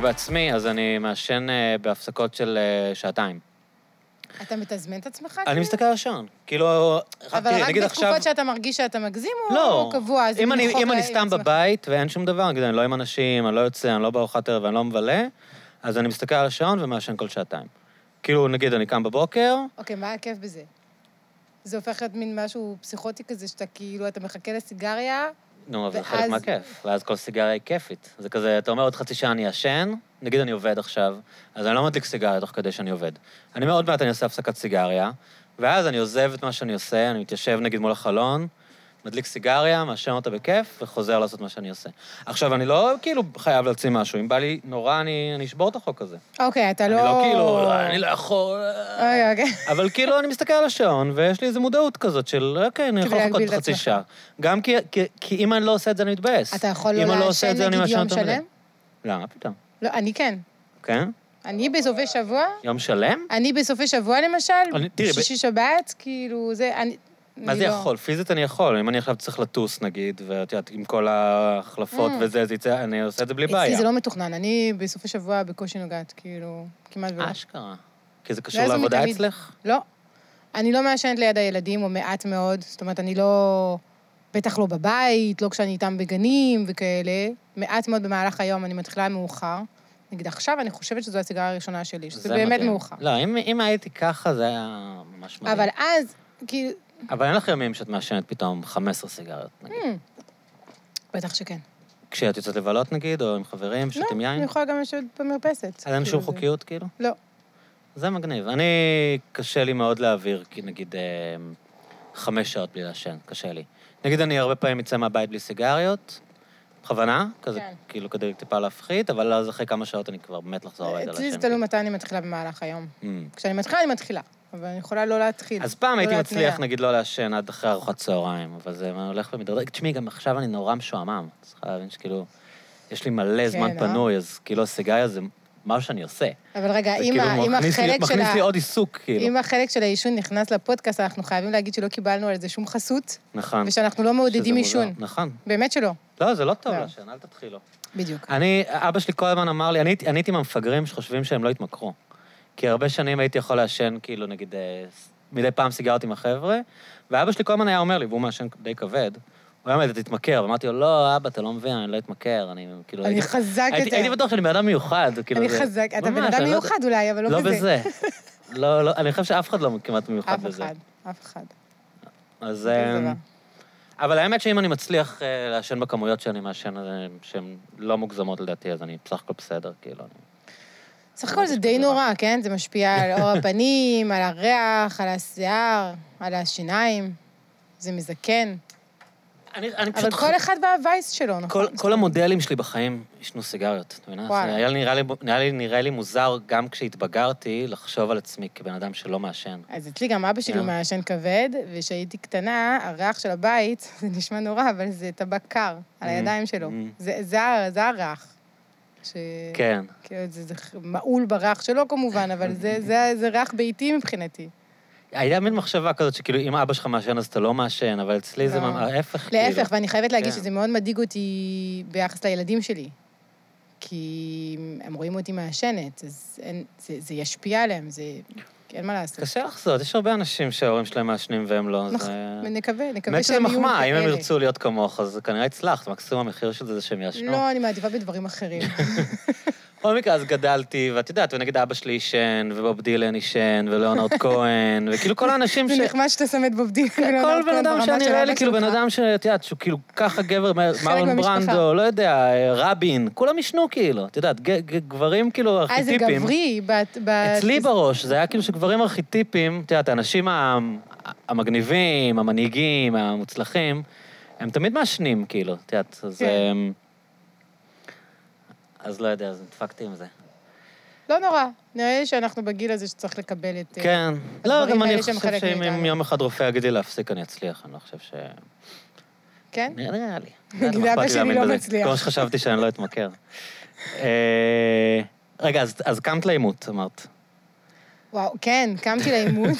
לגבי עצמי, אז אני מעשן אה, בהפסקות של אה, שעתיים. אתה מתזמן את עצמך? אני כאילו? מסתכל על השעון. כאילו, אבל תראי, רק נגיד עכשיו... בתקופות שאתה מרגיש שאתה מגזים, או לא, קבוע? אז אם אני, אם אני סתם עצמך? בבית ואין שום דבר, נגיד אני לא עם אנשים, אני לא יוצא, אני לא בארוחת ערב, אני לא מבלה, אז אני מסתכל על השעון ומעשן כל שעתיים. כאילו, נגיד, אני קם בבוקר, אוקיי, מה הכיף בזה? זה הופך להיות מין משהו פסיכוטי כזה, שאתה כאילו, אתה מחכה לסיגריה, נו, אבל זה חלק מהכיף, ואז כל סיגריה היא כיפית. זה כזה, אתה אומר עוד חצי שעה אני אעשן, נגיד אני עובד עכשיו, אז אני לא מדליק סיגריה תוך כדי שאני עובד. אני אומר, עוד מעט אני אעשה הפסקת סיגריה, ואז אני עוזב את מה שאני עושה, אני מתיישב נגיד מול החלון, מדליק סיגריה, מעשן אותה בכיף, וחוזר לעשות מה שאני עושה. עכשיו, אני לא כאילו חייב להוציא משהו, אם בא לי נורא, אני, אני אשבור את החוק הזה. אוקיי, אתה אני לא... לא כאילו, אני לא יכול... אוי, אוקיי. אבל כאילו, אני מסתכל על השעון, ויש לי איזו מודעות כזאת של, אוקיי, אני יכול כדי לחכות חצי. שעה. גם כי, כי, כי אם אני לא עושה את זה, אני מתבאס. אתה יכול לא לא לעשן נגיד יום. שלם? לא, מה פתאום? לא, אני כן. כן? אני בסופי שבוע, יום שלם? אני בסופי שבוע למשל, שישי שבת, כאילו, זה, אני... מה זה לא- יכול? פיזית אני יכול. אם אני עכשיו צריך לטוס, נגיד, ואת יודעת, עם כל ההחלפות Mm. וזה, זה יצא, אני עושה את זה בלי אצלי בעיה. זה לא מתוכנן, אני בסופי שבוע בקושי נוגעת, כאילו, כמעט ולא. אשכרה. כי זה קשור ואז הוא לעבודה. אצלך? לא. אני לא מעשנת ליד הילדים, או מעט מאוד. זאת אומרת, אני לא... בטח לא בבית, לא כשאני איתם בגנים וכאלה. מעט מאוד במהלך היום, אני מתחילה מאוחר. נגיד עכשיו, אני חושבת שזו הסיגריה הראשונה שלי, שזה זה באמת מדהים. מאוחר. לא, אם- אם הייתי ככה, זה היה ממש מדהים. אבל אז, כאילו... אבל אין לך ימים שאת מעשנת פתאום 15 סיגריות, נגיד. hmm, בטח שכן. כשאת יוצאת לבלות, נגיד, או עם חברים, לא, שותים יין? אני יכולה גם לשבת במרפסת. אז אין שום כאילו, חוקיות, כאילו? לא. זה מגניב. אני, קשה לי מאוד להעביר, נגיד, אה, חמש שעות בלי לעשן, קשה לי. נגיד, אני הרבה פעמים אצא מהבית בלי סיגריות, בכוונה, כזה, כן. כאילו, כדי טיפה להפחית, אבל אז אחרי כמה שעות אני כבר מת לחזור הביתה לעשן. אצלי זה תלוי מתי אני מתחילה במהלך היום. Mm. כשאני מתחילה, אני מתחילה. אבל אני יכולה לא להתחיל. אז פעם לא הייתי להתניע. מצליח, נגיד, לא לעשן עד אחרי ארוחת צהריים, אבל זה הולך ומתדרג. תשמעי, גם עכשיו אני נורא משועמם. צריכה להבין שכאילו, יש לי מלא זמן כן, אה? פנוי, אז כאילו הסיגריה זה משהו שאני עושה. אבל רגע, אם כאילו מכניס החלק של מכניס ה... לי עוד עיסוק, כאילו. אם החלק של העישון נכנס לפודקאסט, אנחנו חייבים להגיד שלא קיבלנו על זה שום חסות, נכון. ושאנחנו לא מעודדים עישון. נכון. באמת שלא. לא, זה לא טוב לא. לעשן, אל תתחילו. בדיוק. אני, אבא שלי כל הזמן אמר לי, אני הייתי מהמפגרים שחושבים שהם לא יתמכרו. כי הרבה שנים הייתי יכול לעשן, כאילו, נגיד, אה, מדי פעם סיגריות עם החבר'ה, ואבא שלי כל הזמן היה אומר לי, והוא מעשן די כבד, הוא היה אומר, אתה תתמכר, ואמרתי לו, לא, אבא, אתה לא מבין, אני לא אתמכר, אני כאילו... אני חזק יותר. הייתי בטוח שאני בן אדם מיוחד, כאילו... אני חזק. אתה בן אדם אני לא- מיוחד אולי, אבל לא לא בזה. בזה. לא, לא, אני חושב שאף אחד לא כמעט מיוחד אף בזה. אחד, אף אחד. אז... דבר. אבל האמת שאם אני מצליח אה, לעשן בכמויות שאני מעשן, אה, שהן לא מוגזמות לדעתי, אז אני בסך הכל בסדר, כאילו. סך הכל זה די נורא, כן? זה משפיע על אור הפנים, על הריח, על השיער, על השיניים. זה מזקן. אני, אני אבל כל אחד והווייס שלו, נכון? כל, כל המודלים שלי בחיים עישנו סיגריות, את מבינה? זה היה נראה לי, נראה לי, נראה לי מוזר, גם כשהתבגרתי, לחשוב על עצמי כבן אדם שלא מעשן. אז אצלי גם אבא שלי. הוא מעשן כבד, וכשהייתי קטנה, הריח של הבית, זה נשמע נורא, אבל זה טבק קר על Mm, הידיים שלו. mm. זה- זה ה- זה הריח. ש... כן. כאילו, זה, זה מעול בריח שלו כמובן, אבל זה, זה, זה ריח ביתי מבחינתי. היה מין מחשבה כזאת שכאילו, אם אבא שלך מעשן אז אתה לא מעשן, אבל אצלי זה לא. ההפך, כאילו. להפך, ואני חייבת להגיד כן. שזה מאוד מדאיג אותי ביחס לילדים שלי. כי הם רואים אותי מעשנת, אז אין, זה, זה ישפיע עליהם, זה... אין מה לעשות. קשה לחזות, יש הרבה אנשים שההורים שלהם מעשנים והם לא, נכון, זה... נקווה שזה שהם יהיו מחמאה, אם הם כאלה. ירצו להיות כמוך, אז כנראה הצלחת, מקסימום המחיר של זה זה שהם יעשנו. לא, אני מעדיפה בדברים אחרים. בכל מקרה, אז גדלתי, ואת יודעת, ונגיד אבא שלי עישן, ובוב דילן עישן, ולאונרד כהן, וכאילו כל האנשים ש... זה נחמד שאתה שם את בוב דילן. כל בן אדם שאני נראה לי, כאילו בן אדם שאת יודעת, שהוא כאילו ככה גבר, מרלון מהמשפחה. ברנדו, לא יודע, רבין, כולם עישנו כאילו, את יודעת, גברים כאילו אה, זה ארכיטיפים. גברי. בת- אצלי בראש, זה היה כאילו שגברים ארכיטיפים, את יודעת, האנשים המגניבים, המנהיגים, המוצלחים, הם תמיד מעשנים, כאילו, את יודעת, אז... כן. אז לא יודע, אז נדפקתי עם זה. לא נורא. נראה לי שאנחנו בגיל הזה שצריך לקבל את... אה, כן. לא, גם אני חושב שאם. יום אחד רופא יגיד לי להפסיק, אני אצליח, אני לא חושב ש... כן? נראה לי. נגיד, אבא שלי לא? מצליח. כמו שחשבתי שאני לא אתמכר. אה, רגע, אז- קמת לעימות, אמרת. וואו, כן, קמתי לעימות.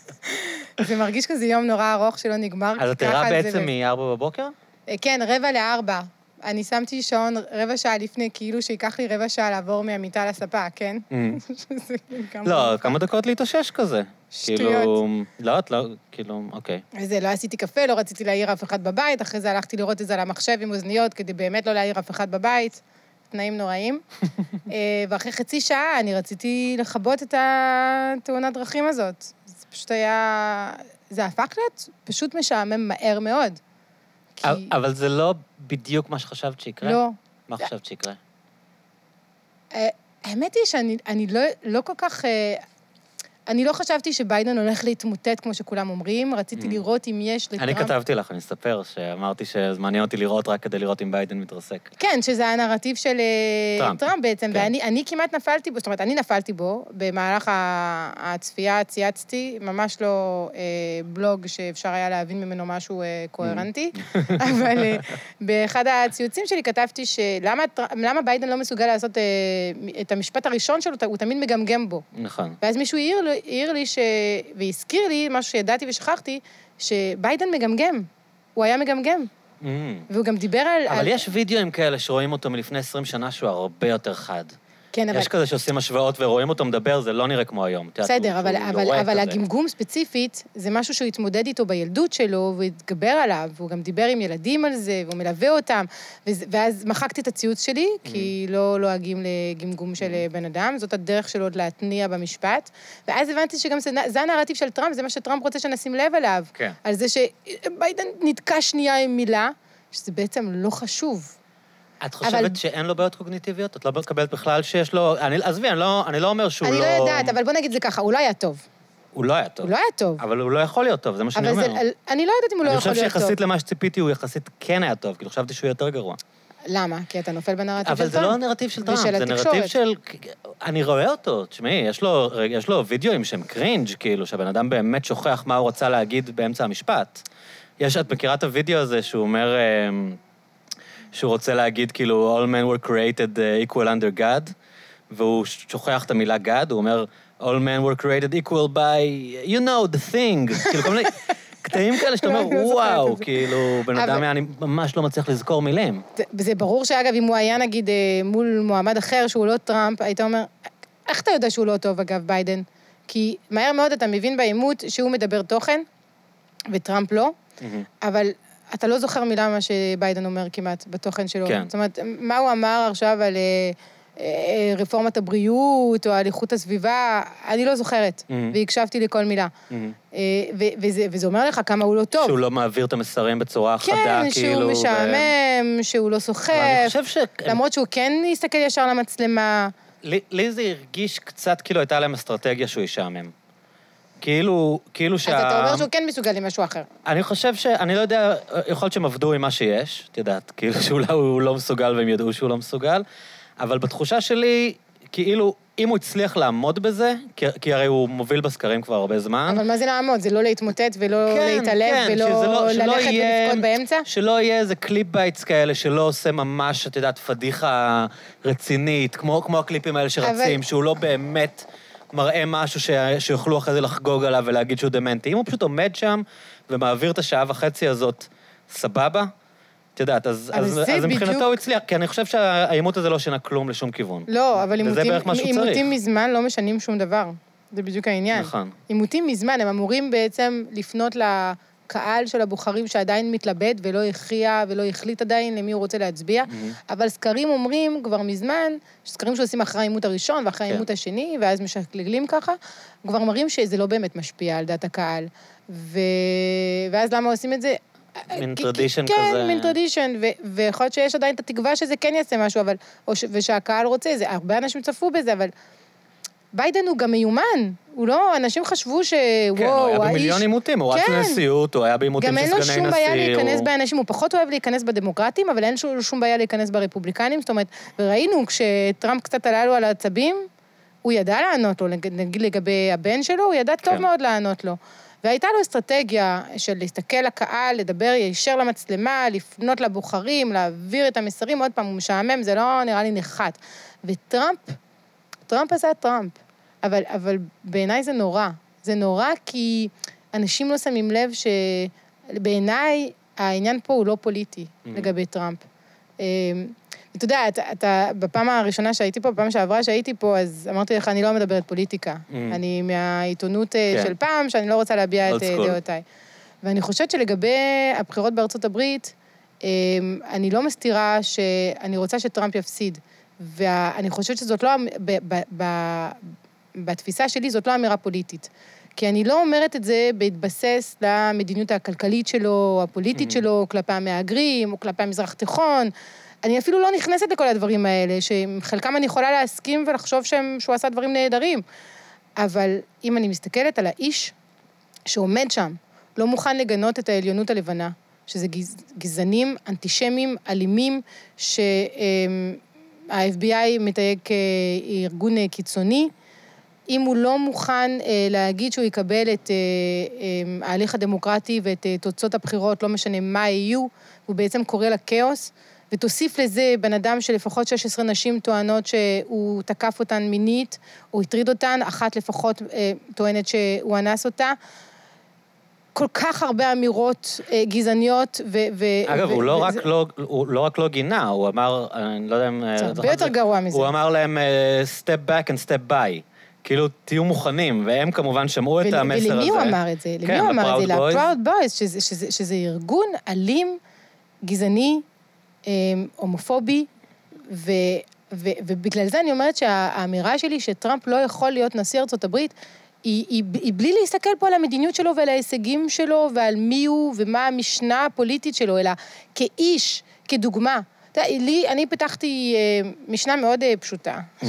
זה מרגיש כזה יום נורא ארוך שלא נגמר. אז את ערה בעצם ב- מ-4 בבוקר? אה, כן, רבע לארבע. אני שמתי שעון רבע שעה לפני, כאילו שייקח לי רבע שעה לעבור מהמיטה לספה, כן? Mm. גם לא. כמה דקות להתאושש כזה. שטויות. כאילו, לא, את לא, כאילו, אוקיי. וזה, לא עשיתי קפה, לא רציתי להעיר אף אחד בבית, אחרי זה הלכתי לראות את זה על המחשב עם אוזניות, כדי באמת לא להעיר אף אחד בבית. תנאים נוראים. אה, ואחרי חצי שעה אני רציתי לכבות את התאונת דרכים הזאת. זה פשוט היה... זה הפך להיות פשוט משעמם מהר מאוד. כי... אבל זה לא בדיוק מה שחשבת שיקרה? לא. מה חשבת שיקרה? אה, האמת היא שאני אני לא, לא כל כך... אני לא חשבתי שביידן הולך להתמוטט, כמו שכולם אומרים. רציתי אממ. לראות אם יש לטראמפ... אני כתבתי לך, אני אספר, שאמרתי שמעניין אותי לראות רק כדי לראות אם ביידן מתרסק. כן, שזה הנרטיב של אה, טראמפ. טראמפ בעצם, כן. ואני אני כמעט נפלתי בו, זאת אומרת, אני נפלתי בו, במהלך הצפייה צייצתי, ממש לא אה, בלוג שאפשר היה להבין ממנו משהו אה, קוהרנטי, אבל אה, באחד הציוצים שלי כתבתי שלמה ביידן לא מסוגל לעשות אה, את המשפט הראשון שלו, הוא תמיד מגמגם בו. נכון. ואז מישהו העיר, העיר לי ש... והזכיר לי משהו שידעתי ושכחתי, שביידן מגמגם. הוא היה מגמגם. Mm. והוא גם דיבר על... אבל על... יש וידאוים כאלה שרואים אותו מלפני 20 שנה שהוא הרבה יותר חד. כן, אבל... יש כזה שעושים השוואות ורואים אותו מדבר, זה לא נראה כמו היום. בסדר, אבל, אבל, אבל. הגמגום ספציפית, זה משהו שהוא התמודד איתו בילדות שלו, והוא התגבר עליו, והוא גם דיבר עם ילדים על זה, והוא מלווה אותם, וזה, ואז מחקתי את הציוץ שלי, כי לא לועגים לגמגום של אה, בן אדם, זאת הדרך שלו עוד להתניע במשפט, ואז הבנתי שגם זה, זה הנרטיב של טראמפ, זה מה שטראמפ רוצה שנשים לב אליו, כן. על זה שביידן נתקע שנייה עם מילה, שזה בעצם לא חשוב. את חושבת אבל- שאין לו בעיות קוגניטיביות? את לא מקבלת בכלל שיש לו... אני- עזבי, אני לא- אני לא אומר שהוא אני לא... לא יודעת, אבל בוא נגיד זה ככה, הוא לא היה טוב. הוא לא היה טוב. הוא לא היה טוב. אבל הוא לא יכול להיות טוב, זה מה שאני אבל אומר. זה, אני לא יודעת אם הוא לא אני יכול חושב להיות טוב. שיחסית למה שציפיתי, הוא יחסית כן היה טוב, כאילו חשבתי שהוא יותר גרוע. למה? כי אתה נופל בנרטיב של אבל טראמפ. זה לא הנרטיב של טראמפ, זה נרטיב. של... אני רואה אותו, תשמעי, יש לו, יש לו וידאוים שהם cringe, כאילו, שהבן אדם באמת שוכח מה הוא רצה להגיד באמצע המשפט. יש, את מכירה את הוידאו הזה שהוא אומר, אמ, שהוא רוצה להגיד, כאילו, All men were created uh, equal under God, והוא שוכח את המילה God, הוא אומר, All men were created equal by, you know, the thing, כאילו, כל מיני קטעים כאלה שאתה אומר, לא זוכרת וואו, את זה." כאילו, בן אדם, אני ממש לא מצליח לזכור מילים. זה- ברור שאגב, אם הוא היה נגיד אה, מול מועמד אחר שהוא לא טראמפ, היית אומר, איך אתה יודע שהוא לא טוב, אגב, ביידן? כי מהר מאוד אתה מבין בעימות שהוא מדבר תוכן, וטראמפ לא. אבל אתה לא זוכר מילה ממה שביידן אומר כמעט בתוכן שלו. כן. זאת אומרת, מה הוא אמר עכשיו על אה, אה, רפורמת הבריאות, או על איכות הסביבה, אני לא זוכרת, Mhm. והקשבתי לכל מילה. אה, ו- וזה, וזה אומר לך כמה הוא לא טוב. שהוא לא מעביר את המסרים בצורה חדה, כן, כאילו... שהוא ו- משעמם, שהוא לא אבל אני סוחף, חושב ש... למרות שהוא כן הסתכל ישר למצלמה. לי, לי זה הרגיש קצת כאילו הייתה להם אסטרטגיה שהוא ישעמם. כאילו, כאילו שה... אז אתה אומר שהוא כן מסוגל למשהו אחר. אני חושב ש... אני לא יודע, יכול להיות שהם עבדו עם מה שיש, את יודעת, כאילו שאולי הוא לא מסוגל והם ידעו שהוא לא מסוגל, אבל בתחושה שלי, כאילו, אם הוא הצליח לעמוד בזה, כי, כי הרי הוא מוביל בסקרים כבר הרבה זמן, אבל מה זה לעמוד? זה לא להתמוטט ולא כן, להתעלף כן, ולא לא- ללכת יהיה- ולבכות באמצע? שלא יהיה איזה clip bites כאלה שלא עושה ממש, את יודעת, פדיחה רצינית, כמו, כמו הקליפים האלה שרצים, אבל- שהוא לא באמת מראה משהו ש... שיוכלו אחרי זה לחגוג עליו ולהגיד שהוא דמנטי. אם הוא פשוט עומד שם ומעביר את השעה וחצי הזאת, סבבה? את יודעת, אז, אז, זה אז מבחינתו בדיוק- הוא הצליח, כי אני חושב שהעימות הזה לא שינה כלום לשום כיוון. לא, אבל עימותים. מזמן לא משנים שום דבר. זה בדיוק העניין. נכון. עימותים מזמן, הם אמורים בעצם לפנות לקהל של הבוחרים שעדיין מתלבט ולא הכריע ולא החליט עדיין למי הוא רוצה להצביע, אבל סקרים אומרים כבר מזמן, סקרים שעושים אחרי העימות הראשון ואחרי כן. העימות השני, ואז משקללים ככה, כבר מראים שזה לא באמת משפיע על דעת הקהל. ו... ואז למה עושים את זה? מין tradition כן, כזה. מין טרדישן, ויכול להיות שיש עדיין את התקווה שזה כן יעשה משהו, אבל... ש- ושהקהל רוצה, זה, הרבה אנשים צפו בזה, אבל... ביידן הוא גם מיומן, הוא לא, אנשים חשבו שוואו, כן, הוא היה. במיליון עימותים, הוא רץ כן. לנשיאות, הוא היה בעימותים גם של אין סגני לו נשיא. שום בעיה להיכנס באנשים, הוא פחות אוהב להיכנס בדמוקרטים, אבל אין לו שום בעיה להיכנס ברפובליקנים, זאת אומרת, וראינו, כשטראמפ קצת עלה לו על העצבים, הוא ידע לענות לו, נג- נגיד לגבי הבן שלו, הוא ידע טוב כן. מאוד לענות לו. והייתה לו אסטרטגיה של להסתכל לקהל, לדבר ישר למצלמה, לפנות לבוחרים, להעביר את המסרים, עוד פעם, הוא משעמם, זה לא נראה לי נחת. וטראמפ, טראמפ עשה טראמפ, אבל, אבל בעיניי זה נורא. זה נורא כי אנשים לא שמים לב שבעיניי העניין פה הוא לא פוליטי Mm. לגבי טראמפ. אמ, אתה יודע, אתה, אתה, בפעם הראשונה שהייתי פה, בפעם שעברה שהייתי פה, אז אמרתי לך, אני לא מדברת פוליטיקה. Mm. אני מהעיתונות אה, כן. של פעם, שאני לא רוצה להביע את אה, school. דעותיי. ואני חושבת שלגבי הבחירות בארצות הברית, אמ, אני לא מסתירה שאני רוצה שטראמפ יפסיד. ואני חושבת שזאת לא, ב, ב, ב, בתפיסה שלי, זאת לא אמירה פוליטית. כי אני לא אומרת את זה בהתבסס למדיניות הכלכלית שלו, הפוליטית Mhm. שלו, כלפי המהגרים, או כלפי המזרח התיכון. אני אפילו לא נכנסת לכל הדברים האלה, שעם חלקם אני יכולה להסכים ולחשוב שהם, שהוא עשה דברים נהדרים. אבל אם אני מסתכלת על האיש שעומד שם, לא מוכן לגנות את העליונות הלבנה, שזה גז, גזענים, אנטישמים, אלימים, שה-FBI מתייג כארגון אה, קיצוני, אם הוא לא מוכן אה, להגיד שהוא יקבל את אה, אה, ההליך הדמוקרטי ואת אה, תוצאות הבחירות, לא משנה מה יהיו, הוא בעצם קורא לכאוס, ותוסיף לזה בן אדם שלפחות 16 נשים טוענות שהוא תקף אותן מינית, או הטריד אותן, אחת לפחות אה, טוענת שהוא אנס אותה. כל כך הרבה אמירות אה, גזעניות ו... ו אגב, ו- הוא לא רק לא- הוא לא רק לא גינה, הוא אמר, אני לא יודע אם... זה אה, הרבה יותר גרוע מזה. הוא אמר להם, אה, step back and step by. כאילו, תהיו מוכנים, והם כמובן שמעו את המסר הזה. ולמי הוא אמר את זה? למי כן, הוא אמר את זה? ל-Proud Boys. שזה, שזה, שזה ארגון אלים, גזעני, אה, הומופובי, ו, ו, ובגלל זה אני אומרת שהאמירה שלי שטראמפ לא יכול להיות נשיא ארצות הברית, היא, היא, היא בלי להסתכל פה על המדיניות שלו ועל ההישגים שלו ועל מי הוא ומה המשנה הפוליטית שלו, אלא כאיש, כדוגמה. אתה יודע, לי, אני פיתחתי אה, משנה מאוד אה, פשוטה,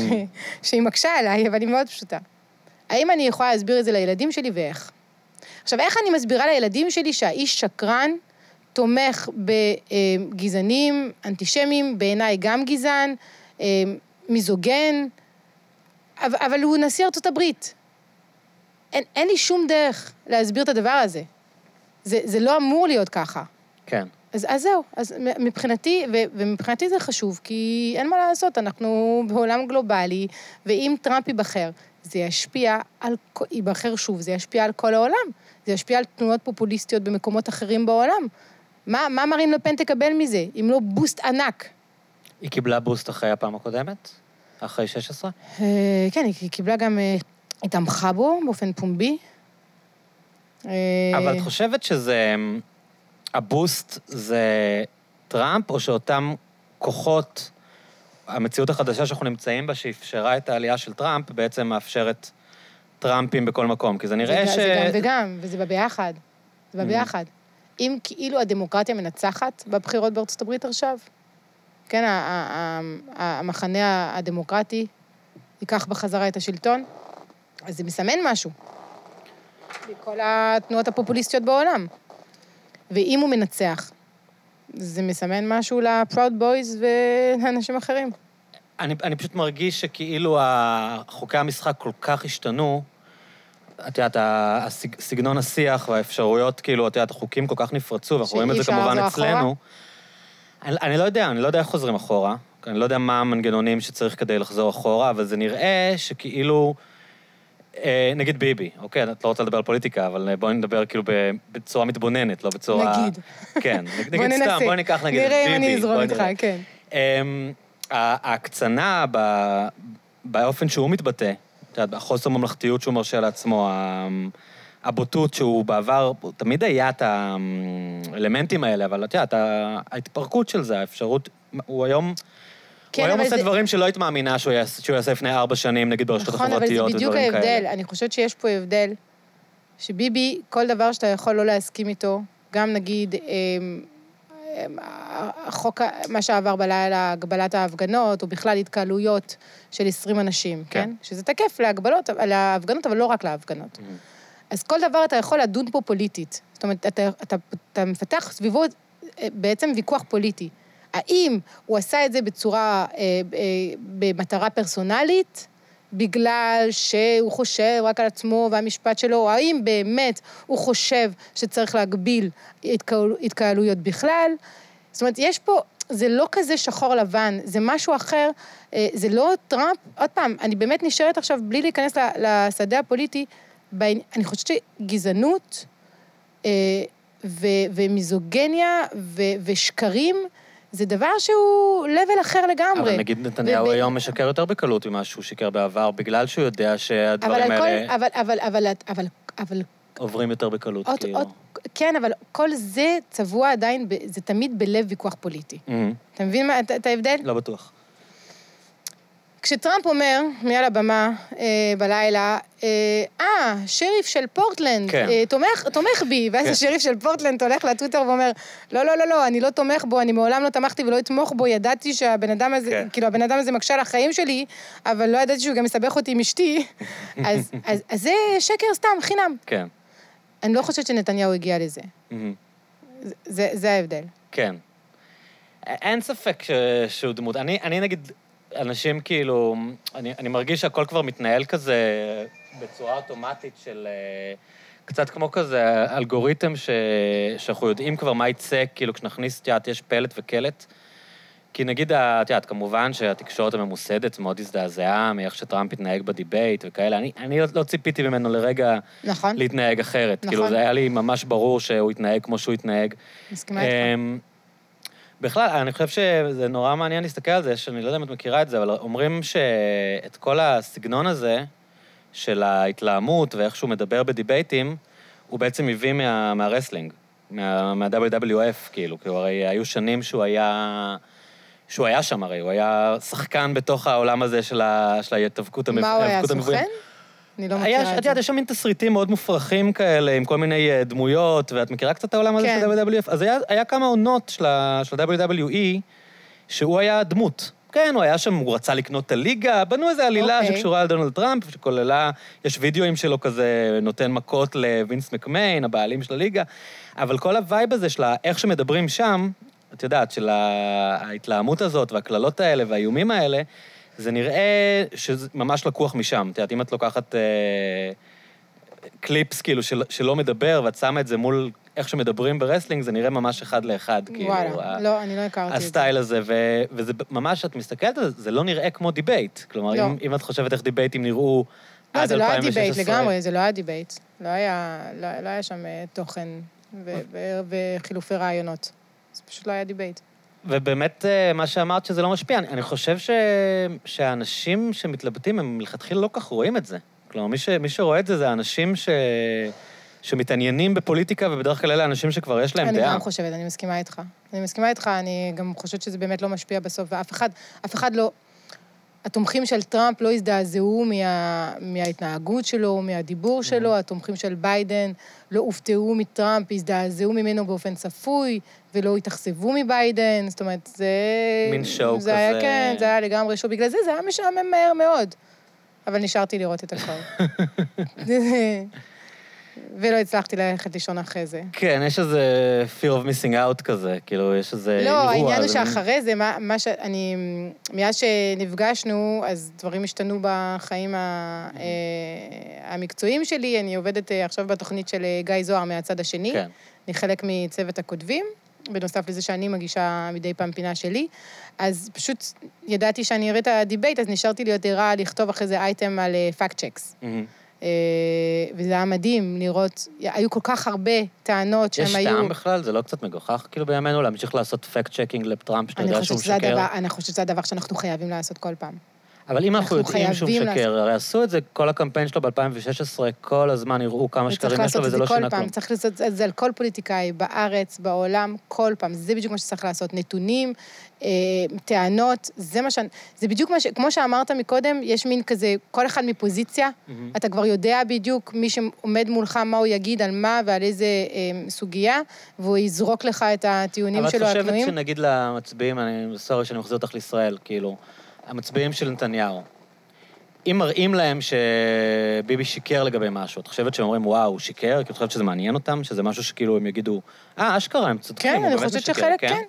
שהיא מקשה עליי, אבל היא מאוד פשוטה. האם אני יכולה להסביר את זה לילדים שלי ואיך? עכשיו, איך אני מסבירה לילדים שלי שהאיש שקרן, תומך בגזענים, אנטישמים, בעיניי גם גזען, אה, מיזוגן, אבל הוא נשיא ארצות הברית. אין, אין לי שום דרך להסביר את הדבר הזה. זה, זה לא אמור להיות ככה. כן. אז, אז זהו, אז מבחינתי, ו, ומבחינתי זה חשוב, כי אין מה לעשות, אנחנו בעולם גלובלי, ואם טראמפ ייבחר, זה ישפיע על, ייבחר שוב, זה ישפיע על כל העולם. זה ישפיע על תנועות פופוליסטיות במקומות אחרים בעולם. מה, מה מרין לפן תקבל מזה, אם לא בוסט ענק? היא קיבלה בוסט אחרי הפעם הקודמת? אחרי 16? אה, כן, היא קיבלה גם, אה, היא תמכה בו באופן פומבי. אה, אבל את חושבת שזה... הבוסט זה טראמפ, או שאותם כוחות, המציאות החדשה שאנחנו נמצאים בה, שאפשרה את העלייה של טראמפ, בעצם מאפשרת טראמפים בכל מקום? כי זה נראה זה, ש... זה גם וגם, וזה בא ביחד. זה בא Mm. ביחד. אם כאילו הדמוקרטיה מנצחת בבחירות בארצות הברית עכשיו, כן, המחנה הדמוקרטי ייקח בחזרה את השלטון, אז זה מסמן משהו. לכל התנועות הפופוליסטיות בעולם. ואם הוא מנצח, זה מסמן משהו ל-Proud Boys ולאנשים אחרים. אני, אני פשוט מרגיש שכאילו חוקי המשחק כל כך השתנו, את יודעת, סגנון השיח והאפשרויות, כאילו, את יודעת, החוקים כל כך נפרצו, ואנחנו רואים את זה כמובן אצלנו. אני, אני לא יודע, אני לא יודע איך חוזרים אחורה. אני לא יודע מה המנגנונים שצריך כדי לחזור אחורה, אבל זה נראה שכאילו... אה, נגיד ביבי, אוקיי, את לא רוצה לדבר על פוליטיקה, אבל אה, בואי נדבר כאילו בצורה מתבוננת, לא בצורה... נגיד. כן, נגיד בוא סתם. בואי ניקח נגיד את ביבי. נראה אם אני אזרום איתך. כן. אמ, ההקצנה באופן שהוא מתבטא, את יודעת, החוסר ממלכתיות שהוא מרשה לעצמו, הבוטות שהוא בעבר, תמיד היה את האלמנטים האלה, אבל את יודעת, ההתפרקות של זה, האפשרות, הוא היום... כן, הוא היום עושה זה- דברים שלא היית מאמינה שהוא יעשה, שהוא יעשה לפני ארבע שנים, נגיד ברשתות נכון, אבל זה החברתיות בדיוק ודברים כאלה. ההבדל. אני חושבת שיש פה הבדל, שביבי, כל דבר שאתה יכול לא להסכים איתו, גם נגיד, אמ, אמ, החוק, מה שעבר בלילה, הגבלת ההפגנות, או בכלל התקהלויות של 20 אנשים, כן. כן? שזה תקף להגבלות, להפגנות, אבל לא רק להפגנות. Mhm. אז כל דבר אתה יכול לדון פה פוליטית. זאת אומרת, אתה, אתה, אתה מפתח סביבו אה, בעצם ויכוח פוליטי. האם הוא עשה את זה בצורה, אה, אה, במטרה פרסונלית, בגלל שהוא חושב רק על עצמו והמשפט שלו, או האם באמת הוא חושב שצריך להגביל התקהל, התקהלויות בכלל? זאת אומרת, יש פה, זה לא כזה שחור לבן, זה משהו אחר, אה, זה לא טראמפ, עוד פעם, אני באמת נשארת עכשיו, בלי להיכנס לשדה הפוליטי, בעני- אני חושבת שגזענות אה, ומיזוגניה ושקרים, זה דבר שהוא level אחר לגמרי. אבל נגיד נתניהו וב- היום משקר יותר בקלות ממה שהוא שיקר בעבר, בגלל שהוא יודע אבל שהדברים כל... האלה אבל, אבל, אבל, אבל, אבל, עוברים יותר בקלות, עוד, כאילו. עוד, כן, אבל כל זה צבוע עדיין, זה תמיד בלב ויכוח פוליטי. מהמם. אתה מבין מה, את, את ההבדל? לא בטוח. כשטראמפ אומר, מעל הבמה אה, בלילה, אה, אה, שריף של פורטלנד, כן. אה, תומך, תומך בי, ואז כן. השריף של פורטלנד הולך לטוויטר ואומר, לא, לא, לא, לא, אני לא תומך בו, אני מעולם לא תמכתי ולא אתמוך בו, ידעתי שהבן אדם הזה, כן. כאילו, הבן אדם הזה מקשה על החיים שלי, אבל לא ידעתי שהוא גם מסבך אותי עם אשתי. אז, אז, אז זה שקר סתם, חינם. כן. אני לא חושבת שנתניהו הגיע לזה. זה- זה, ההבדל. כן. אין ספק ש... שהוא דמות. אני, אני נגיד, אנשים כאילו, אני, אני מרגיש שהכל כבר מתנהל כזה בצורה אוטומטית של... אה, קצת כמו כזה אלגוריתם ש... שאנחנו יודעים כבר מה יצא, כאילו כשנכניס, את יודעת, יש פלט וקלט. כי נגיד, ה- את יודעת, כמובן שהתקשורת הממוסדת מאוד הזדעזעה מאיך שטראמפ התנהג בדיבייט וכאלה. אני, אני לא, לא ציפיתי ממנו לרגע נכון? להתנהג אחרת. נכון. כאילו, זה היה לי ממש ברור שהוא התנהג כמו שהוא התנהג. מסכימה איתך. בכלל, אני חושב שזה נורא מעניין להסתכל על זה, שאני לא יודע אם את מכירה את זה, אבל אומרים שאת כל הסגנון הזה של ההתלהמות ואיך שהוא מדבר בדיבייטים, הוא בעצם הביא מה, מה wrestling, מה, מה-WWF, כאילו, כי הוא הרי היו שנים שהוא היה... שהוא היה שם הרי, הוא היה שחקן בתוך העולם הזה של, ה, של ההיאבקות המב- מה הוא היה. סוכן? אני לא מכירה את את זה. יודעת, יש שם מין תסריטים מאוד מופרכים כאלה, עם כל מיני אה, דמויות, ואת מכירה קצת את העולם הזה כן. של WWF? אז היה, היה כמה עונות של, ה-WWE, שהוא היה דמות. כן, הוא היה שם, הוא רצה לקנות את הליגה, בנו איזו עלילה אוקיי. שקשורה לדונלד טראמפ, שכוללה, יש וידאוים שלו כזה, נותן מכות לווינס מקמיין, הבעלים של הליגה, אבל כל ה vibe הזה של איך שמדברים שם, את יודעת, של ההתלהמות הזאת והקללות האלה והאיומים האלה, זה נראה שזה ממש לקוח משם. את יודעת, אם את לוקחת אה, קליפס כאילו של, שלא מדבר, ואת שמה את זה מול איך שמדברים ב wrestling, זה נראה ממש אחד לאחד, כאילו. וואלה, ה- לא, אני לא הכרתי את זה. הסטייל הזה, ו, וזה ממש, את מסתכלת על זה, זה לא נראה כמו דיבייט. כלומר, לא. אם, אם את חושבת איך דיבייטים נראו לא, עד זה לא היה 2016... דיבייט לגמרי, זה לא היה דיבייט. לא היה, לא, לא היה שם אה, תוכן ו- ו- וחילופי רעיונות. זה פשוט לא היה דיבייט. ובאמת, אה, מה שאמרת שזה לא משפיע, אני, אני חושב ש, שהאנשים שמתלבטים, הם מלכתחילה לא כך רואים את זה. כלומר, מי, ש, מי שרואה את זה, זה האנשים ש, שמתעניינים בפוליטיקה, ובדרך כלל אלה אנשים שכבר יש להם אני דעה. גם חושבת, אני מסכימה איתך. אני מסכימה איתך, אני גם חושבת שזה באמת לא משפיע בסוף, ואף אחד, אף אחד לא... התומכים של טראמפ לא הזדעזעו מה, מההתנהגות שלו, מהדיבור שלו, התומכים של ביידן לא הופתעו מטראמפ, הזדעזעו ממנו באופן צפוי, ולא התאכזבו מביידן, זאת אומרת, זה... מין שואו זה היה, כזה. כן, זה היה לגמרי שואו. בגלל זה זה היה משעמם מהר מאוד. אבל נשארתי לראות את הכל. ולא הצלחתי ללכת לישון אחרי זה. כן, יש איזה fear of missing out כזה, כאילו, יש איזה אירוע. לא, העניין הוא שאחרי זה, מה, מה שאני... מאז שנפגשנו, אז דברים השתנו בחיים ה, אה, המקצועיים שלי. אני עובדת אה, עכשיו בתוכנית של אה, גיא זוהר מהצד השני. כן. אני חלק מצוות הכותבים, בנוסף לזה שאני מגישה מדי פעם פינה שלי. אז פשוט ידעתי שאני אראה את הדיבייט, אז נשארתי להיות ערה לכתוב אחרי זה אייטם על fact checks. מהמם. וזה היה מדהים לראות, היו כל כך הרבה טענות שהם יש היו... טעם בכלל? זה לא קצת מגוחך כאילו בימינו להמשיך לעשות fact checking לטראמפ, שאתה יודע שהוא משקר? אני חושבת שזה הדבר שאנחנו חייבים לעשות כל פעם. אבל אם אנחנו יודעים שהוא משקר, הרי עשו את זה, כל הקמפיין שלו ב-2016, כל הזמן הראו כמה שקרים יש לו, וזה זה לא שינה כלום. צריך לעשות את זה על כל פוליטיקאי, בארץ, בעולם, כל פעם. זה בדיוק מה שצריך לעשות. נתונים, אה, טענות, זה מה ש... זה בדיוק מה ש... כמו שאמרת מקודם, יש מין כזה, כל אחד מפוזיציה, מהמם. אתה כבר יודע בדיוק מי שעומד מולך, מה הוא יגיד, על מה ועל איזה אה, סוגיה, והוא יזרוק לך את הטיעונים שלו אבל את הקנויים. חושבת שנגיד למצביעים, אני סורי שאני מחזיר אותך לישראל, כאילו, המצביעים של נתניהו, אם מראים להם שביבי שיקר לגבי משהו, את חושבת שהם אומרים, וואו, הוא שיקר? כי את חושבת שזה מעניין אותם? שזה משהו שכאילו הם יגידו, אה, אשכרה, הם צודקים, כן, הוא אני באמת חושבת משקר, שחלק כן.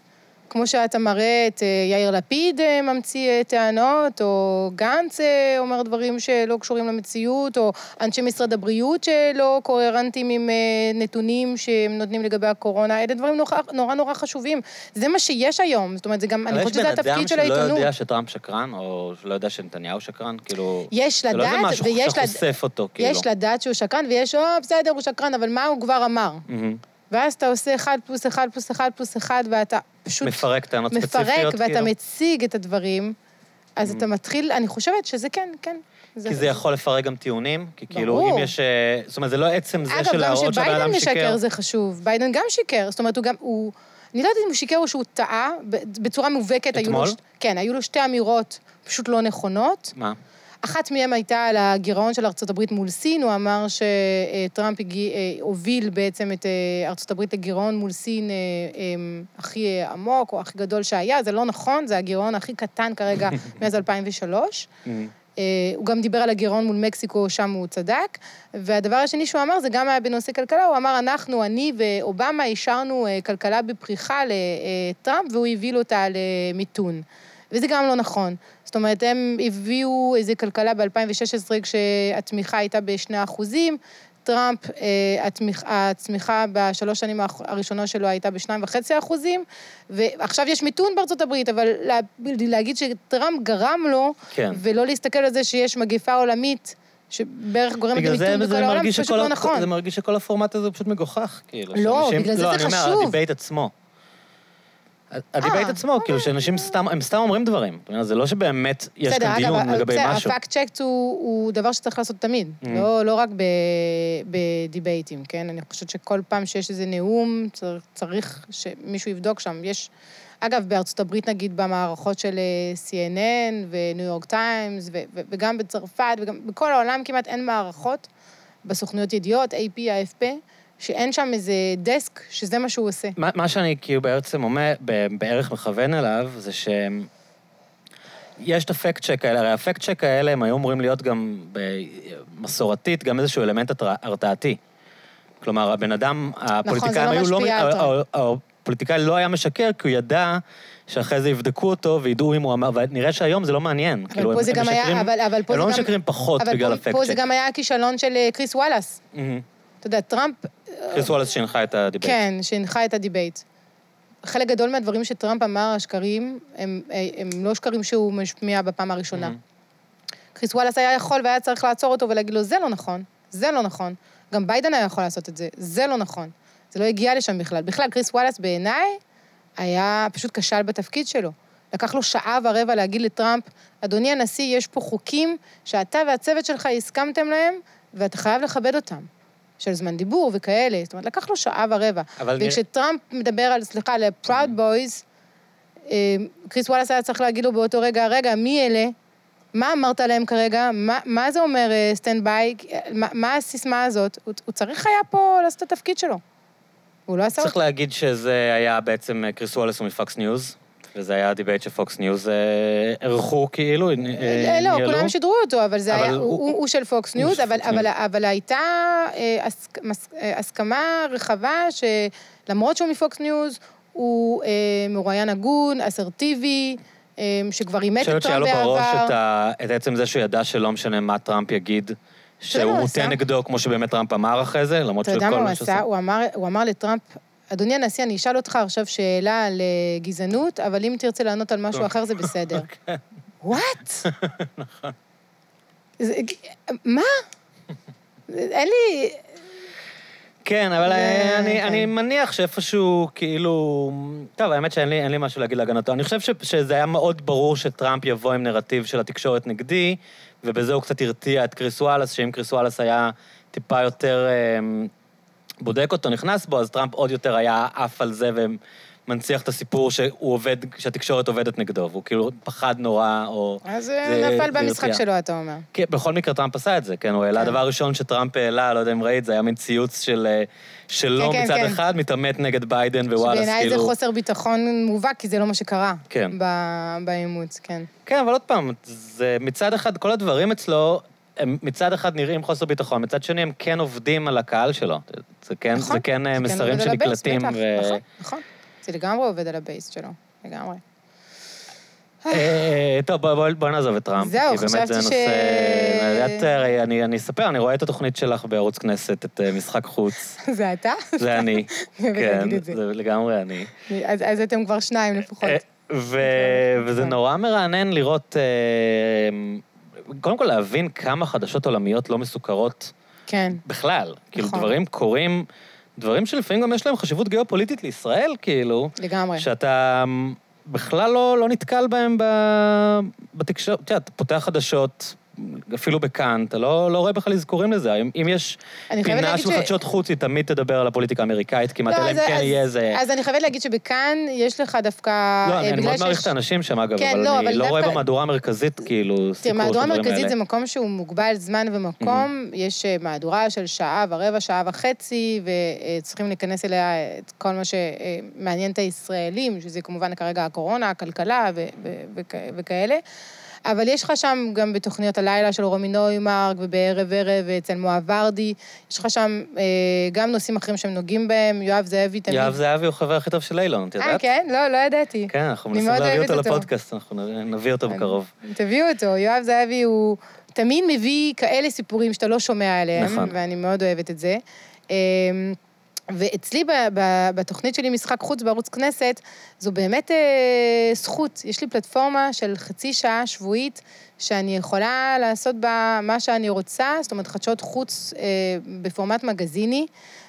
כמו שאתה מראה את אה, יאיר לפיד אה, ממציא אה, טענות, או גנץ אומר דברים שלא קשורים למציאות, או אנשי משרד הבריאות שלא קוהרנטיים עם נתונים שהם נותנים לגבי הקורונה, אלה דברים נורא נורא, נורא חשוב. זה מה שיש היום, זאת אומרת, זה גם, אני חושבת שזה התפקיד של אבל יש בן אדם העיתונות. שלא יודע שטראמפ שקרן, או שלא יודע שנתניהו שקרן, כאילו... יש זה לא לדעת, איזה משהו ויש שאתה חושף אותו, כאילו. יש לדעת שהוא שקרן, ויש, או, בסדר, הוא שקרן, אבל מה הוא כבר אמר? מהמם. ואז אתה עושה אחד פלוס אחד פלוס אחד פלוס אחד, ואתה פשוט מפרק טענות מפרק, ספציפיות, ואתה כאילו. מציג את הדברים, אז Mm. אתה מתחיל, אני חושבת שזה כן, כן. כי זה יכול לפרק גם טיעונים, כי כאילו, ברור. אם יש... אה, זאת אומרת, זה לא עצם זה אגב, של גם להראות שהבן שביידן אדם משקר שיקר. זה חשוב. ביידן גם שיקר, זאת אומרת, הוא גם, הוא... אני לא יודעת אם הוא שיקר או שהוא טעה, בצורה מובהקת. היו לו אתמול? ש- כן, היו לו שתי אמירות פשוט לא נכונות. מה? אחת מהן הייתה על הגירעון של ארצות הברית מול סין, הוא אמר שטראמפ הגיע, אה, הוביל בעצם את אה, ארצות הברית לגירעון מול סין אה, אה, הכי עמוק או הכי גדול שהיה, זה לא נכון, זה הגירעון הכי קטן כרגע מאז 2003. Mm. הוא גם דיבר על הגירעון מול מקסיקו, שם הוא צדק. והדבר השני שהוא אמר, זה גם היה בנושא כלכלה, הוא אמר, אנחנו, אני ואובמה, אישרנו כלכלה בפריחה לטראמפ, והוא הוביל אותה למיתון. וזה גם לא נכון. זאת אומרת, הם הביאו איזו כלכלה ב-2016 כשהתמיכה הייתה ב-2 אחוזים, טראמפ, אה, הצמיחה בשלוש שנים הראשונות שלו הייתה ב-2.5 אחוזים, ועכשיו יש מיתון בארצות הברית, אבל לה, להגיד שטראמפ גרם לו, כן. ולא להסתכל על זה שיש מגפה עולמית, שבערך גורמת למיתון בכל העולם, זה פשוט לא נכון. זה מרגיש שכל הפורמט הזה הוא פשוט מגוחך, כאילו. לא, שאנשים- בגלל זה לא, זה אני אומר, חשוב. הדיבייט עצמו. הדיבייט אה, עצמו, כאילו, שאנשים סתם, הם סתם אומרים דברים. זה לא שבאמת יש כאן אגב, דיון לגבי בסדר, משהו. הפאקט צ'קט הוא, דבר שצריך לעשות תמיד, Mm. לא, לא רק בדיבייטים, כן? אני חושבת שכל פעם שיש איזה נאום, צריך, שמישהו יבדוק שם. יש, אגב, בארצות הברית, נגיד, במערכות של אה, CNN וניו יורק טיימס, וגם בצרפת, וגם בכל העולם כמעט אין מערכות, בסוכנויות ידיעות, AP, AFP, שאין שם איזה דסק, שזה מה שהוא עושה. מה, מה שאני כאילו בעצם אומר, בערך מכוון אליו, זה שהם... יש את ה fact check האלה, הרי ה fact check האלה הם היו אמורים להיות גם ב- מסורתית, גם איזשהו אלמנט הרתעתי. כלומר, הבן אדם, הפוליטיקאים לא היו לא... משפיע על טראמפ. ה- ה- הפוליטיקאי לא היה משקר, כי הוא ידע שאחרי זה יבדקו אותו וידעו אם הוא אמר, ונראה שהיום זה לא מעניין. אבל כאילו, פה הם- זה הם גם היה, משקרים- אבל, אבל פה הם זה לא גם... משקרים פחות אבל בגלל הפקט פה זה צ'ק. גם היה הכישלון של אה, קריס וואלאס. מהמם. אתה יודע, טראמפ... קריס וואלאס שהנחה את הדיבייט. כן, שהנחה את הדיבייט. חלק גדול מהדברים שטראמפ אמר, השקרים, הם, הם לא שקרים שהוא משמיע בפעם הראשונה. Mhm. קריס וואלאס היה יכול והיה צריך לעצור אותו ולהגיד לו, זה לא נכון, זה לא נכון. גם ביידן היה יכול לעשות את זה, זה לא נכון. זה לא הגיע לשם בכלל. בכלל, קריס וואלאס בעיניי היה פשוט כשל בתפקיד שלו. לקח לו שעה ורבע להגיד לטראמפ, אדוני הנשיא, יש פה חוקים שאתה והצוות שלך הסכמתם להם, ואתה חייב לכבד אותם. של זמן דיבור וכאלה. זאת אומרת, לקח לו שעה ורבע. אבל וכשטראמפ מדבר על, סליחה, ל-Proud Boys, אה, קריס וואלאס היה צריך להגיד לו באותו רגע, רגע, מי אלה? מה אמרת להם כרגע? מה, מה זה אומר stand by? מה, מה הסיסמה הזאת? הוא, הוא צריך היה פה לעשות את התפקיד שלו. הוא לא עשה צריך. להגיד שזה היה בעצם, אה, קריס וואלס הוא מפוקס ניוז, וזה היה debate שפוקס ניוז אה, ערכו כאילו, אה, אה, לא, ניהלו. כולם שידרו אותו, אבל זה היה, הוא- של פוקס ניוז, אבל, הייתה אה, הסכמה רחבה שלמרות שהוא מפוקס ניוז, הוא מרואיין הגון, אסרטיבי, שכבר אימת אני את חושבת שהיה טראמפ לו בראש בעבר. את, ה... את עצם זה שהוא ידע שלא משנה מה טראמפ יגיד, שהוא הוא מוטה עשה? נגדו, כמו שבאמת טראמפ אמר אחרי זה, למרות אתה יודע שכל מה הוא מה שעושה- עשה? הוא אמר, הוא אמר לטראמפ, אדוני הנשיא, אני אשאל אותך עכשיו שאלה על אה, גזענות, אבל אם תרצה לענות על משהו אחר זה בסדר. וואט? זה- מה? אין לי... כן, אבל אה, אני, כן. אני מניח שאיפשהו, כאילו... טוב, האמת שאין לי, משהו להגיד להגנתו. אני חושב שזה היה מאוד ברור שטראמפ יבוא עם נרטיב של התקשורת נגדי, ובזה הוא קצת הרתיע את קריס וואלאס, שאם קריס וואלאס היה טיפה יותר אה, בודק אותו, נכנס בו, אז טראמפ עוד יותר היה עף על זה ומנציח את הסיפור שהוא עובד, שהתקשורת עובדת נגדו, והוא כאילו פחד נורא, או... אז זה- נפל זה במשחק הרתיע. שלו, אתה אומר. כן, בכל מקרה טראמפ עשה את זה, כן, הוא העלה, כן. הדבר הראשון שטראמפ העלה, לא יודע אם ראית, זה היה מין ציוץ של... אה, שלו כן, כן, מצד כן. אחד, מתעמת נגד ביידן ווואלאס, שבעיניי כאילו... זה חוסר ביטחון מובהק, כי זה לא מה שקרה. כן. באמצע, כן. כן, אבל עוד פעם, זה מצד אחד, כל הדברים אצלו, הם מצד אחד נראים חוסר ביטחון, מצד שני הם כן עובדים על הקהל שלו. זה כן, נכון, זה כן אה, זה כן מסרים ה base, שנקלטים, בטח, ו... נכון, נכון. זה לגמרי עובד על ה base שלו, לגמרי. אה, טוב, בוא- בוא בוא נעזוב את טראמפ. זהו, חשבתי זה ש- נושא... את, הרי אני אני אספר, אני רואה את התוכנית שלך בערוץ כנסת, את אה, משחק חוץ. זה אתה? זה אני. כן, זה. לגמרי אני. אז אז אתם כבר שניים לפחות. אה, ו- וזה נורא מרענן לראות, אה, קודם כל להבין כמה חדשות עולמיות לא מסוכרות כן. בכלל. כאילו נכון. דברים קורים, דברים שלפעמים גם יש להם חשיבות גיאופוליטית לישראל, כאילו, לגמרי. שאתה בכלל לא, לא נתקל בהם. בתקשורת. אתה יודע, אתה פותח חדשות, אפילו בכאן, אתה לא, לא רואה בכלל אזכורים לזה. אם, אם יש פינה של ש- חדשות חוץ, היא תמיד תדבר על הפוליטיקה האמריקאית כמעט, לא, אלא אם כן יהיה איזה... אז אני חייבת להגיד שבכאן יש לך דווקא... לא, אה, אני, בגלל מאוד מעריך את האנשים שם, אגב, כן, אבל לא, אני אבל לא רואה דווקא- במהדורה המרכזית, כאילו, סיקור של תראה, הדברים מהדורה האלה. מרכזית זה מקום שהוא מוגבל זמן ומקום, יש אה, מהדורה של שעה ורבע, שעה וחצי, וצריכים להיכנס אליה את כל מה שמעניין את הישראלים, שזה כמובן כרגע הקורונה, הכלכלה ו- ו- וכ- וכאלה. אבל יש לך שם גם בתוכניות הלילה של רומי נוימרק, ובערב ערב אצל מואב ורדי, יש לך שם אה, גם נושאים אחרים שהם נוגעים בהם, יואב זאבי תמיד... יואב זהבי הוא חבר הכי טוב של אילון, את יודעת? אה, כן? לא, לא ידעתי. כן, אנחנו מנסים להביא אותו אותו. לפודקאסט, אנחנו נביא אותו בקרוב. תביאו אותו, יואב זהבי הוא תמיד מביא כאלה סיפורים שאתה לא שומע עליהם, נכון. ואני מאוד אוהבת את זה. אמ, ואצלי ב- ב- בתוכנית שלי, משחק חוץ בערוץ כנסת, זו באמת אה, זכות. יש לי פלטפורמה של חצי שעה שבועית, שאני יכולה לעשות בה מה שאני רוצה, זאת אומרת, חדשות חוץ אה, בפורמט מגזיני,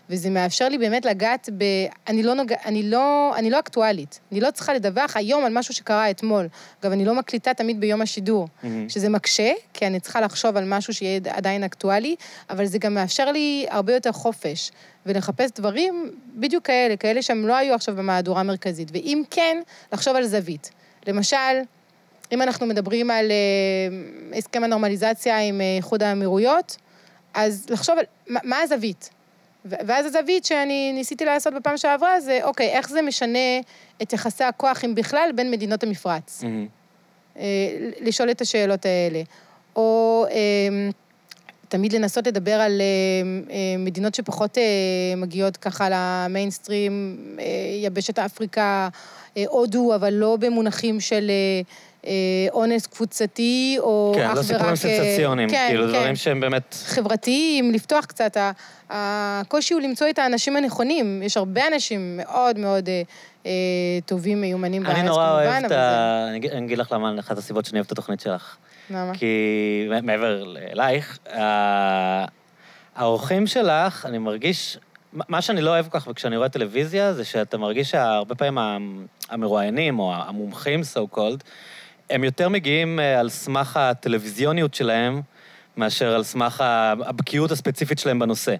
וזה מאפשר לי באמת לגעת ב... אני לא, נוג... אני, לא... אני לא אקטואלית. אני לא צריכה לדווח היום על משהו שקרה אתמול. אגב, אני לא מקליטה תמיד ביום השידור, מהמם. שזה מקשה, כי אני צריכה לחשוב על משהו שיהיה עדיין אקטואלי, אבל זה גם מאפשר לי הרבה יותר חופש, ולחפש דברים בדיוק כאלה, כאלה שהם לא היו עכשיו במהדורה המרכזית. ואם כן, לחשוב על זווית. למשל, אם אנחנו מדברים על אה, הסכם הנורמליזציה עם אה, איחוד האמירויות, אז לחשוב על מה, מה הזווית. ואז הזווית שאני ניסיתי לעשות בפעם שעברה זה, אוקיי, איך זה משנה את יחסי הכוח, אם בכלל, בין מדינות המפרץ. מהמם. אה, לשאול את השאלות האלה. או אה, תמיד לנסות לדבר על אה, אה, מדינות שפחות מגיעות ככה למיינסטרים, יבשת אפריקה, הודו, אבל לא במונחים של אונס קבוצתי, או אך כן, ורק... לא סיפורים אה, סנסציוניים, כן, כאילו כן. דברים שהם באמת... חברתיים, לפתוח קצת. הקושי הוא למצוא את האנשים הנכונים. יש הרבה אנשים מאוד מאוד אה, אה, טובים, מיומנים בארץ, אני כמובן, נורא אוהב את אבל ה... אני אגיד- אני אגיד לך למה, אחת הסיבות שאני אוהב את התוכנית שלך. זה... למה? כי מעבר אלייך, האורחים שלך, אני מרגיש... מה- שאני לא אוהב כל כך כשאני רואה טלוויזיה, זה שאתה מרגיש שהרבה פעמים המרואיינים, או המומחים, so called, הם יותר מגיעים אה, על סמך הטלוויזיוניות שלהם, מאשר על סמך הבקיאות הספציפית שלהם בנושא.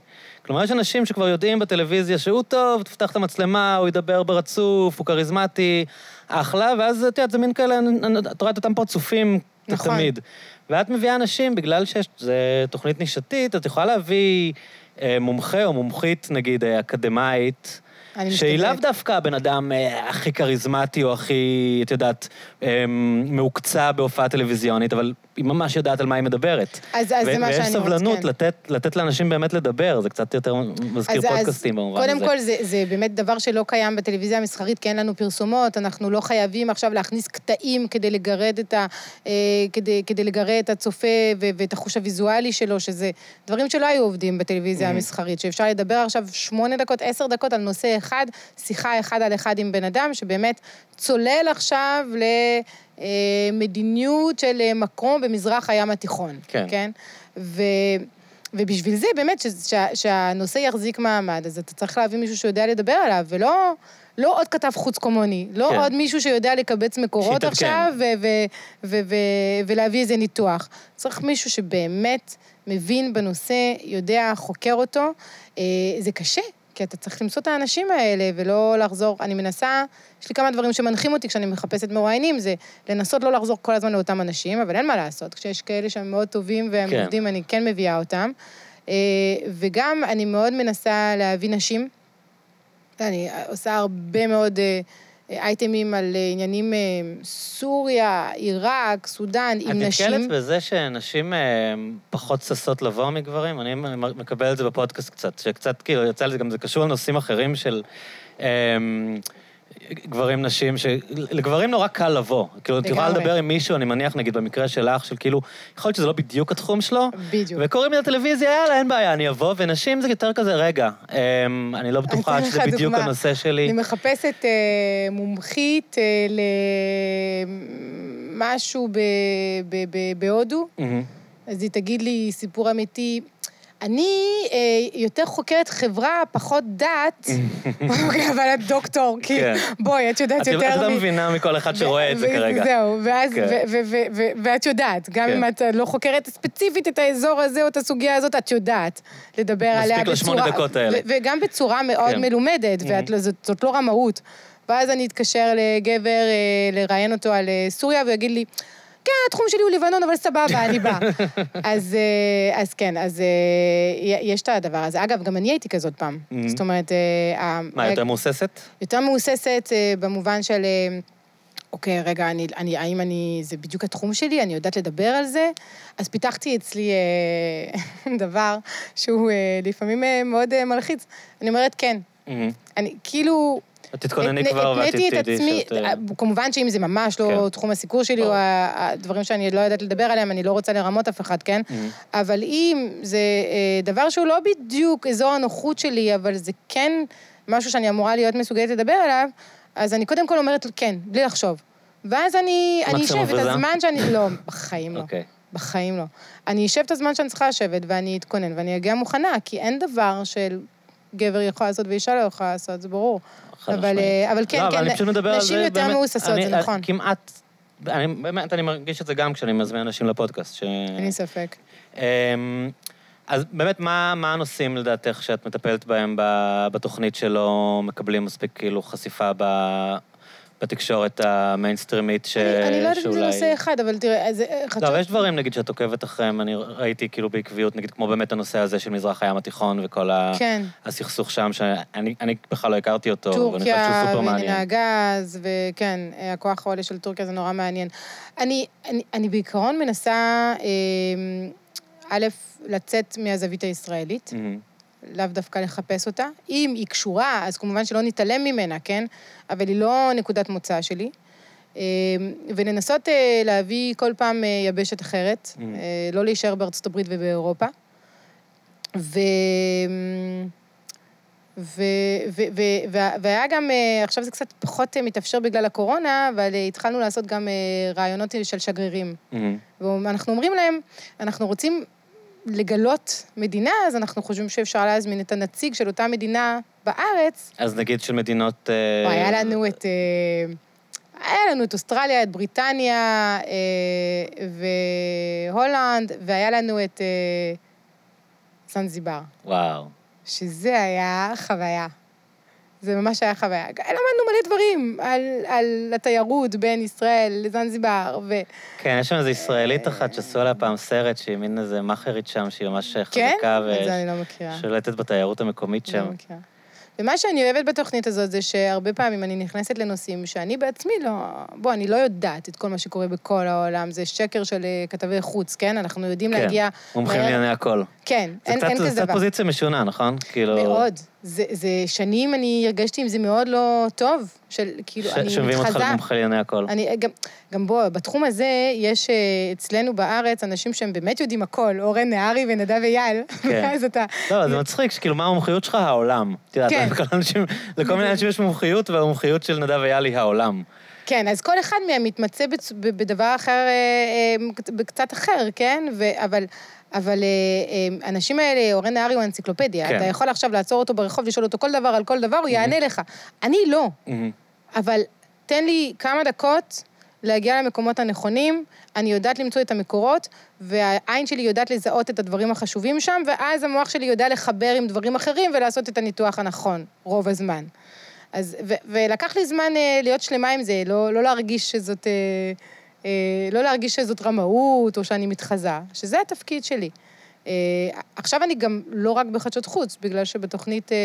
כלומר, יש אנשים שכבר יודעים בטלוויזיה שהוא טוב, תפתח את המצלמה, הוא ידבר ברצוף, הוא כריזמטי, אחלה, ואז את יודעת, זה מין כאלה, את רואה את אותם פרצופים נכון. תמיד. ואת מביאה אנשים, בגלל שזו תוכנית נישתית, את יכולה להביא אה, מומחה או מומחית, נגיד, אה, אקדמאית, שהיא לאו. דווקא הבן אדם אה, הכי כריזמטי או הכי, את יודעת, אה, מהוקצע בהופעה טלוויזיונית, אבל היא ממש יודעת על מה היא מדברת. אז, אז זה מה שאני ויש סבלנות כן. לתת, לתת לאנשים באמת לדבר, זה קצת יותר מזכיר אז- פודקאסטים במובן הזה. קודם כל, זה, זה באמת דבר שלא קיים בטלוויזיה המסחרית, כי אין לנו פרסומות, אנחנו לא חייבים עכשיו להכניס קטעים כדי לגרד את, ה, אה, כדי, כדי לגרד את הצופה ו, ואת החוש הוויזואלי שלו, שזה דברים שלא היו עובדים בטלוויזיה Mhm. המסחרית, שאפשר לדבר עכשיו שמונה דקות, עשר דקות על נושא אחד, שיחה אחד על אחד עם בן אדם, שבאמת צולל עכשיו למדיניות של אה, מקום במזרח הים התיכון. כן. כן? ו... ובשביל זה, באמת, ש... שה... שהנושא יחזיק מעמד, אז אתה צריך להביא מישהו שיודע לדבר עליו, ולא לא עוד כתב חוץ קומוני, לא כן. עוד מישהו שיודע לקבץ מקורות שיתעדכן. עכשיו ו... ו... ו... ו... ולהביא איזה ניתוח. צריך מישהו שבאמת מבין בנושא, יודע, חוקר אותו. אה, זה קשה, כי אתה צריך למצוא את האנשים האלה ולא לחזור. אני מנסה, יש לי כמה דברים שמנחים אותי כשאני מחפשת מרואיינים, זה לנסות לא לחזור כל הזמן לאותם אנשים, אבל אין מה לעשות. כשיש כאלה שהם מאוד טובים והם כן. עובדים, אני כן מביאה אותם. אה, וגם אני מאוד מנסה להביא נשים. אני עושה הרבה מאוד אה, אייטמים על אה, עניינים אה, סוריה, עיראק, סודאן, עם את נשים. נתקלת בזה שנשים אה, פחות ששות לבוא מגברים? אני מקבל את זה בפודקאסט קצת, שקצת, כאילו, יצא לי, זה גם זה קשור לנושאים אחרים של גברים, נשים, שלגברים נורא קל לבוא. כאילו, את יכולה. לדבר עם מישהו, אני מניח, נגיד, במקרה שלך, של כאילו, יכול להיות שזה לא בדיוק התחום שלו, בדיוק. וקוראים לי לטלוויזיה, יאללה, אין בעיה, אני אבוא, ונשים זה יותר כזה, רגע, אה, אני לא בטוחה לך שזה בדיוק דוגמה. הנושא שלי. אני מחפשת אה, מומחית אה, למשהו ב- ב- ב- בהודו, מהמם. אז היא תגיד לי סיפור אמיתי. אני אה, יותר חוקרת חברה, פחות דת, אוקיי, אבל את דוקטור, כי כן. בואי, את יודעת את יותר את לא מ... מבינה מכל אחד שרואה את זה כרגע. זהו, ואז, כן. ואת יודעת, גם כן. אם את לא חוקרת ספציפית את האזור הזה או את הסוגיה הזאת, את יודעת לדבר עליה מספיק לשמונה דקות האלה. וגם בצורה מאוד כן. מלומדת, ואת לא- זאת זאת לא רמאות. ואז אני אתקשר לגבר, אה, לראיין אותו על אה, סוריה, והוא יגיד לי, כן, התחום שלי הוא לבנון, אבל סבבה, אני באה. אז, אה, אז כן, אז אה, יש את הדבר הזה. אגב, גם אני הייתי כזאת פעם. Mhm. זאת אומרת... אה, מה, יותר מהוססת? יותר מהוססת אה, במובן של, אוקיי, רגע, אני, אני, האם אני, זה בדיוק התחום שלי, אני יודעת לדבר על זה? אז פיתחתי אצלי אה, דבר שהוא אה, לפעמים אה, מאוד אה, מלחיץ. אני אומרת, כן. מהמם. אני כאילו... תתכונני הת- כבר ואת התניתי את תדעי עצמי, כמובן שאם זה ממש לא כן. תחום הסיקור שלי, או הדברים שאני לא יודעת לדבר עליהם, אני לא רוצה לרמות אף אחד, כן? מהמם. אבל אם זה אה, דבר שהוא לא בדיוק אזור הנוחות שלי, אבל זה כן משהו שאני אמורה להיות מסוגלת לדבר עליו, אז אני קודם כל אומרת כן, בלי לחשוב. ואז אני, אשב את? הזמן שאני... לא, בחיים לא. אוקיי. בחיים לא. אני אשב את הזמן שאני צריכה לשבת, ואני אתכונן, ואני אגיע מוכנה, כי אין דבר של גבר יכול לעשות ואישה לא יכולה לעשות, זה ברור. אבל. אה, אבל כן, לא, אבל כן, אני פשוט מדבר על זה, נשים יותר באמת, מהוססות, אני- זה נכון. כמעט, אני, באמת, אני מרגיש את זה גם כשאני מזמין אנשים לפודקאסט. ש... אין לי ספק. אמ, אז באמת, מה, מה הנושאים לדעתך שאת מטפלת בהם בתוכנית שלא מקבלים מספיק כאילו חשיפה ב, בתקשורת המיינסטרימית ש... אני, אני לא יודעת אם זה נושא אחד, אבל תראה, אז אה, חדשות... לא, יש דברים, נגיד, שאת עוקבת אחריהם, אני ראיתי כאילו בעקביות, נגיד, כמו באמת הנושא הזה של מזרח הים התיכון וכל ה... כן. הסכסוך שם, שאני אני בכלל לא הכרתי אותו, ואני חושב שהוא טורקיה מעניין. הגז, וכן, אה, הכוח העולה של טורקיה זה נורא מעניין. אני, אני, אני בעיקרון מנסה, אה, א', לצאת מהזווית הישראלית, מהמם. לאו דווקא לחפש אותה. אם היא קשורה, אז כמובן שלא נתעלם ממנה, כן? אבל היא לא נקודת מוצא שלי. אה, ולנסות אה, להביא כל פעם אה, יבשת אחרת, Mm. אה, לא להישאר בארצות הברית ובאירופה. ו... ו... ו... ו... וה- והיה גם, עכשיו זה קצת פחות מתאפשר בגלל הקורונה, אבל התחלנו לעשות גם רעיונות של שגרירים. מהמם. ואנחנו אומרים להם, אנחנו רוצים לגלות מדינה, אז אנחנו חושבים שאפשר להזמין את הנציג של אותה מדינה בארץ. אז נגיד של מדינות... אה, או, היה לנו את... אה, היה לנו את אוסטרליה, את בריטניה אה, והולנד, והיה לנו את אה, זנזיבר, וואו. שזה היה חוויה. זה ממש היה חוויה. למדנו מלא דברים על, על התיירות בין ישראל לזנזיבר, ו... כן, יש שם איזו ישראלית אחת שעשו עליה פעם סרט, שהיא מין איזה מאכרית שם, שהיא ממש כן? חזקה, את זה אני לא מכירה. ושולטת בתיירות המקומית לא שם. מכירה. ומה שאני אוהבת בתוכנית הזאת זה שהרבה פעמים אני נכנסת לנושאים שאני בעצמי לא... בוא, אני לא יודעת את כל מה שקורה בכל העולם, זה שקר של אה, כתבי חוץ, כן? אנחנו יודעים כן, להגיע... מומחים מהר- לענייני הכל. כן, זה אין, קצת- אין זה כזה קצת דבר. פוזיציה משונה, נכון? כאילו... מאוד. זה, זה שנים אני הרגשתי עם זה מאוד לא טוב, של כאילו, ש- אני שמביאים אותך מתחזה. למומחה לענייני הכל. אני, גם, גם בוא, בתחום הזה יש אה, אצלנו בארץ אנשים שהם באמת יודעים הכל, אורן נהרי ונדב אייל, כן. ואז אתה... לא, זה מצחיק, שכאילו, מה המומחיות שלך? העולם. את יודעת, כן. אנשים- לכל מיני אנשים יש מומחיות, והמומחיות של נדב אייל היא העולם. כן, אז כל אחד מהם מתמצא בדבר אחר, אה, אה, קצת אחר, כן? ו- אבל... אבל אה, אה, האנשים האלה, אורן נהרי הוא אנציקלופדיה. כן. אתה יכול עכשיו לעצור אותו ברחוב, לשאול אותו כל דבר על כל דבר, הוא יענה לך. אני לא. מהמם. אבל תן לי כמה דקות להגיע למקומות הנכונים, אני יודעת למצוא את המקורות, והעין שלי יודעת לזהות את הדברים החשובים שם, ואז המוח שלי יודע לחבר עם דברים אחרים ולעשות את הניתוח הנכון, רוב הזמן. אז, ו, ולקח לי זמן אה, להיות שלמה עם זה, לא, לא להרגיש שזאת... אה, לא להרגיש שזאת רמאות, או שאני מתחזה, שזה התפקיד שלי. אה, עכשיו אני גם לא רק בחדשות חוץ, בגלל שבתוכנית אה,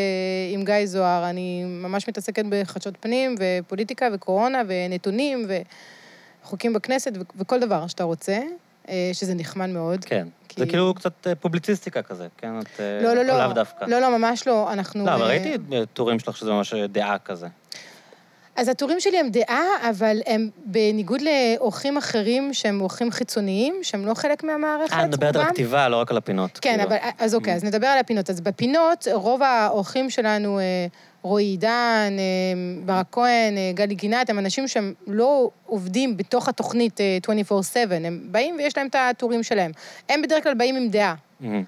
עם גיא זוהר אני ממש מתעסקת בחדשות פנים ופוליטיקה וקורונה ונתונים וחוקים בכנסת וכל דבר שאתה רוצה, אה, שזה נחמד מאוד. כן. כי- זה כאילו קצת אה, פובליציסטיקה כזה, כן? את, אה, לא, לא, לא. לאו דווקא. לא, לא, ממש לא. אנחנו... לא, אבל אה, ראיתי אה, טורים שלך שזה ממש אה, דעה כזה. אז הטורים שלי הם דעה, אבל הם בניגוד לאורחים אחרים שהם אורחים חיצוניים, שהם לא חלק מהמערכת, אה, את מדברת על. הכתיבה, לא רק על הפינות. כן, כאילו. אבל, אז אוקיי, אז נדבר על הפינות. אז בפינות, רוב האורחים שלנו, אה, רועי עידן, אה, ברק כהן, אה, גלי גינת, הם אנשים שהם לא עובדים בתוך התוכנית אה, 24/7, הם באים ויש להם את הטורים שלהם. הם בדרך כלל באים עם דעה. מהמם.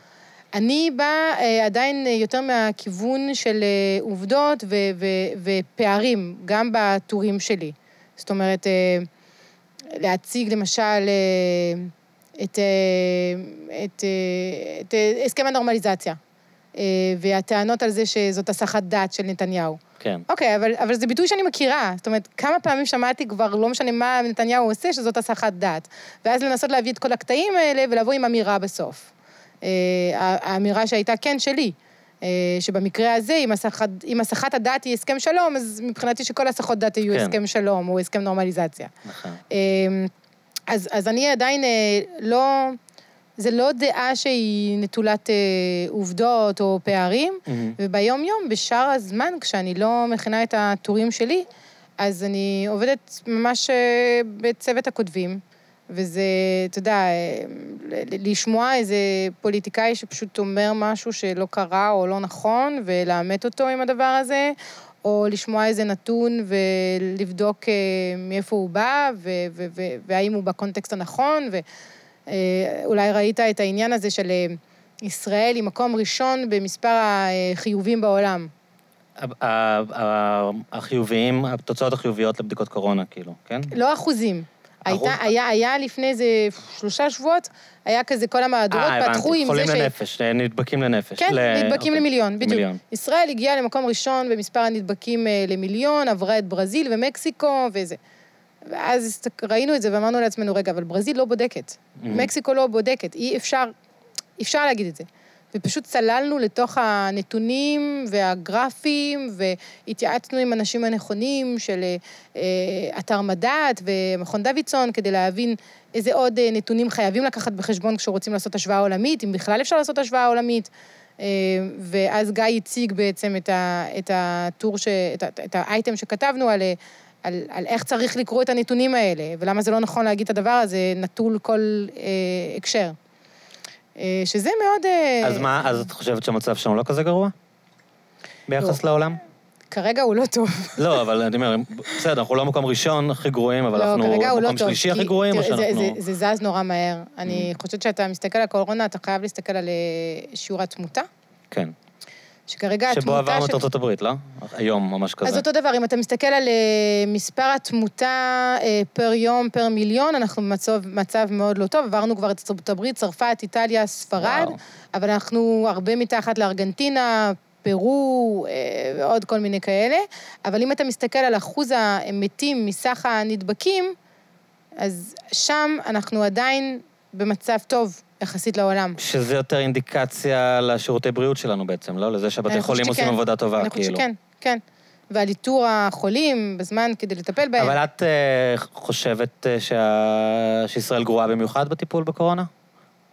אני באה אה, עדיין יותר מהכיוון של אה, עובדות ו- ו- ופערים, גם בטורים שלי. זאת אומרת, אה, להציג למשל את, את, את אה, הסכם הנורמליזציה, והטענות על זה שזאת הסחת דעת של נתניהו. כן. אוקיי, אבל, אבל זה ביטוי שאני מכירה. זאת אומרת, כמה פעמים שמעתי כבר, לא משנה מה נתניהו עושה, שזאת הסחת דעת. ואז לנסות להביא את כל הקטעים האלה ולבוא עם אמירה בסוף. אה, האמירה שהייתה כן שלי. אה, שבמקרה הזה, אם, הסחת, אם הסחת הדעת היא הסכם שלום, אז מבחינתי שכל הסחות דעת יהיו כן. הסכם שלום או הסכם נורמליזציה. נכון. אמ, אז, אז אני עדיין אה, לא, זה לא דעה שהיא נטולת אה, עובדות או פערים, מהמם. וביום-יום, בשאר הזמן, כשאני לא מכינה את הטורים שלי, אז אני עובדת ממש אה, בצוות הכותבים, וזה, אתה יודע, אה, לשמוע איזה פוליטיקאי שפשוט אומר משהו שלא קרה או לא נכון, ולאמת אותו עם הדבר הזה, או לשמוע איזה נתון ולבדוק אה, מאיפה הוא בא, והאם הוא בקונטקסט הנכון, ואולי ראית את העניין הזה של אה, ישראל היא מקום ראשון במספר החיובים בעולם. החיוביים, התוצאות החיוביות לבדיקות קורונה, כאילו, כן? לא אחוזים. הייתה, היה, היה לפני איזה שלושה שבועות, היה כזה כל המהדורות אה, פתחו עם הבנתי. זה חולים ש... לנפש, אה, נדבקים לנפש. כן, ל- נדבקים אוקיי. למיליון, בדיוק. למיליון. ישראל הגיעה למקום ראשון במספר הנדבקים אה, למיליון, עברה את ברזיל ומקסיקו וזה. ואז ראינו את זה ואמרנו לעצמנו, רגע, אבל ברזיל לא בודקת. Mhm. מקסיקו לא בודקת, אי אפשר, אפשר להגיד את זה. ופשוט צללנו לתוך הנתונים והגרפים, והתייעצנו עם האנשים הנכונים של אה, אתר מדעת ומכון דוידסון, כדי להבין איזה עוד אה, נתונים חייבים לקחת בחשבון כשרוצים לעשות השוואה עולמית, אם בכלל אפשר לעשות השוואה עולמית. אה, ואז גיא הציג בעצם את, ה, את הטור, ש, את, את האייטם שכתבנו על, על, על איך צריך לקרוא את הנתונים האלה, ולמה זה לא נכון להגיד את הדבר הזה נטול כל אה, הקשר. אה, שזה מאוד... אה, אז מה, אז את חושבת שהמצב שלנו לא כזה גרוע? ביחס לעולם? כרגע הוא לא טוב. לא, אבל אני אומר, בסדר, אנחנו לא מקום ראשון הכי גרועים, אבל לא, אנחנו לא מקום טוב. שלישי כי- הכי גרועים, או תראה, זה- שאנחנו... זה- זה זז נורא מהר. אני חושבת שאתה מסתכל על הקורונה, אתה חייב להסתכל על אה, שיעור התמותה, כן. שכרגע התמותה... שבו עברנו את של- ארצות הברית, לא? היום, ממש כזה. אז אותו דבר, אם אתה מסתכל על אה, מספר התמותה אה, פר יום, פר מיליון, אנחנו במצב מצב מאוד לא טוב. עברנו כבר את ארצות הברית, צרפת, איטליה, ספרד, וואו. אבל אנחנו הרבה מתחת לארגנטינה, פרו אה, ועוד כל מיני כאלה. אבל אם אתה מסתכל על אחוז המתים מסך הנדבקים, אז שם אנחנו עדיין במצב טוב יחסית לעולם. שזה יותר אינדיקציה לשירותי בריאות שלנו בעצם, לא? לזה שהבתי אני חושבת חולים עושים שכן. עבודה טובה, אני חושבת כאילו. שכן, כן. ועל איתור החולים בזמן כדי לטפל בהם. אבל את אה, חושבת אה, שה- שישראל גרועה במיוחד בטיפול בקורונה?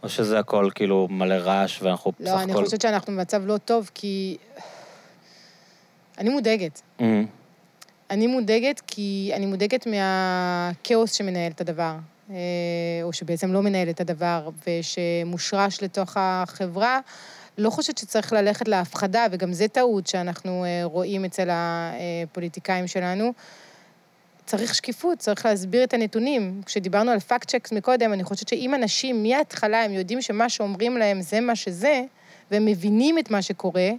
או שזה הכל כאילו מלא רעש ואנחנו בסך לא, הכל... אני חושבת שאנחנו במצב לא טוב, כי... אני מודאגת. אמ, אני מודאגת כי אני מודאגת מהכאוס שמנהל את הדבר, או שבעצם לא מנהל את הדבר, ושמושרש לתוך החברה. לא חושבת שצריך ללכת להפחדה, וגם זה טעות שאנחנו אה, רואים אצל הפוליטיקאים שלנו. צריך שקיפות, צריך להסביר את הנתונים. כשדיברנו על פאקט צ'קס מקודם, אני חושבת שאם אנשים מההתחלה, הם יודעים שמה שאומרים להם זה מה שזה, והם מבינים את מה שקורה,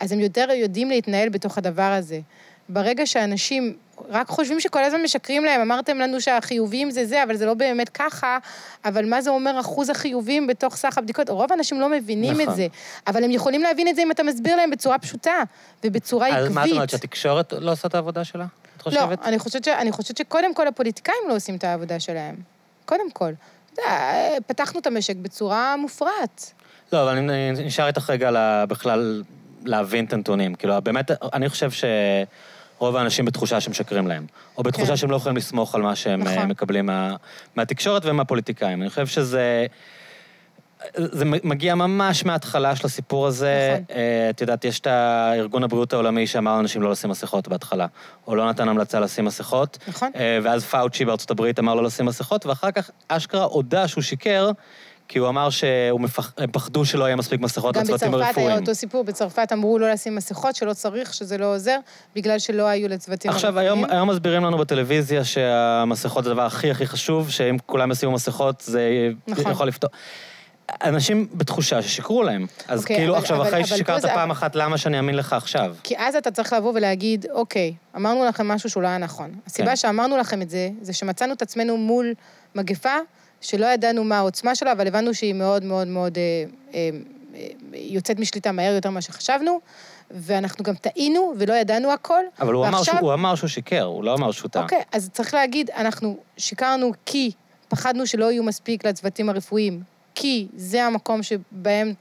אז הם יותר יודעים להתנהל בתוך הדבר הזה. ברגע שאנשים רק חושבים שכל הזמן משקרים להם, אמרתם לנו שהחיוביים זה זה, אבל זה לא באמת ככה, אבל מה זה אומר אחוז החיוביים בתוך סך הבדיקות? רוב האנשים לא מבינים נכון. את זה, אבל הם יכולים להבין את זה אם אתה מסביר להם בצורה פשוטה ובצורה עקבית. אז מה את אומרת, שהתקשורת לא עושה את העבודה שלה? את לא, חושבת? אני חושבת, ש... אני חושבת שקודם כל הפוליטיקאים לא עושים את העבודה שלהם. קודם כל. אתה יודע, פתחנו את המשק בצורה מופרעת. לא, אבל אני נשאר איתך רגע בכלל להבין את הנתונים. כאילו, באמת, אני חושב שרוב האנשים בתחושה שמשקרים להם. או בתחושה כן. שהם לא יכולים לסמוך על מה שהם נכון. נכון. מקבלים מה, מהתקשורת ומהפוליטיקאים. אני חושב שזה... זה מגיע ממש מההתחלה של הסיפור הזה. נכון. אה, את יודעת, יש את ארגון הבריאות העולמי שאמר לאנשים לא לשים מסכות בהתחלה, או לא נתן המלצה לשים מסכות. נכון. אה, ואז פאוצ'י בארצות הברית אמר לא לשים מסכות, ואחר כך אשכרה הודה שהוא שיקר, כי הוא אמר שהם מפח... פחדו שלא יהיה מספיק מסכות גם לצוותים בצרפת הרפואיים. היה אותו סיפור, בצרפת אמרו לא לשים מסכות, שלא צריך, שזה לא עוזר, בגלל שלא היו לצוותים עכשיו, היום, היום מסבירים לנו בטלוויזיה שהמסכות זה הדבר הכי הכי חשוב, שאם כולם ישימו מסכות, זה נכון. יכול לפתור. אנשים בתחושה ששיקרו להם. אז אוקיי, כאילו אבל- עכשיו, אבל- אחרי אבל ששיקרת זה- פעם אחת, למה שאני אאמין לך עכשיו? כי אז אתה צריך לבוא ולהגיד, אוקיי, אמרנו לכם משהו שהוא לא היה נכון. הסיבה כן. שאמרנו לכם את זה, זה שמצאנו את עצמנו מול מגפה שלא ידענו מה העוצמה שלה, אבל הבנו שהיא מאוד מאוד מאוד אה, אה, אה, יוצאת משליטה מהר יותר ממה שחשבנו, ואנחנו גם טעינו ולא ידענו הכל. אבל הוא אמר ועכשיו- שהוא- הוא אמר שהוא שיקר, הוא לא אמר שהוא טעה. אוקיי, אז צריך להגיד, אנחנו שיקרנו כי פחדנו שלא יהיו מספיק לצוותים הרפואיים, כי זה המקום שבהם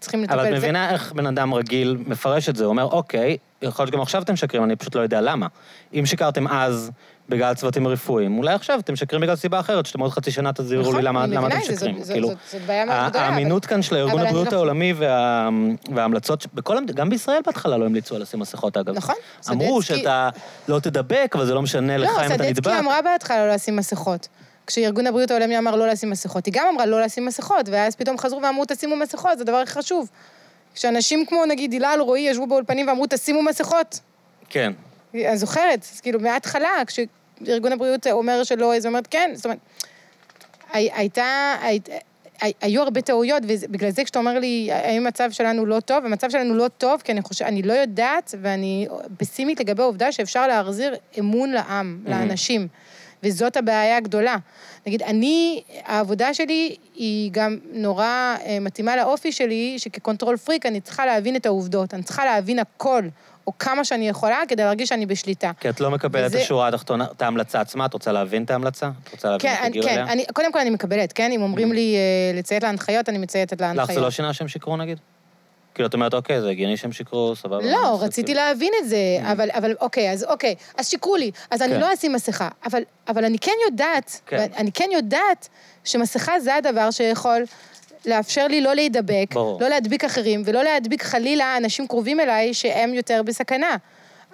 צריכים לטפל. אבל את זה- מבינה איך בן אדם רגיל מפרש את זה, הוא אומר, אוקיי, יכול להיות שגם עכשיו אתם משקרים, אני פשוט לא יודע למה. אם שיקרתם אז בגלל צוותים רפואיים, אולי עכשיו אתם משקרים בגלל סיבה אחרת, שאתם עוד חצי שנה תסבירו נכון, לי למה אני למה אתם משקרים. זאת- כאילו, זאת- זאת בעיה מאוד גדולה, אבל- האמינות כאן של ארגון הבריאות לא- העולמי וה- וההמלצות, בכל גם בישראל בהתחלה לא המליצו על לשים מסכות, אגב. נכון, אמרו סדצקי- שאתה לא תדבק, אבל זה לא משנה לך לא, אם אתה סדצקי נדבק. אמרה בהתחלה לא לשים מסכות. כשארגון הבריאות העולמי אמר לא לשים מסכות, היא גם אמרה לא לשים מסכות, ואז פתאום חזרו ואמרו תשימו מסכות, זה הדבר הכי חשוב. כשאנשים כמו נגיד הילה אלרועי ישבו באולפנים ואמרו תשימו מסכות. כן. אני זוכרת, כאילו מההתחלה, כשארגון הבריאות אומר שלא, אז היא אומרת כן, זאת אומרת, הי- הייתה, היית- הי- היו הרבה טעויות, ובגלל זה כשאתה אומר לי, האם המצב שלנו לא טוב, המצב שלנו לא טוב, כי אני חושבת, אני לא יודעת, ואני פסימית לגבי העובדה שאפשר להחזיר אמון לעם, לאנשים, וזאת הבעיה הגדולה. נגיד, אני, העבודה שלי היא גם נורא אה, מתאימה לאופי שלי, שכ control freak אני צריכה להבין את העובדות, אני צריכה להבין הכל, או כמה שאני יכולה, כדי להרגיש שאני בשליטה. כי את לא מקבלת את וזה- השורה התחתונה, את ההמלצה עצמה, את רוצה להבין את ההמלצה? את רוצה להבין כן, אני, הגיעו כן, אליה? אני, קודם כל אני מקבלת, כן? אם אומרים לי אה, לציית להנחיות, אני מצייתת להנחיות. לך זה לא שינה שהם שיקרו נגיד? כאילו, את אומרת, אוקיי, זה הגיוני שהם שיקרו, סבבה. לא, רציתי כאילו. להבין את זה, אבל, אבל אוקיי, אז אוקיי, אז שיקרו לי, אז אני כן. לא אשים מסכה. אבל, אבל אני כן יודעת, כן. אני כן יודעת שמסכה זה הדבר שיכול לאפשר לי לא להידבק, ברור. לא להדביק אחרים, ולא להדביק חלילה אנשים קרובים אליי שהם יותר בסכנה.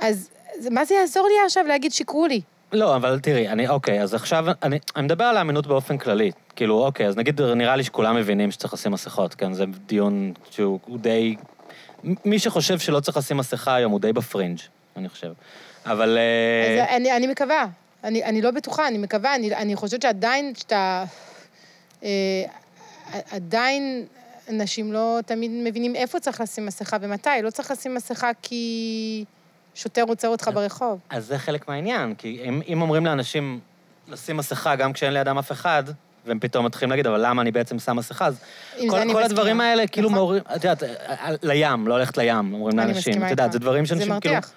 אז מה זה יעזור לי עכשיו להגיד שיקרו לי? לא, אבל תראי, אני, אוקיי, אז עכשיו, אני, אני מדבר על האמינות באופן כללי. כאילו, אוקיי, אז נגיד, נראה לי שכולם מבינים שצריך לשים מסכות, כן? זה דיון שהוא הוא די... מי שחושב שלא צריך לשים מסכה היום, הוא די בפרינג', אני חושב. אבל... אה, אז אני, אני מקווה. אני, אני לא בטוחה, אני מקווה, אני, אני חושבת שעדיין, שאתה... אה, עדיין אנשים לא תמיד מבינים איפה צריך לשים מסכה ומתי. לא צריך לשים מסכה כי שוטר עוצר אותך ברחוב. אז זה חלק מהעניין, כי אם, אם אומרים לאנשים לשים מסכה גם כשאין לידם אף אחד, והם פתאום מתחילים להגיד, אבל למה אני בעצם שם מסכה? אז כל, זה כל. הדברים האלה כאילו נכון. מעוררים, את יודעת, לים, לא ללכת לים, אומרים לאנשים. את יודעת. זה דברים שאנשים זה כאילו... מרתיח.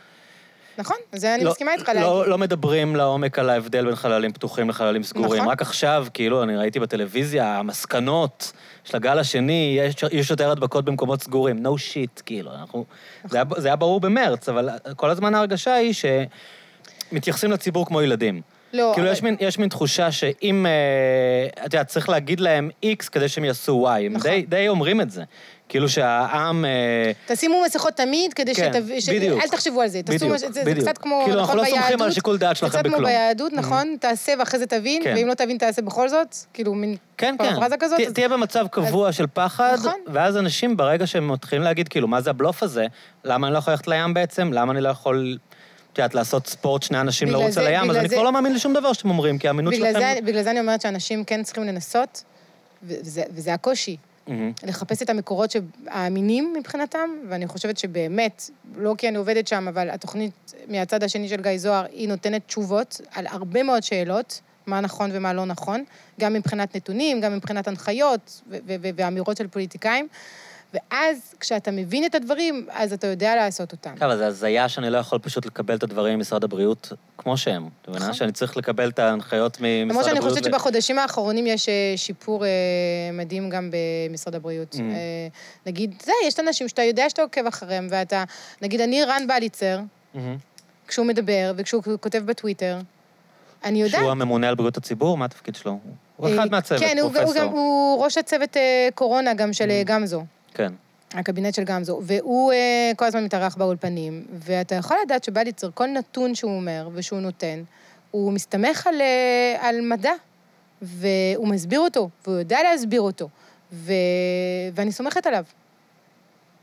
נכון, זה אני לא- מסכימה איתך לא, להגיד. לא מדברים לעומק על ההבדל בין חללים פתוחים לחללים סגורים. נכון. רק עכשיו, כאילו, אני ראיתי בטלוויזיה, המסקנות של הגל השני, יש, יש יותר הדבקות במקומות סגורים. no shit, כאילו, אנחנו... זה, היה, זה היה ברור במרץ, אבל כל הזמן ההרגשה היא שמתייחסים לציבור כמו ילדים. לא, כאילו, אבל- יש מין, יש מין תחושה שאם, אה, את יודעת, צריך להגיד להם X כדי שהם יעשו Y. הם נכון. די, די אומרים את זה. כאילו שהעם... אה, תשימו מסכות תמיד, כדי כן, שתב... ש... בדיוק. אל תחשבו על זה. בדיוק, מש- זה, זה בדיוק. קצת כמו, כאילו, אנחנו לא סומכים על שיקול דעת שלכם זה קצת כמו בכלום. ביהדות, נכון? תעשה ואחרי זה תבין, כן. ואם לא תבין, תעשה בכל זאת. כאילו, מין כן, כן. פרפרזה כזאת. תה- אז- תהיה במצב קבוע של פחד, נכון. ואז אנשים, ברגע שהם מתחילים להגיד, כאילו, מה זה הבלוף הזה? למה אני לא יכול ללכת לים בעצם? למה אני לא יכול, את יודעת, לעשות ספורט, שני אנשים לרוץ על הים? אז אני כבר לא מאמין לשום דבר שאתם אומרים, כי האמינות שלכם... בגלל זה אני אומרת שאנשים כן צריכים לנסות, וזה, וזה הקושי. מהמם. לחפש את המקורות האמינים מבחינתם, ואני חושבת שבאמת, לא כי אני עובדת שם, אבל התוכנית מהצד השני של גיא זוהר, היא נותנת תשובות על הרבה מאוד שאלות, מה נכון ומה לא נכון, גם מבחינת נתונים, גם מבחינת הנחיות ו- ו- ו- ואמירות של פוליטיקאים. ואז, כשאתה מבין את הדברים, אז אתה יודע לעשות אותם. כן, אבל זה הזיה שאני לא יכול פשוט לקבל את הדברים ממשרד הבריאות כמו שהם. את מבינה? נכון. שאני צריך לקבל את ההנחיות ממשרד הבריאות. למרות שאני חושבת שבחודשים האחרונים יש אה, שיפור אה, מדהים גם במשרד הבריאות. Mm. אה, נגיד, זה, יש את האנשים שאתה יודע שאתה עוקב אחריהם, ואתה... נגיד, אני רן בליצר, מהמם. כשהוא מדבר וכשהוא כותב בטוויטר, אני יודעת... שהוא הממונה על בריאות הציבור? מה התפקיד שלו? הוא אחד מהצוות, כן, הוא- פרופסור. הוא ראש הצוות קורונה גם של Mm. גמזו, כן. הקבינט של גמזו, והוא אה, כל הזמן מתארח באולפנים, ואתה יכול לדעת שבליצר, כל נתון שהוא אומר ושהוא נותן, הוא מסתמך על, אה, על מדע, והוא מסביר אותו, והוא יודע להסביר אותו, ו... ואני סומכת עליו.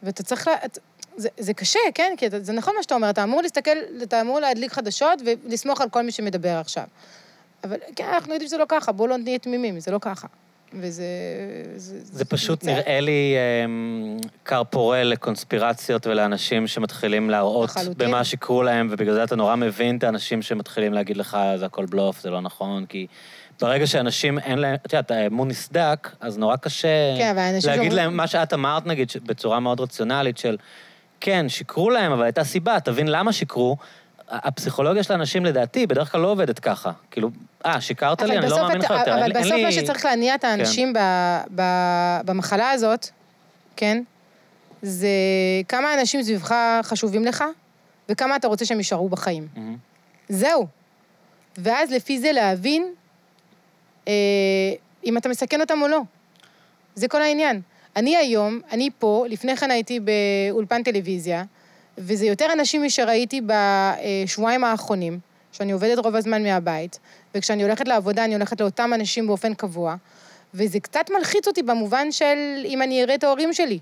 ואתה צריך ל... את- זה, זה קשה, כן? כי אתה, זה נכון מה שאתה אומר, אתה אמור להסתכל, אתה אמור להדליק חדשות ולסמוך על כל מי שמדבר עכשיו. אבל כן, אנחנו יודעים שזה לא ככה, בואו לא נהיה תמימים, זה לא ככה. וזה... זה פשוט נראה לי אמ, כר פורה לקונספירציות ולאנשים שמתחילים להראות לחלוטין. במה שיקרו להם, ובגלל זה אתה נורא מבין את האנשים שמתחילים להגיד לך, זה הכל בלוף, זה לא נכון, כי ברגע שאנשים אין להם, את יודעת, האמון נסדק, אז נורא קשה כן, להגיד שאומרים- להם, מה שאת אמרת, נגיד, בצורה מאוד רציונלית של, כן, שיקרו להם, אבל הייתה סיבה, תבין למה שיקרו. הפסיכולוגיה של האנשים, לדעתי, בדרך כלל לא עובדת ככה. כאילו, אה, שיקרת לי, אני לא מאמין לך יותר. אבל בסוף מה שצריך להניע את האנשים ב- במחלה הזאת, כן, זה כמה אנשים סביבך חשובים לך, וכמה אתה רוצה שהם יישארו בחיים. זהו. ואז לפי זה להבין אה, אם אתה מסכן אותם או לא. זה כל העניין. אני היום, אני פה, לפני כן הייתי באולפן טלוויזיה, וזה יותר אנשים משראיתי בשבועיים האחרונים, שאני עובדת רוב הזמן מהבית, וכשאני הולכת לעבודה, אני הולכת לאותם אנשים באופן קבוע, וזה קצת מלחיץ אותי במובן של אם אני אראה את ההורים שלי.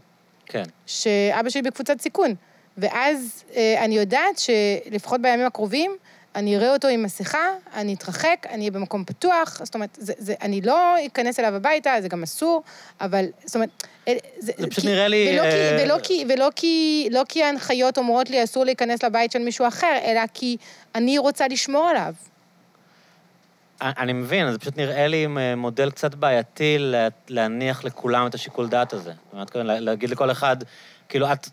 כן. שאבא שלי בקבוצת סיכון. ואז אה, אני יודעת שלפחות בימים הקרובים, אני אראה אותו עם מסכה, אני אתרחק, אני אהיה במקום פתוח, זאת אומרת, זה, זה, אני לא אכנס אליו הביתה, זה גם אסור, אבל, זאת אומרת... אה, זה פשוט נראה לי, ולא, אה, כי, ולא, כי, ולא, כי, לא כי ההנחיות אומרות לי אסור להיכנס לבית של מישהו אחר, אלא כי אני רוצה לשמור עליו. אני מבין, זה פשוט נראה לי אה, מודל קצת בעייתי לה- להניח לכולם את השיקול דעת הזה. זאת אומרת, לה- להגיד לכל אחד, כאילו, את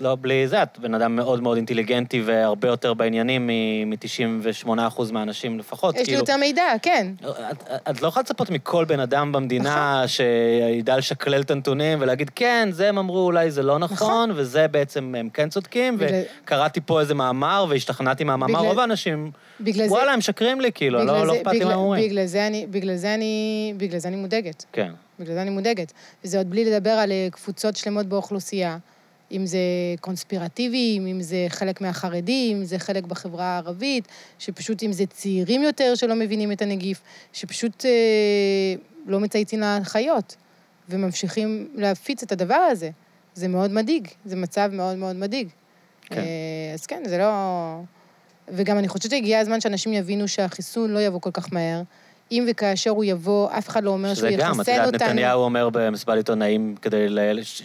לא בלי זה, את בן אדם מאוד מאוד אינטליגנטי והרבה יותר בעניינים מ-98% מהאנשים לפחות. יש לי כאילו, יותר מידע, כן. את, את לא יכולה לצפות מכל בן אדם במדינה נכון. שידע לשקלל את הנתונים ולהגיד, כן, זה הם אמרו, אולי זה לא נכון, וזה בעצם הם כן צודקים, בגלל- וקראתי פה איזה מאמר והשתכנעתי מהמאמר, בגלל- רוב האנשים, בגלל זה... וואלה, הם משקרים לי, כאילו, לא לא אכפת לי מה הם אומרים. בגלל זה אני, בגלל זה אני, בגלל זה אני מודאגת. כן. בגלל זה אני מודאגת. וזה עוד בלי לדבר על אה, קבוצות שלמות באוכלוסייה. אם זה קונספירטיביים, אם זה חלק מהחרדים, אם זה חלק בחברה הערבית, שפשוט אם זה צעירים יותר שלא מבינים את הנגיף, שפשוט אה, לא מצייצים להנחיות, וממשיכים להפיץ את הדבר הזה. זה מאוד מדאיג, זה מצב מאוד מאוד מדאיג. כן. אה, אז כן, זה לא... וגם אני חושבת שהגיע הזמן שאנשים יבינו שהחיסון לא יבוא כל כך מהר. אם וכאשר הוא יבוא, אף אחד לא אומר שהוא שזה גם, את יחסן יודעת, אותנו. נתניהו אומר במסיבת עיתונאים כדי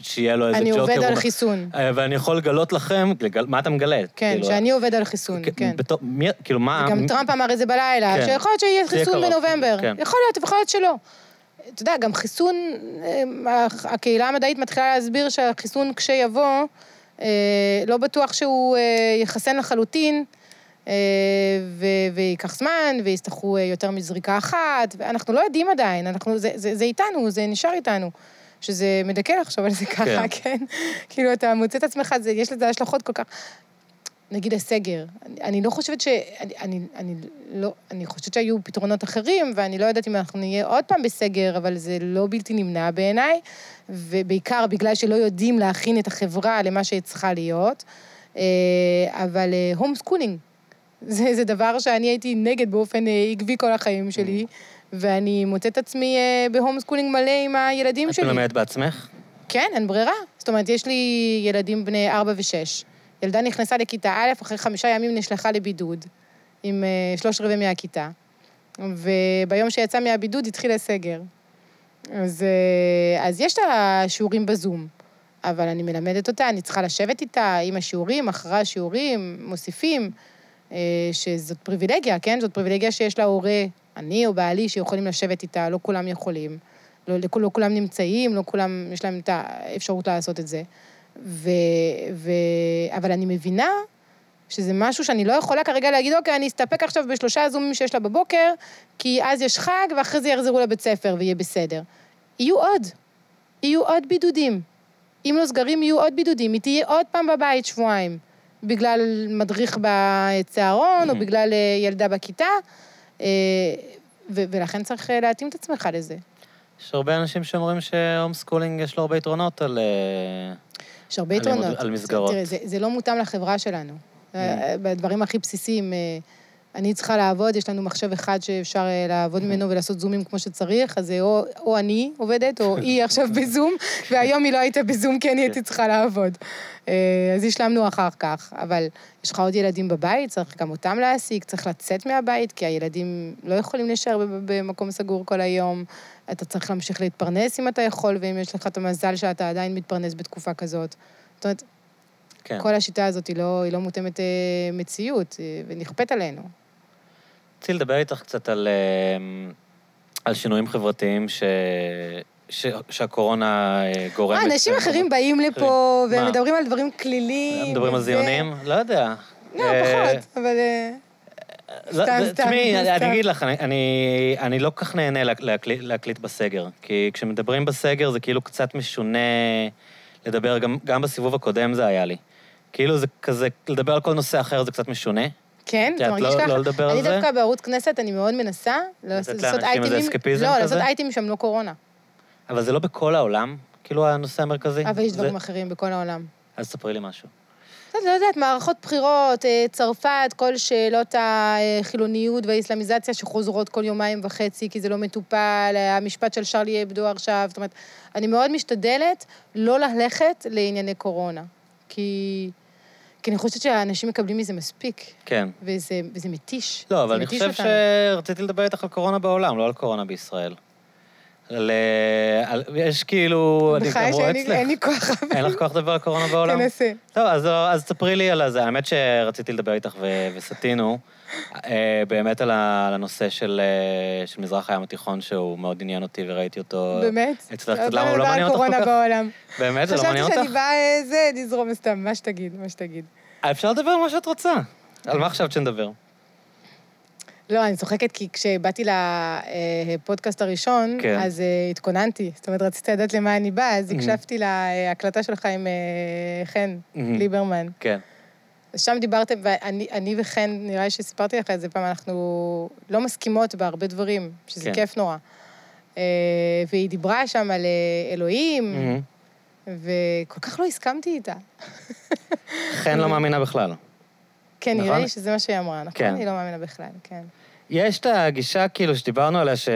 שיהיה לו איזה אני ג'וקר. עובד הוא על חיסון. "אה, ואני יכול לגלות לכם, מה אתה מגלה? כן, כאילו, שאני עובד על חיסון, כן. כאילו, מה... גם טראמפ אמר את זה בלילה, כן. שיכול להיות שיהיה חיסון בנובמבר. כן. יכול להיות, ויכול להיות שלא. אתה יודע, גם חיסון, אה, הקהילה המדעית מתחילה להסביר שהחיסון כשיבוא, אה, לא בטוח שהוא יחסן לחלוטין, ו- וייקח זמן, ויצטרכו אה, יותר מזריקה אחת, ואנחנו לא יודעים עדיין, אנחנו, זה, זה, זה איתנו, זה נשאר איתנו. שזה מדכא לחשוב על זה ככה, כן. כן? כאילו, אתה מוצא את עצמך, זה, יש לזה השלכות כל כך... נגיד הסגר, אני, אני לא חושבת ש... אני, אני, אני, לא, אני חושבת שהיו פתרונות אחרים, ואני לא יודעת אם אנחנו נהיה עוד פעם בסגר, אבל זה לא בלתי נמנע בעיניי, ובעיקר בגלל שלא יודעים להכין את החברה למה שהיא צריכה להיות. אה, אבל home schooling, זה, זה דבר שאני הייתי נגד באופן אה, עקבי כל החיים שלי, ואני מוצאת עצמי אה, ב home schooling מלא עם הילדים את שלי. מלמדת בעצמך? כן, אין ברירה. זאת אומרת, יש לי ילדים בני ארבע ושש. ילדה נכנסה לכיתה א', אחרי חמישה ימים נשלחה לבידוד, עם אה, שלוש רבעי מהכיתה. וביום שיצא מהבידוד התחיל הסגר. אז, אז יש לה שיעורים בזום, אבל אני מלמדת אותה, אני צריכה לשבת איתה עם השיעורים, אחרי השיעורים, מוסיפים, שזאת פריבילגיה, כן? זאת פריבילגיה שיש לה הורה, אני או בעלי, שיכולים לשבת איתה, לא כולם יכולים. לא, לא, לא כולם נמצאים, לא כולם, יש להם את האפשרות לעשות את זה. ו, ו, אבל אני מבינה שזה משהו שאני לא יכולה כרגע להגיד, אוקיי, אני אסתפק עכשיו בשלושה זומים שיש לה בבוקר, כי אז יש חג, ואחרי זה יחזרו לבית ספר ויהיה בסדר. יהיו עוד. יהיו עוד בידודים. אם לא סגרים, יהיו עוד בידודים. היא תהיה עוד פעם בבית שבועיים, בגלל מדריך בצהרון, או Mhm. בגלל אה, ילדה בכיתה, אה, ולכן צריך אה, להתאים את עצמך לזה. יש הרבה אנשים שאומרים ש home schooling יש לו הרבה יתרונות על... יש הרבה על יתרונות. על מסגרות. תראה, זה, זה לא מותאם לחברה שלנו. Mm. בדברים הכי בסיסיים, אני צריכה לעבוד, יש לנו מחשב אחד שאפשר אה, לעבוד ממנו ולעשות זומים כמו שצריך, אז זה או, או אני עובדת, או היא עכשיו בזום, והיום היא לא הייתה בזום כי אני הייתי צריכה לעבוד. אה, אז השלמנו אחר כך. אבל יש לך עוד ילדים בבית, צריך גם אותם להעסיק, צריך לצאת מהבית, כי הילדים לא יכולים להישאר במקום סגור כל היום. אתה צריך להמשיך להתפרנס אם אתה יכול, ואם יש לך את המזל שאתה עדיין מתפרנס בתקופה כזאת. זאת אומרת, כן. כל השיטה הזאת היא לא, היא לא מותאמת אה, מציאות, ונכפית עלינו. רציתי לדבר איתך קצת על, אה, על שינויים חברתיים ש, ש, שהקורונה אה, גורמת. אה, אנשים אחרים באים לפה, מה? והם מדברים על דברים כלילים. מדברים על וזה- זיונים? לא יודע. לא, אה, פחות, אבל... אה, לא, סתם, סתם, תשמעי, אני- אגיד לך, אני- לא כל כך נהנה להק- להקליט- בסגר. כי כשמדברים בסגר זה כאילו קצת משונה לדבר, גם- גם בסיבוב הקודם זה היה לי. כאילו זה כזה, לדבר על כל נושא אחר זה קצת משונה. כן, את אתה מרגיש לא- ככה? לא לדבר על אני זה? דווקא בערוץ כנסת, אני מאוד מנסה לעשות אייטמים... לא? לעשות אייטמים שהם לא קורונה. אבל זה לא בכל העולם, כאילו הנושא המרכזי. אבל יש דברים אחרים בכל העולם. אז ספרי לי משהו. לא יודעת, מערכות בחירות, אה, צרפת, כל שאלות החילוניות והאסלאמיזציה שחוזרות כל יומיים וחצי, כי זה לא מטופל, המשפט של שרלי אבדו עכשיו, זאת אומרת, אני מאוד משתדלת לא ללכת לענייני קורונה, כי, כי אני חושבת שהאנשים מקבלים מזה מספיק, כן. וזה, וזה מתיש. לא, אבל אני חושב אותנו. שרציתי לדבר איתך על קורונה בעולם, לא על קורונה בישראל. על... אה, על- יש כאילו... רואה שאין לי- כוח. אין לך כוח לדבר על קורונה בעולם? תנסה. טוב, אז, אז תספרי לי על זה. האמת שרציתי לדבר איתך ו- וסטינו, באמת על הנושא של, אה, של מזרח הים התיכון, שהוא מאוד עניין אותי וראיתי אותו. באמת? אצלך קצת, למה הוא לא מעניין אותך כל כך? בעולם. באמת? זה לא מעניין חשבתי אותך? שאני באה, אה, זה, נזרום סתם, מה שתגיד, מה שתגיד. אפשר לדבר על מה שאת רוצה. על מה חשבת שנדבר? לא, אני צוחקת כי כשבאתי לפודקאסט הראשון, כן. אז אה, התכוננתי. זאת אומרת, רציתי לדעת למה אני באה, אז הקשבתי להקלטה שלך עם אה, חן מהמם. ליברמן. כן. אז שם דיברתם, ואני אני וחן, נראה לי שסיפרתי לך את זה פעם, אנחנו לא מסכימות בהרבה דברים, שזה כן. כיף נורא. אה, והיא דיברה שם על אה, אלוהים, מהמם. וכל כך לא הסכמתי איתה. חן לא מאמינה בכלל. כן, נראה נכון? לי שזה מה שהיא אמרה, נכון? כן. אני לא מאמינה בכלל, כן. יש את הגישה, כאילו, שדיברנו עליה, ש...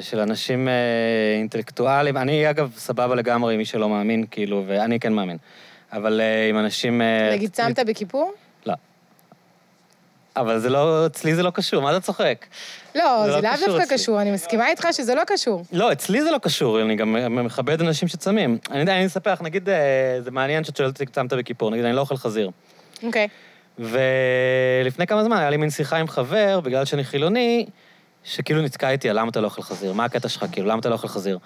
של אנשים אה, אינטלקטואלים. אני, אגב, סבבה לגמרי מי שלא מאמין, כאילו, ואני כן מאמין. אבל אה, עם אנשים... אה, נגיד, צמת בכיפור? לא. אבל זה לא, אצלי זה לא קשור, מה אתה צוחק? לא, זה זה לא לאו דווקא. קשור, אני מסכימה איתך שזה לא קשור. לא, אצלי זה לא קשור, אני גם מכבד אנשים שצמים. אני יודע, אני אספר לך, נגיד, אה, זה מעניין שאת שואלת אותי צמת בכיפור, נגיד, אני לא אוכל חזיר. אוקיי. ולפני כמה זמן היה לי מין שיחה עם חבר, בגלל שאני חילוני, שכאילו נתקע איתי על למה אתה לא אוכל חזיר, מה הקטע שלך, כאילו, למה אתה לא אוכל חזיר?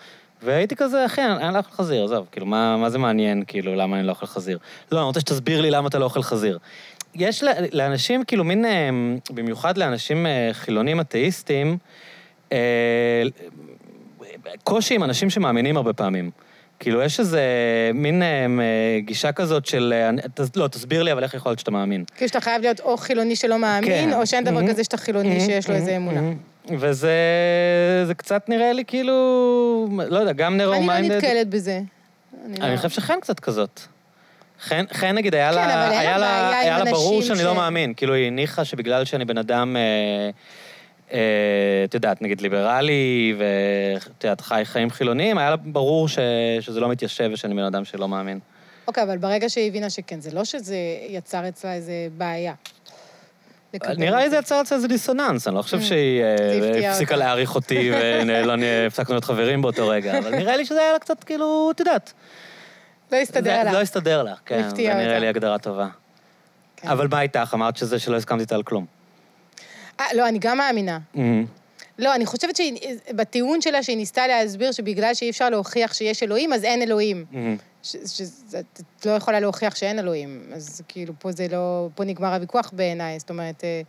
והייתי כזה, אחי, אני אני לא אוכל חזיר, עזוב, כאילו, מה, מה זה מעניין, כאילו, למה אני לא אוכל חזיר? לא, אני רוצה שתסביר לי למה אתה לא אוכל חזיר. יש לאנשים, כאילו, מין, אה, במיוחד לאנשים אה, חילונים אתאיסטים, אה, קושי עם אנשים שמאמינים הרבה פעמים. כאילו, יש איזה מין אה, אה, גישה כזאת של, לא, תסביר לי, אבל איך יכול להיות שאתה מאמין? כאילו שאתה חייב להיות או חילוני שלא מאמין, כן. או שאין דבר Mhm. כזה שאתה חילוני שיש לו איזה אמונה. וזה זה קצת נראה לי כאילו, לא יודע, גם נרו אני לא מיינדד. נתקלת בזה. לא- אני חושב שחן קצת כזאת. חן, חן נגיד, היה כן, לה, היה לה, היה לה ברור שאני ש- לא מאמין. כאילו, היא הניחה שבגלל שאני בן אדם, אה, אה, את יודעת, נגיד ליברלי, ואת יודעת, חי חיים חילוניים, היה לה ברור ש, שזה לא מתיישב ושאני בן אדם שלא מאמין. אוקיי, אבל ברגע שהיא הבינה שכן, זה לא שזה יצר אצלה איזה בעיה. נראה לי זה יצר אצלה איזה דיסוננס, אני לא חושב שהיא אה, זה הפתיע הפסיקה. להעריך אותי ולא הפסקנו להיות חברים באותו רגע, אבל נראה לי שזה היה לה קצת כאילו, את יודעת. לא הסתדר זה- לה. לא הסתדר לך, כן, זה הפתיע נראה אותה. לי הגדרה טובה. כן. אבל מה איתך? אמרת שזה שלא הסכמתי איתה על כלום. אה, לא, אני גם מאמינה. לא, אני חושבת שבטיעון שלה שהיא ניסתה להסביר שבגלל שאי אפשר להוכיח שיש אלוהים, אז אין אלוהים. מהמם. ש- שזה- את לא יכולה להוכיח שאין אלוהים. אז כאילו, פה זה לא... פה נגמר הוויכוח בעיניי. זאת אומרת, אה,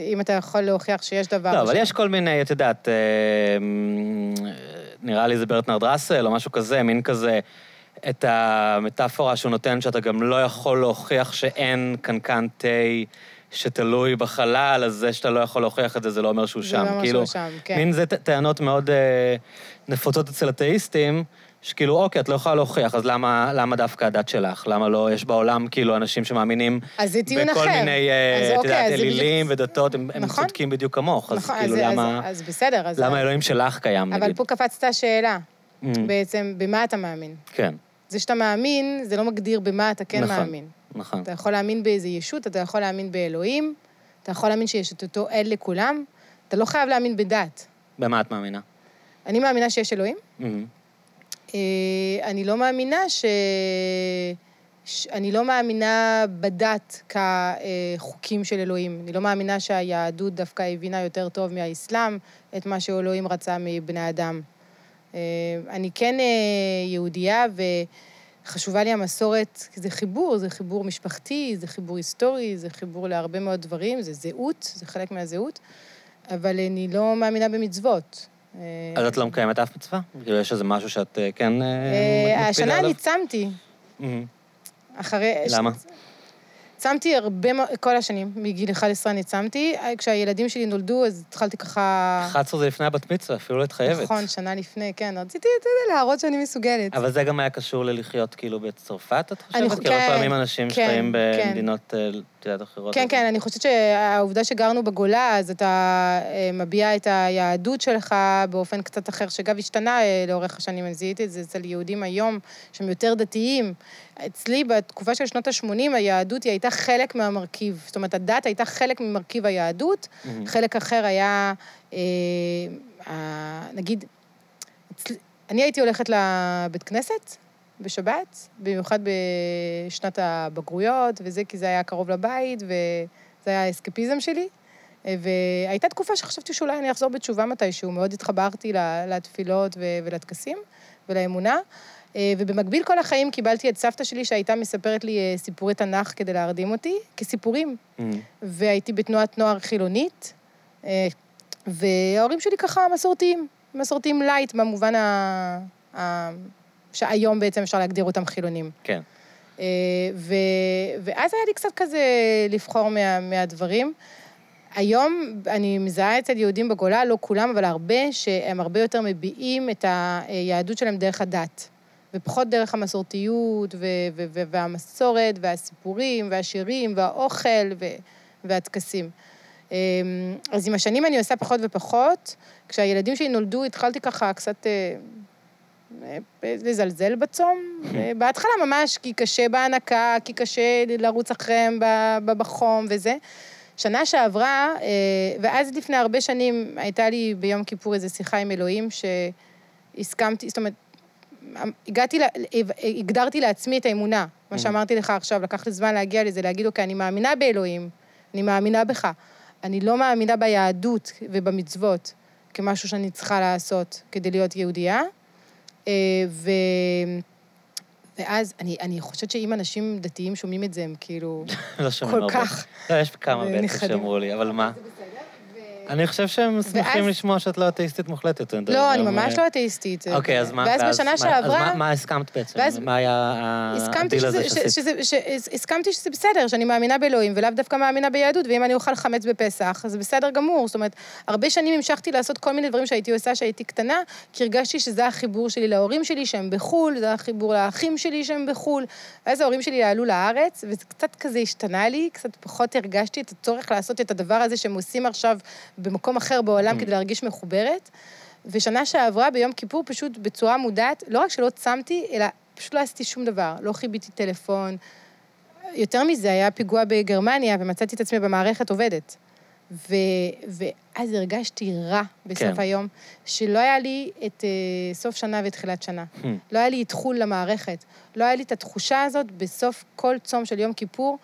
אם אתה יכול להוכיח שיש דבר... לא, אבל יש כל מיני, את יודעת, אה, נראה לי זה ברטנרד ראסל או משהו כזה, מין כזה, את המטאפורה שהוא נותן, שאתה גם לא יכול להוכיח שאין קנקן תה שתלוי בחלל, אז זה שאתה לא יכול להוכיח את זה, זה לא אומר שהוא זה שם. לא אומר כאילו, שהוא שם, כן. מין זה טענות מאוד אה, נפוצות אצל אתאיסטים, שכאילו, אוקיי, את לא יכולה להוכיח, אז למה, למה דווקא הדת שלך? למה לא, יש בעולם כאילו אנשים שמאמינים אז זה טיעון בכל אחר. מיני, אה, אז את אוקיי, יודעת, אז זה בדיוק- אלילים ודתות, הם, הם נכון. צודקים בדיוק כמוך, אז נכון, כאילו, אז, למה, אז, אז בסדר, אז... למה האלוהים שלך קיים, אבל נגיד? פה קפצת השאלה, Mm, בעצם, במה אתה מאמין? כן, זה שאתה מאמין, זה לא מגדיר במה אתה כן נכון. מאמין. נכון. אתה יכול להאמין באיזה ישות, אתה יכול להאמין באלוהים, אתה יכול להאמין שיש את אותו אל לכולם, אתה לא חייב להאמין בדת. במה את מאמינה? אני מאמינה שיש אלוהים. Mm, אה, אני לא מאמינה ש... אני לא מאמינה בדת כחוקים של אלוהים. אני לא מאמינה שהיהדות דווקא הבינה יותר טוב מהאסלאם את מה שאלוהים רצה מבני אדם. אה, אני כן אה, יהודייה, וחשובה לי המסורת, כי זה חיבור, זה חיבור משפחתי, זה חיבור היסטורי, זה חיבור להרבה מאוד דברים, זה זהות, זה חלק מהזהות, אבל אני לא מאמינה במצוות. אז את לא מקיימת אף מצווה? כאילו, יש איזה משהו שאת אה, כן אה, אה, מקפידה השנה עליו? אני צמתי, אחרי... למה? צמתי הרבה, כל השנים, מגיל 11 אני צמתי. כשהילדים שלי נולדו, אז התחלתי ככה... 11 זה לפני הבת מצווה, אפילו לא התחייבת. נכון, שנה לפני, כן. רציתי, אתה יודע, להראות שאני מסוגלת. אבל זה גם היה קשור ללחיות כאילו בצרפת, את אני חושבת? חו- כי הרבה כן, פעמים אנשים כן, שחיים כן. במדינות, אה, יודעת, אחרות. כן, כן, אני חושבת שהעובדה שגרנו בגולה, אז אתה אה, מביע את היהדות שלך באופן קצת אחר, שאגב השתנה אה, לאורך השנים. אני זיהיתי את זה אצל יהודים היום, שהם יותר דתיים. אצלי, בתקופה של שנות ה-80, היהדות היא הייתה חלק מהמרכיב. זאת אומרת, הדת הייתה חלק ממרכיב היהדות. חלק אחר היה, אה, נגיד, אצל- אני הייתי הולכת לבית כנסת בשבת, במיוחד בשנת הבגרויות, וזה כי זה היה קרוב לבית, וזה היה האסקפיזם שלי. והייתה תקופה שחשבתי שאולי אני אחזור בתשובה מתישהו, מאוד התחברתי לתפילות ולטקסים ולאמונה. ובמקביל כל החיים קיבלתי את סבתא שלי שהייתה מספרת לי אה, סיפורי תנ"ך כדי להרדים אותי, כסיפורים. מהמם. והייתי בתנועת נוער חילונית, אה, וההורים שלי ככה מסורתיים, מסורתיים light במובן ה... שהיום בעצם אפשר להגדיר אותם חילונים. כן. אה, ו... ואז היה לי קצת כזה לבחור מה... מהדברים. היום אני מזהה אצל יהודים בגולה, לא כולם, אבל הרבה, שהם הרבה יותר מביעים את היהדות שלהם דרך הדת. ופחות דרך המסורתיות, ו- ו- ו- והמסורת, והסיפורים, והשירים, והאוכל, ו- והטקסים. אמ, אז עם השנים אני עושה פחות ופחות. כשהילדים שלי נולדו, התחלתי ככה קצת אה, אה, לזלזל בצום. אה, בהתחלה ממש, כי קשה בהנקה, כי קשה לרוץ אחריהם בחום וזה. שנה שעברה, אה, ואז לפני הרבה שנים הייתה לי ביום כיפור איזו שיחה עם אלוהים, שהסכמתי, זאת אומרת, הגעתי, לה- הגדרתי לעצמי את האמונה, מה שאמרתי לך עכשיו, לקח לי זמן להגיע לזה, להגיד, אוקיי, אני מאמינה באלוהים, אני מאמינה בך. אני לא מאמינה ביהדות ובמצוות כמשהו שאני צריכה לעשות כדי להיות יהודייה. אה, ו... ואז אני, אני חושבת שאם אנשים דתיים שומעים את זה, הם כאילו... לא שומעים כל הרבה. כך. לא, יש כמה בטח ונכדים. שאמרו לי, אבל מה? אני חושב שהם שמחים לשמוע שאת לא אתאיסטית מוחלטת. לא, אני ממש לא אתאיסטית. אוקיי, אז מה? ואז בשנה שעברה... אז מה- הסכמת בעצם? מה היה הדיל הזה שעשית? הסכמתי שזה בסדר, שאני מאמינה באלוהים, ולאו דווקא מאמינה ביהדות, ואם אני אוכל חמץ בפסח, אז זה בסדר גמור. זאת אומרת, הרבה שנים המשכתי לעשות כל מיני דברים שהייתי עושה כשהייתי קטנה, כי הרגשתי שזה החיבור שלי להורים שלי שהם בחו"ל, זה החיבור לאחים שלי שהם בחו"ל. ואז ההורים שלי עלו לארץ, וזה קצת כזה השתנה לי, קצת פחות הרגשתי את הצורך לעשות את הדבר הזה שהם עושים עכשיו במקום אחר בעולם כדי להרגיש מחוברת. ושנה שעברה, ביום כיפור, פשוט בצורה מודעת, לא רק שלא צמתי, אלא פשוט לא עשיתי שום דבר. לא חיביתי טלפון. יותר מזה, היה פיגוע בגרמניה, ומצאתי את עצמי במערכת עובדת. ו, ואז הרגשתי רע בסוף כן. היום, שלא היה לי את uh, סוף שנה ותחילת שנה. Hmm. לא היה לי איתחול למערכת. לא היה לי את התחושה הזאת בסוף כל צום של יום כיפור,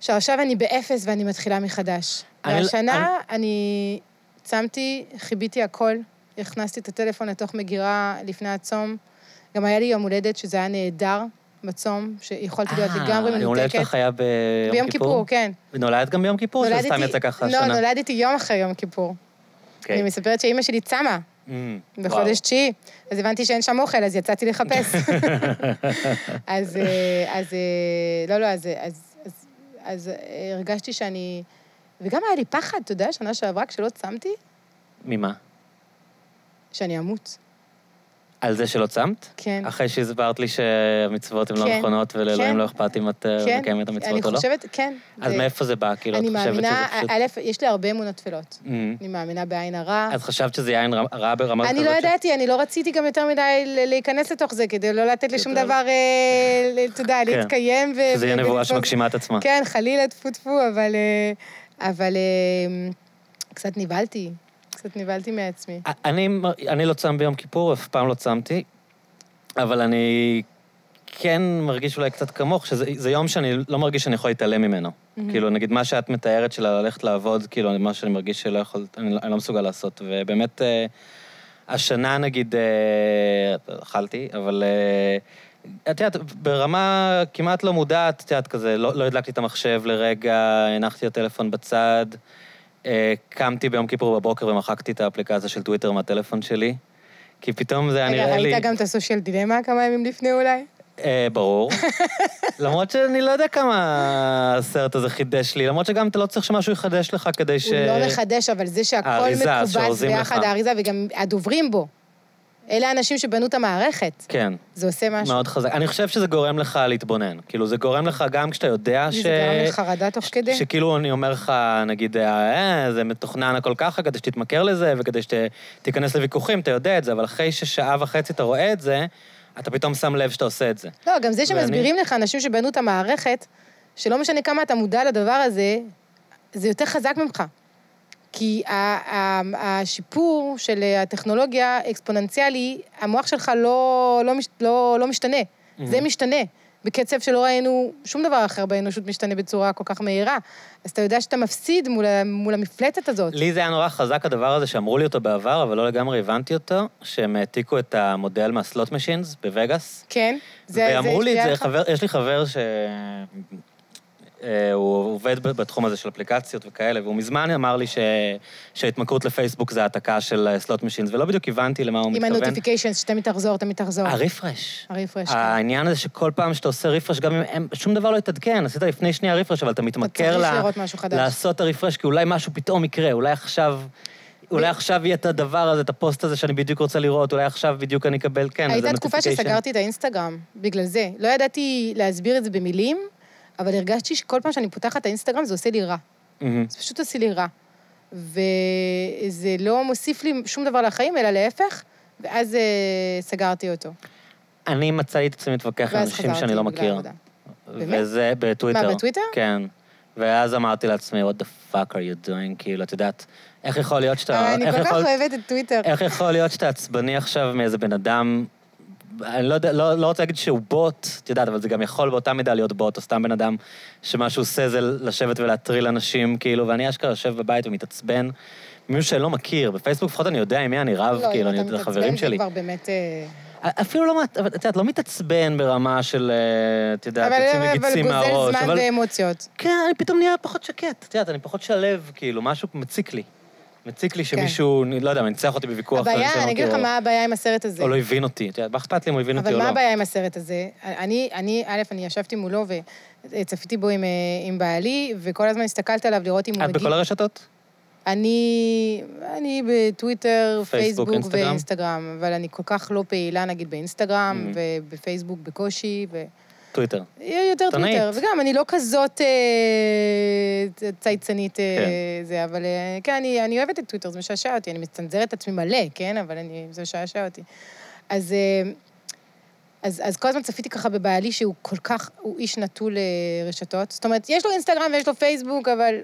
שעכשיו אני באפס ואני מתחילה מחדש. אני- והשנה אני צמתי, חיביתי הכל, הכנסתי את הטלפון לתוך מגירה לפני הצום. גם היה לי יום הולדת שזה היה נהדר בצום, שיכולתי להיות לגמרי אה, יום הולדת מנותקת. שלך היה ביום ביום כיפור? כיפור, כן. ונולדת גם ביום כיפור, או שזה סתם יצא ככה לא, השנה? נולדתי יום אחרי יום כיפור. אוקיי. אני מספרת שאימא שלי צמה Mm, בחודש תשיעי, אז הבנתי שאין שם אוכל, אז יצאתי לחפש. אז, אה, אז, אה, לא, לא, אז, אז, אז, אז אה, הרגשתי שאני... וגם היה לי פחד, אתה יודע, שנה שעברה, כשלא צמתי, ממה? שאני אמות. על זה שלא צמת? כן. אחרי שהסברת לי שהמצוות הן לא כן, נכונות ולאלוהים כן. לא אכפת אם את אה, כן, מקיימת את אני המצוות או לא? חושבת, כן. אז זה- מאיפה זה בא? כאילו, את אני חושבת שזה מאמינה, פשוט... א', יש לי הרבה אמונות טפלות. Mm. אני מאמינה בעין הרע. אז חשבת שזה יין רע- רע ברמה כזאת? אני לא ש- ידעתי, אני לא רציתי גם יותר מדי להיכנס לתוך זה, כדי לא לתת לשום. דבר, אה, אתה יודע, כן. להתקיים. שזה יהיה נבואה שמגשימה את עצמה. כן, חלילה, טפו טפו, אבל... אה, אבל אה, קצת נבהלתי, קצת נבהלתי מעצמי. אני, אני לא צם ביום כיפור, אף פעם לא צמתי, אבל אני כן מרגיש אולי קצת כמוך, שזה זה יום שאני לא מרגיש שאני יכול להתעלם ממנו. מהמם. כאילו, נגיד, מה שאת מתארת של ללכת לעבוד, כאילו, מה שאני מרגיש שלא יכול, אני, אני לא מסוגל לעשות. ובאמת, אה, השנה, נגיד, אה, אכלתי, אבל... אה, את יודעת, ברמה כמעט לא מודעת, את יודעת, כזה, לא, לא הדלקתי את המחשב לרגע, הנחתי את הטלפון בצד, אה, קמתי ביום כיפור בבוקר ומחקתי את האפליקציה של טוויטר מהטלפון שלי, כי פתאום זה היה רגע, נראה לי... ראית גם את הסושיאל דילמה כמה ימים לפני אולי? אה, ברור. למרות שאני לא יודע כמה הסרט הזה חידש לי, למרות שגם אתה לא צריך שמשהו יחדש לך כדי ש... הוא לא מחדש, אבל זה שהכל מקובץ ביחד. האריזה, וגם הדוברים בו. אלה האנשים שבנו את המערכת. כן, זה עושה משהו. מאוד חזק. אני חושב שזה גורם לך להתבונן. כאילו, זה גורם לך גם כשאתה יודע ש... זה גרם לחרדה תוך כדי. שכאילו אני אומר לך, נגיד, אה, זה מתוכנן הכל ככה, כדי שתתמכר לזה, וכדי שתיכנס לוויכוחים, אתה יודע את זה, אבל אחרי ששעה וחצי אתה רואה את זה, אתה פתאום שם לב שאתה עושה את זה. לא, גם זה ואני- שמסבירים לך, אנשים שבנו את המערכת, שלא משנה כמה אתה מודע לדבר הזה, זה יותר חזק ממך. כי השיפור של הטכנולוגיה אקספוננציאלי, המוח שלך לא, לא, לא, לא משתנה. זה משתנה. בקצב שלא ראינו שום דבר אחר באנושות משתנה בצורה כל כך מהירה. אז אתה יודע שאתה מפסיד מול, מול המפלצת הזאת. לי זה היה נורא חזק הדבר הזה שאמרו לי אותו בעבר, אבל לא לגמרי הבנתי אותו, שהם העתיקו את המודל מהסלוט משינס בווגאס. כן? זה, ואמרו לי את זה? חבר, יש לי חבר ש... אה, הוא עובד בתחום הזה של אפליקציות וכאלה, והוא מזמן אמר לי ש... שההתמכרות לפייסבוק זה העתקה של slot machines, ולא בדיוק הבנתי למה הוא עם מתכוון. ה notifications, שתמיד תחזור, תמיד תחזור. ה refresh. ה refresh, כן. העניין הזה שכל פעם שאתה עושה refresh, גם אם שום דבר לא יתעדכן, עשית לפני שנייה refresh, אבל אתה מתמכר צריך ל-. לעשות את ה refresh, כי אולי משהו פתאום יקרה, אולי עכשיו... אולי עכשיו יהיה את הדבר הזה, את הפוסט הזה שאני בדיוק רוצה לראות, אולי עכשיו בדיוק אני אקבל, כן, איזה הייתה תקופה. שסגרתי את האינסטגרם, בגלל זה. לא ידעתי להסביר את זה במילים, אבל הרגשתי שכל פעם שאני פותחת את האינסטגרם זה עושה לי רע. מהמם. זה פשוט עושה לי רע. וזה לא מוסיף לי שום דבר לחיים, אלא להפך, ואז אה, סגרתי אותו. אני מצאתי את עצמי מתווכח עם ואז אנשים חזרתי שאני לא מכיר. העבודה. באמת? וזה בטוויטר. מה, בטוויטר? כן. ואז אמרתי לעצמי, what the fuck are you doing? כאילו, את יודעת, איך יכול להיות שאתה... אבל אני כל כך אוהבת את טוויטר. איך יכול להיות שאתה עצבני עכשיו מאיזה בן אדם, אני לא יודע, לא, לא רוצה להגיד שהוא בוט, את יודעת, אבל זה גם יכול באותה מידה להיות בוט, או סתם בן אדם שמה שהוא עושה זה לשבת ולהטריל אנשים, כאילו, ואני אשכרה יושב בבית ומתעצבן. מישהו שאני לא מכיר, בפייסבוק לפחות אני יודע עם מי אני רב, לא, כאילו, אם אני אתה יודע, מתעצבן, חברים שלי. זה כבר באמת... אה, אפילו לא, אבל את יודעת, לא מתעצבן ברמה של, אה, את יודעת, אבל יוצאים אבל מגיצים גוזל מהראש, זמן ואמוציות. כן, אני פתאום נהיה פחות שקט, את יודעת, אני פחות שלו, כאילו, משהו מציק לי. מציק לי שמישהו, לא יודע, מנצח אותי בוויכוח. כן. הבעיה, לא אני אגיד לך מה הבעיה עם הסרט הזה. או לא הבין אותי, את יודעת, מה אכפת לי אם הוא הבין אותי אבל או לא? מה הבעיה עם הסרט הזה? אני, אני, א', אני ישבתי מולו וצפיתי בו עם, אה, עם בעלי, וכל הזמן הסתכלתי עליו לראות אם הוא את מגיב. בכל הרשתות? אני, אני בטוויטר, פייסבוק, פייסבוק אינסטגרם? ואינסטגרם, אבל אני כל כך לא פעילה, נגיד, באינסטגרם, Mhm. ובפייסבוק בקושי, ו... טוויטר. יותר. טוויטר, וגם אני לא כזאת אה, צייצנית, אה, כן. זה, אבל אה, כן, אני, אני אוהבת את טוויטר, זה משעשע אותי, אני מצנזרת את עצמי מלא, כן, אבל אני, זה משעשע אותי. אז, אה, אז, אז כל הזמן צפיתי ככה בבעלי שהוא כל כך, הוא איש נטול אה, רשתות. זאת אומרת, יש לו אינסטגרם ויש לו פייסבוק, אבל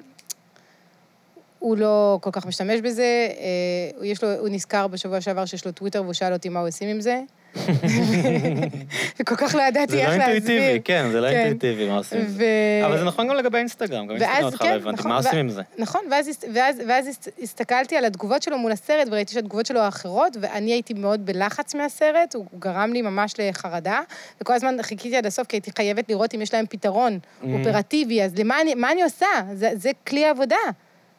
הוא לא כל כך משתמש בזה. אה, יש לו, הוא נזכר בשבוע שעבר שיש לו טוויטר, והוא שאל אותי מה הוא עושים עם זה. וכל כך לא ידעתי זה לא איך להסביר. אינטואיטיבי, כן, זה לא כן. אינטואיטיבי מה עושים עם זה. אבל זה נכון גם לגבי אינסטגרם, גם אינסטגרם ואז, אותך לא כן, הבנתי, נכון, מה עושים עם זה? נכון, ואז, הס- ואז, ואז הס- הסתכלתי על התגובות שלו מול הסרט, וראיתי שהתגובות שלו האחרות, ואני הייתי מאוד בלחץ מהסרט, הוא גרם לי ממש לחרדה, וכל הזמן חיכיתי עד הסוף, כי הייתי חייבת לראות אם יש להם פתרון Mm. אופרטיבי, אז מה אני עושה? זה, זה כלי עבודה.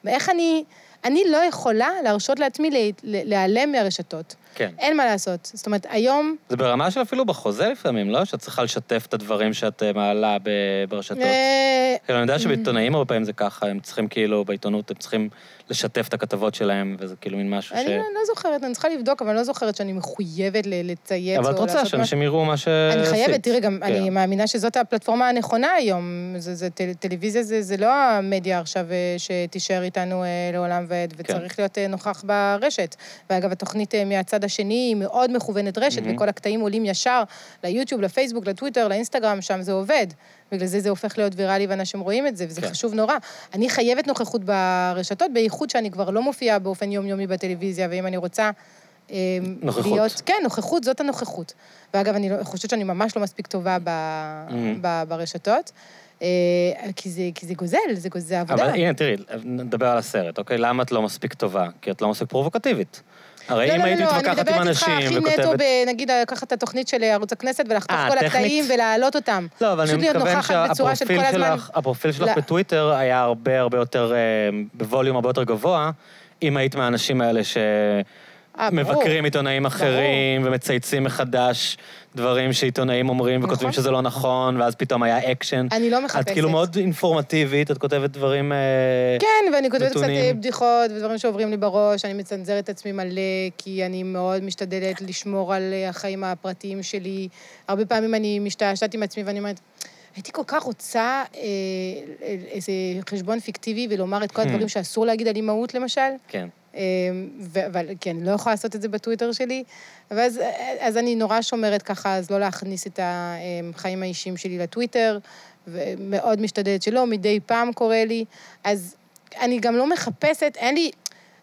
ואיך אני... אני לא יכולה להרשות לעצמי לה- לה- להיעלם מהרשתות. כן. אין מה לעשות. זאת אומרת, היום... זה ברמה של אפילו בחוזה לפעמים, לא? שאת צריכה לשתף את הדברים שאת אה, מעלה ברשתות. אה, כאילו, אני יודע שבעיתונאים הרבה פעמים זה ככה, הם צריכים כאילו, בעיתונות, הם צריכים לשתף את הכתבות שלהם, וזה כאילו מין משהו ש... אני לא זוכרת, אני צריכה לבדוק, אבל אני לא זוכרת שאני מחויבת לצייץ או אבל את רוצה שאנשים יראו מה שעשית. אני חייבת, תראי, גם כן. אני מאמינה שזאת הפלטפורמה הנכונה היום. זה, זה, טל, טלוויזיה זה, זה לא המדיה עכשיו אה, שתישאר איתנו אה, לעולם ועד, כן. וצריך להיות אה, נוכח ברשת. ואגב, התוכנית אה, מהצד השני היא מאוד מכוונת רשת, מהמם. וכל הקטעים עולים ישר ליוטיוב, לפייסבוק, לטוויטר, לאינסטגרם, שם זה עובד. בגלל זה זה הופך להיות ויראלי ואנשים רואים את זה, וזה כן. חשוב נורא. אני חייבת נוכחות ברשתות, בייחוד שאני כבר לא מופיעה באופן יומיומי בטלוויזיה, ואם אני רוצה... אה, נוכחות. להיות, כן, נוכחות, זאת הנוכחות. ואגב, אני לא- חושבת שאני ממש לא מספיק טובה ב, Mhm. ב, ברשתות, אה, כי זה, כי זה גוזל, זה גוזל עבודה. אבל הנה, תראי, נדבר על הסרט, אוקיי? למה את לא מספיק טובה? כי את לא מספיק פרובוקטיבית. הרי לא, אם לא, היית לא, לא, מתווכחת עם אני מדברת אנשים איתך הכי נטו, וכותבת... נגיד, לקחת את התוכנית של ערוץ הכנסת ולחתוך אה, כל טכנית? הקטעים ולהעלות אותם. לא, אבל אני מתכוון בצורה של שהפרופיל הזמן. שלך, הפרופיל שלך לא. בטוויטר היה הרבה הרבה יותר, אה, ב volume הרבה יותר גבוה, אם היית מהאנשים האלה אה, ברור. שמבקרים עיתונאים אחרים ומצייצים מחדש דברים שעיתונאים אומרים וכותבים נכון. שזה לא נכון, ואז פתאום היה אקשן. אני לא מחפשת. את כאילו מאוד אינפורמטיבית, את כותבת דברים... אה, כן, ואני כותבת קצת. אה, בדיחות ודברים שעוברים לי בראש, אני מצנזרת את עצמי מלא, כי אני מאוד משתדלת לשמור על אה, החיים הפרטיים שלי. הרבה פעמים אני משתעשעת עם עצמי ואני אומרת, הייתי כל כך רוצה אה, איזה חשבון פיקטיבי ולומר את כל Hmm. הדברים שאסור להגיד על אימהות, למשל. כן. ו- אבל כן, לא יכולה לעשות את זה בטוויטר שלי. ואז אז אני נורא שומרת ככה, אז לא להכניס את החיים האישיים שלי לטוויטר, ומאוד משתדלת שלא, מדי פעם קורה לי. אז אני גם לא מחפשת, אין לי...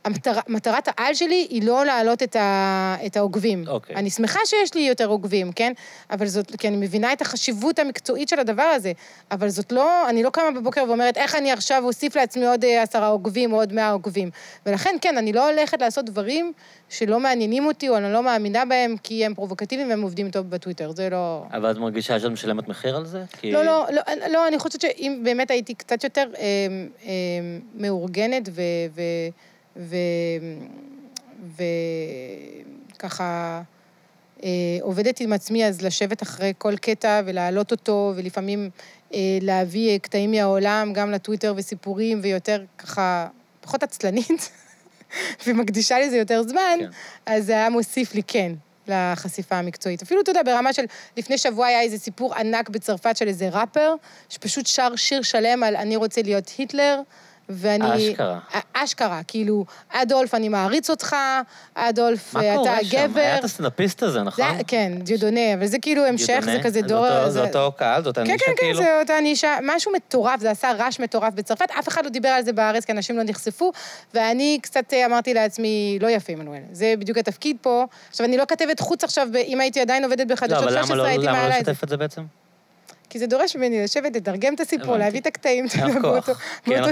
המטר, מטרת העל שלי היא לא להעלות את, ה, את העוקבים. אוקיי. אני שמחה שיש לי יותר עוקבים, כן? אבל זאת, כי אני מבינה את החשיבות המקצועית של הדבר הזה. אבל זאת לא, אני לא קמה בבוקר ואומרת, איך אני עכשיו אוסיף לעצמי עוד אה, עשרה עוקבים או עוד מאה עוקבים. ולכן, כן, אני לא הולכת לעשות דברים שלא מעניינים אותי, או אני לא מאמינה בהם, כי הם פרובוקטיביים והם עובדים טוב בטוויטר. זה לא... אבל את מרגישה שאת משלמת מחיר על זה? כי... לא, לא, לא, לא, אני חושבת שאם באמת הייתי קצת יותר אה, אה, מאורגנת. ו, ו וככה אה, עובדת עם עצמי, אז לשבת אחרי כל קטע ולהעלות אותו, ולפעמים אה, להביא אה, קטעים מהעולם, גם לטוויטר וסיפורים, ויותר ככה, פחות עצלנית, ומקדישה לזה יותר זמן, כן. אז זה היה מוסיף לי, כן, לחשיפה המקצועית. אפילו, אתה יודע, ברמה של, לפני שבוע היה איזה סיפור ענק בצרפת של איזה ראפר, שפשוט שר שיר שלם על אני רוצה להיות היטלר, ואני... אשכרה. אשכרה, כאילו, אדולף, אני מעריץ אותך, אדולף, מה אתה קורה שם? גבר. היה את הסטנדאפיסט הזה, זה, נכון? היה- כן, דיודונה, אבל זה כאילו המשך, זה דיודונה? כזה דור... זה זה אותו קהל, זאת כן, הנישה כן, כן, כאילו? זה אותה נישה, משהו מטורף, זה עשה רעש מטורף בצרפת, אף אחד לא דיבר על זה בארץ, כי אנשים לא נחשפו, ואני קצת אה, אמרתי לעצמי, לא יפה, עמנואל, זה בדיוק התפקיד פה. עכשיו, אני לא כתבת חוץ עכשיו, אם הייתי עדיין עובדת לא, בחדשות אבל למה 13, לא הייתי למה לא מעלה את זה. לשתף את זה בעצם? כי זה דורש ממני לשבת, לתרגם את הסיפור. להביא את הקטעים. באותו-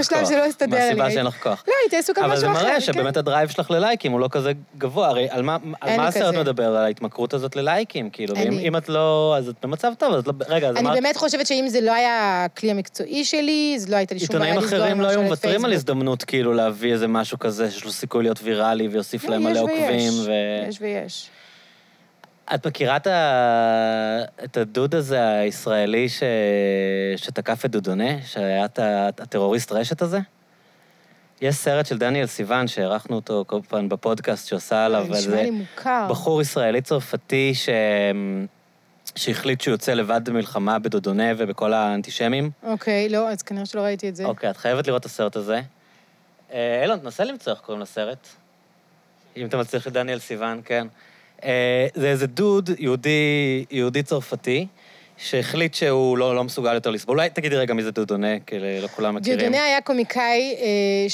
שלב. שלא הסתדר לי. מהסיבה שאין לך כוח. לא, הייתי עסוקה אבל במשהו זה אחר. מראה כן. שבאמת הדרייב שלך ללייקים הוא לא כזה גבוה. הרי על מה הסרט. מדבר? על ההתמכרות הזאת ללייקים, כאילו. אם את לא... אז את במצב טוב, אז לא... רגע, אז אני אמרת... באמת חושבת שאם זה לא היה הכלי המקצועי שלי, אז לא הייתה לי שום בעיה עיתונאים לסגור אחרים לא היו מוותרים על. הזדמנות כאילו להביא איזה משהו כזה שיש לו סיכוי להיות ויראלי ויוסיף לא, להם מלא עוקבים. יש ויש. את מכירה את, ה... את הדוד הזה הישראלי ש... שתקף את דודונה, שהיה את הטרוריסט רשת הזה? יש סרט של דניאל סיוון, שהערכנו אותו כל פעם בפודקאסט שעושה עליו, זה נשמע זה לי מוכר. בחור ישראלי צרפתי ש... שהחליט שהוא יוצא לבד במלחמה בדודונה ובכל האנטישמים. אוקיי, לא, אז כנראה שלא ראיתי את זה. אוקיי, את חייבת לראות את הסרט הזה. אה, אילון, תנסה למצוא איך קוראים לסרט. אם אתה מצליח לדניאל סיוון, כן. אה, זה איזה דוד, יהודי, יהודי צרפתי, שהחליט שהוא לא, לא מסוגל יותר לסבול. אולי תגידי רגע מי זה דודונה, כי לא כולם מכירים. דיודונה היה קומיקאי אה,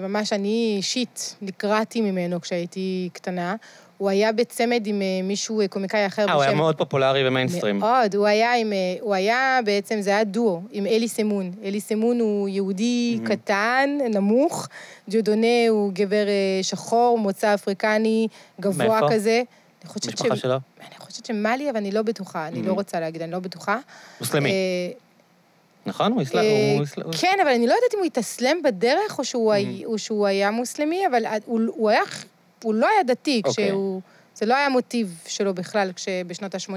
שממש אני אישית נקרעתי ממנו כשהייתי קטנה. הוא היה בצמד עם אה, מישהו, אה, קומיקאי אחר אה, הוא היה מאוד פופולרי במיינסטרים. מאוד, הוא היה עם... אה, הוא היה בעצם, זה היה דואו, עם אלי סמון. אלי סמון הוא יהודי Mhm. קטן, נמוך. דיודונה הוא גבר שחור, מוצא אפריקני, גבוה מאיפה? כזה. אני חושבת משפחה שלו? אני חושבת שמאלי, אבל אני לא בטוחה. אני Mhm. לא רוצה להגיד, אני לא בטוחה. מוסלמי. נכון? הוא אסלאם? כן, אבל אני לא יודעת אם הוא התאסלם בדרך או שהוא, היה, מוסלמי, אבל הוא היה הוא לא היה דתי, אוקיי. כשהוא... זה לא היה מוטיב שלו בכלל כש- בשנות ה-80.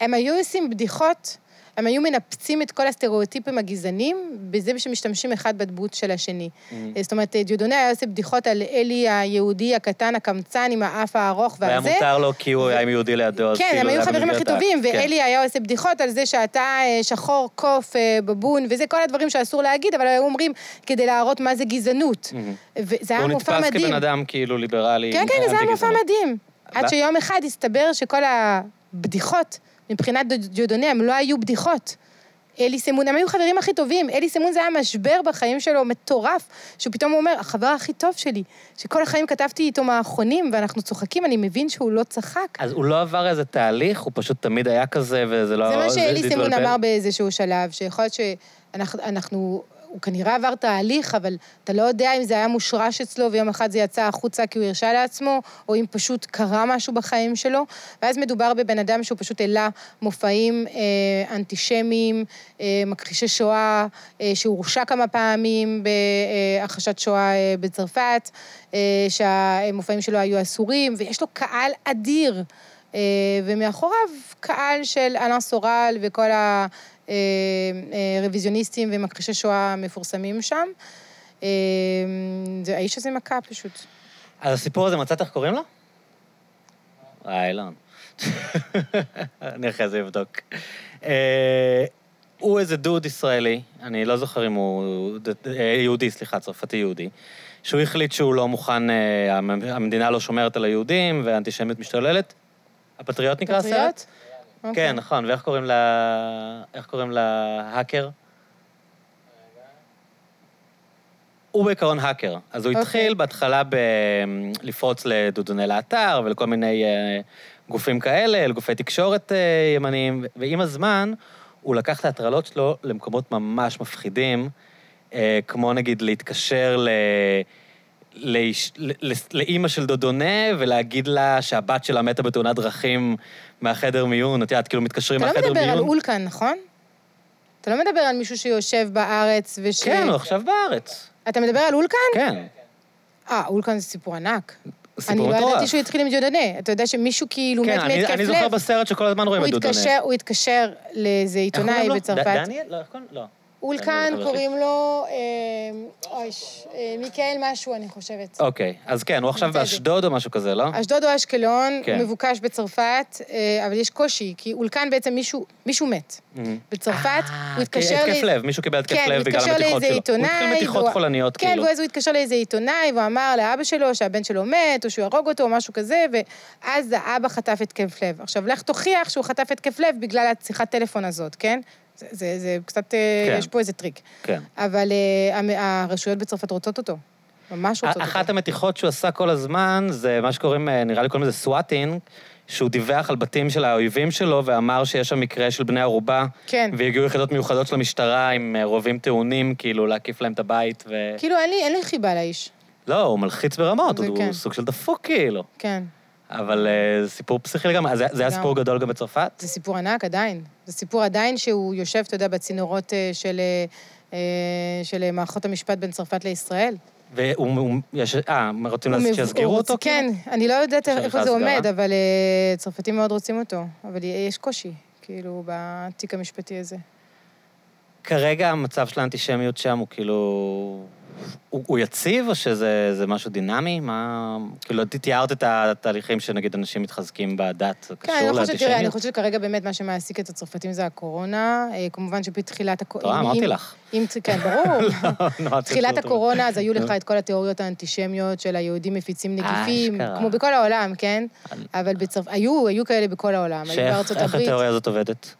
הם היו עושים בדיחות, הם היו מנפצים את כל הסטריאוטיפים הגזענים, בזה שמשתמשים אחד בדמות של השני. Mm. זאת אומרת, דיודונה היה עושה בדיחות על אלי היהודי הקטן, הקמצן, עם האף הארוך והיה ועל זה. מותר לו כי הוא היה עם יהודי לידו, אז כן, כאילו הם היו חברים הכי טובים, כן. ואלי היה עושה בדיחות על זה שאתה אה, שחור, קוף, אה, בבון, וזה כל הדברים שאסור להגיד, אבל היו אומרים כדי להראות מה זה גזענות. מהמם. וזה היה הוא מופע נתפס מדהים. כבן אדם כאילו ליברלי. כן, כן, זה היה מופע. מדהים. עד ו- שיום אחד הסתבר שכל הבדיחות, מבחינת דיודונה, הם לא היו בדיחות. אלי סמון, הם היו חברים הכי טובים. אלי סמון זה היה משבר בחיים שלו מטורף, שהוא פתאום אומר, החבר הכי טוב שלי, שכל החיים כתבתי איתו מערכונים ואנחנו צוחקים, אני מבין שהוא לא צחק. אז הוא לא עבר איזה תהליך, הוא פשוט תמיד היה כזה, וזה לא... זה מה שאלי סמון התבלבל? אמר באיזשהו שלב, שיכול להיות שאנחנו, אנחנו, הוא כנראה עבר תהליך, אבל אתה לא יודע אם זה היה מושרש אצלו ויום אחד זה יצא החוצה כי הוא הרשה לעצמו, או אם פשוט קרה משהו בחיים שלו. ואז מדובר בבן אדם שהוא פשוט העלה מופעים אה, אנטישמיים, אה, מכחישי שואה, אה, שהורשע כמה פעמים בהכחשת שואה אה, בצרפת, אה, שהמופעים שלו היו אסורים, ויש לו קהל אדיר. אה, ומאחוריו קהל של אלן סורל וכל הרוויזיוניסטים ומכחישי שואה המפורסמים שם. אה, זה- האיש הזה מכה פשוט. אז הסיפור הזה, מצאת איך קוראים לו? אה, אילון. אני אחרי זה אבדוק. אה, הוא איזה דוד ישראלי, אני לא זוכר אם הוא... אה, יהודי, סליחה, צרפתי יהודי, שהוא החליט שהוא לא מוכן, אה, המ- המדינה לא שומרת על היהודים והאנטישמיות משתוללת. הפטריוט נקרא הסרט? פטריוט? אוקיי. כן, נכון, ואיך קוראים ל... איך קוראים להאקר? הוא בעיקרון האקר. אז הוא אוקיי. התחיל בהתחלה ב... לפרוץ לדודוני לאתר ולכל מיני אה, גופים כאלה, לגופי תקשורת אה, ימניים, ועם הזמן הוא לקח את ההטרלות שלו למקומות ממש מפחידים, אה, כמו נגיד להתקשר ל... לאיש, לאימא של דודונה ולהגיד לה שהבת שלה מתה בתאונת דרכים מהחדר מיון, את יודעת, כאילו מתקשרים אתה לא מהחדר מדבר מיון. על אולקן, נכון? אתה לא מדבר על מישהו שיושב בארץ וש... כן, הוא עכשיו בארץ. אתה מדבר על אולקן? כן. אה, אולקן זה סיפור ענק. סיפור אני לא. ידעתי שהוא התחיל עם דיודנה. אתה יודע שמישהו כאילו כן, מת מהתקף אני זוכר לב. בסרט שכל הזמן רואים את דודונה. הוא התקשר לאיזה עיתונאי? בצרפת. דניאל? לא, איך קוראים לו? אולקן קוראים לו, אה, אוי, אה, מיקאל משהו, אני חושבת. אוקיי, אז כן, הוא עכשיו. באשדוד או משהו כזה, לא? אשדוד או אשקלון, כן. הוא מבוקש בצרפת, אה, אבל יש קושי, כי אולקן בעצם מישהו, מת. מהמם. בצרפת, הוא התקשר... התקף לב, מישהו קיבל התקף כן, לב הוא בגלל התקשר המתיחות לאיזה שלו. עיתונאי. הוא התחיל מתיחות חולניות, כן, כאילו. ואז הוא התקשר לאיזה עיתונאי, והוא אמר לאבא שלו שהבן שלו מת, או שהוא יהרוג אותו, או משהו כזה, ואז האבא חטף התקף לב. עכשיו, לך תוכיח שהוא חטף התקף לב בגלל השיחת טלפון הזאת, כן? זה, זה, זה קצת, אה, כן. יש פה איזה טריק. כן. אבל המ- הרשויות בצרפת רוצות אותו. ממש רוצות אותו. אחת המתיחות שהוא עשה כל הזמן, זה מה שקוראים, אה, נראה לי קוראים לזה swatting, שהוא דיווח על בתים של האויבים שלו, ואמר שיש שם מקרה של בני ערובה, כן. והגיעו יחידות מיוחדות של המשטרה עם רובים טעונים, כאילו, להקיף להם את הבית, ו... כאילו, אין לי, אין לי חיבה לאיש. לא, הוא מלחיץ ברמות, הוא כן. סוג של דפוק, כאילו. כן. אבל אה, זה סיפור פסיכי לגמרי. אז זה- זה היה. סיפור גדול גם בצרפת? זה סיפור ענק עדיין. זה סיפור עדיין שהוא יושב, אתה יודע, בצינורות אה, של, אה, של מערכות המשפט בין צרפת לישראל. והוא, הוא- יש, אה, רוצים הוא אותו? רוצ- כן, אני לא יודעת איפה זה? עומד, אבל צרפתים מאוד רוצים אותו. אבל יש קושי, כאילו, בתיק המשפטי הזה. כרגע המצב של האנטישמיות שם הוא כאילו... הוא, הוא יציב או שזה זה משהו דינמי? מה... כאילו, תיארת את התהליכים שנגיד אנשים מתחזקים בדת, זה כן, קשור אני לא חושבת, תראה, אני לאנטישמיות? חושבת שכרגע באמת מה שמעסיק את הצרפתים זה הקורונה. אה, כמובן שבתחילת הקורונה... טוב, אמרתי לך. אם, כן, ברור. לא, את תחילת יודעת, הקורונה, אז היו לך את כל התיאוריות האנטישמיות של היהודים מפיצים נגיפים, אשכרה. כמו בכל העולם, כן? אבל בצרפ... היו, היו כאלה בכל העולם. היו איך. התיאוריה הזאת עובדת?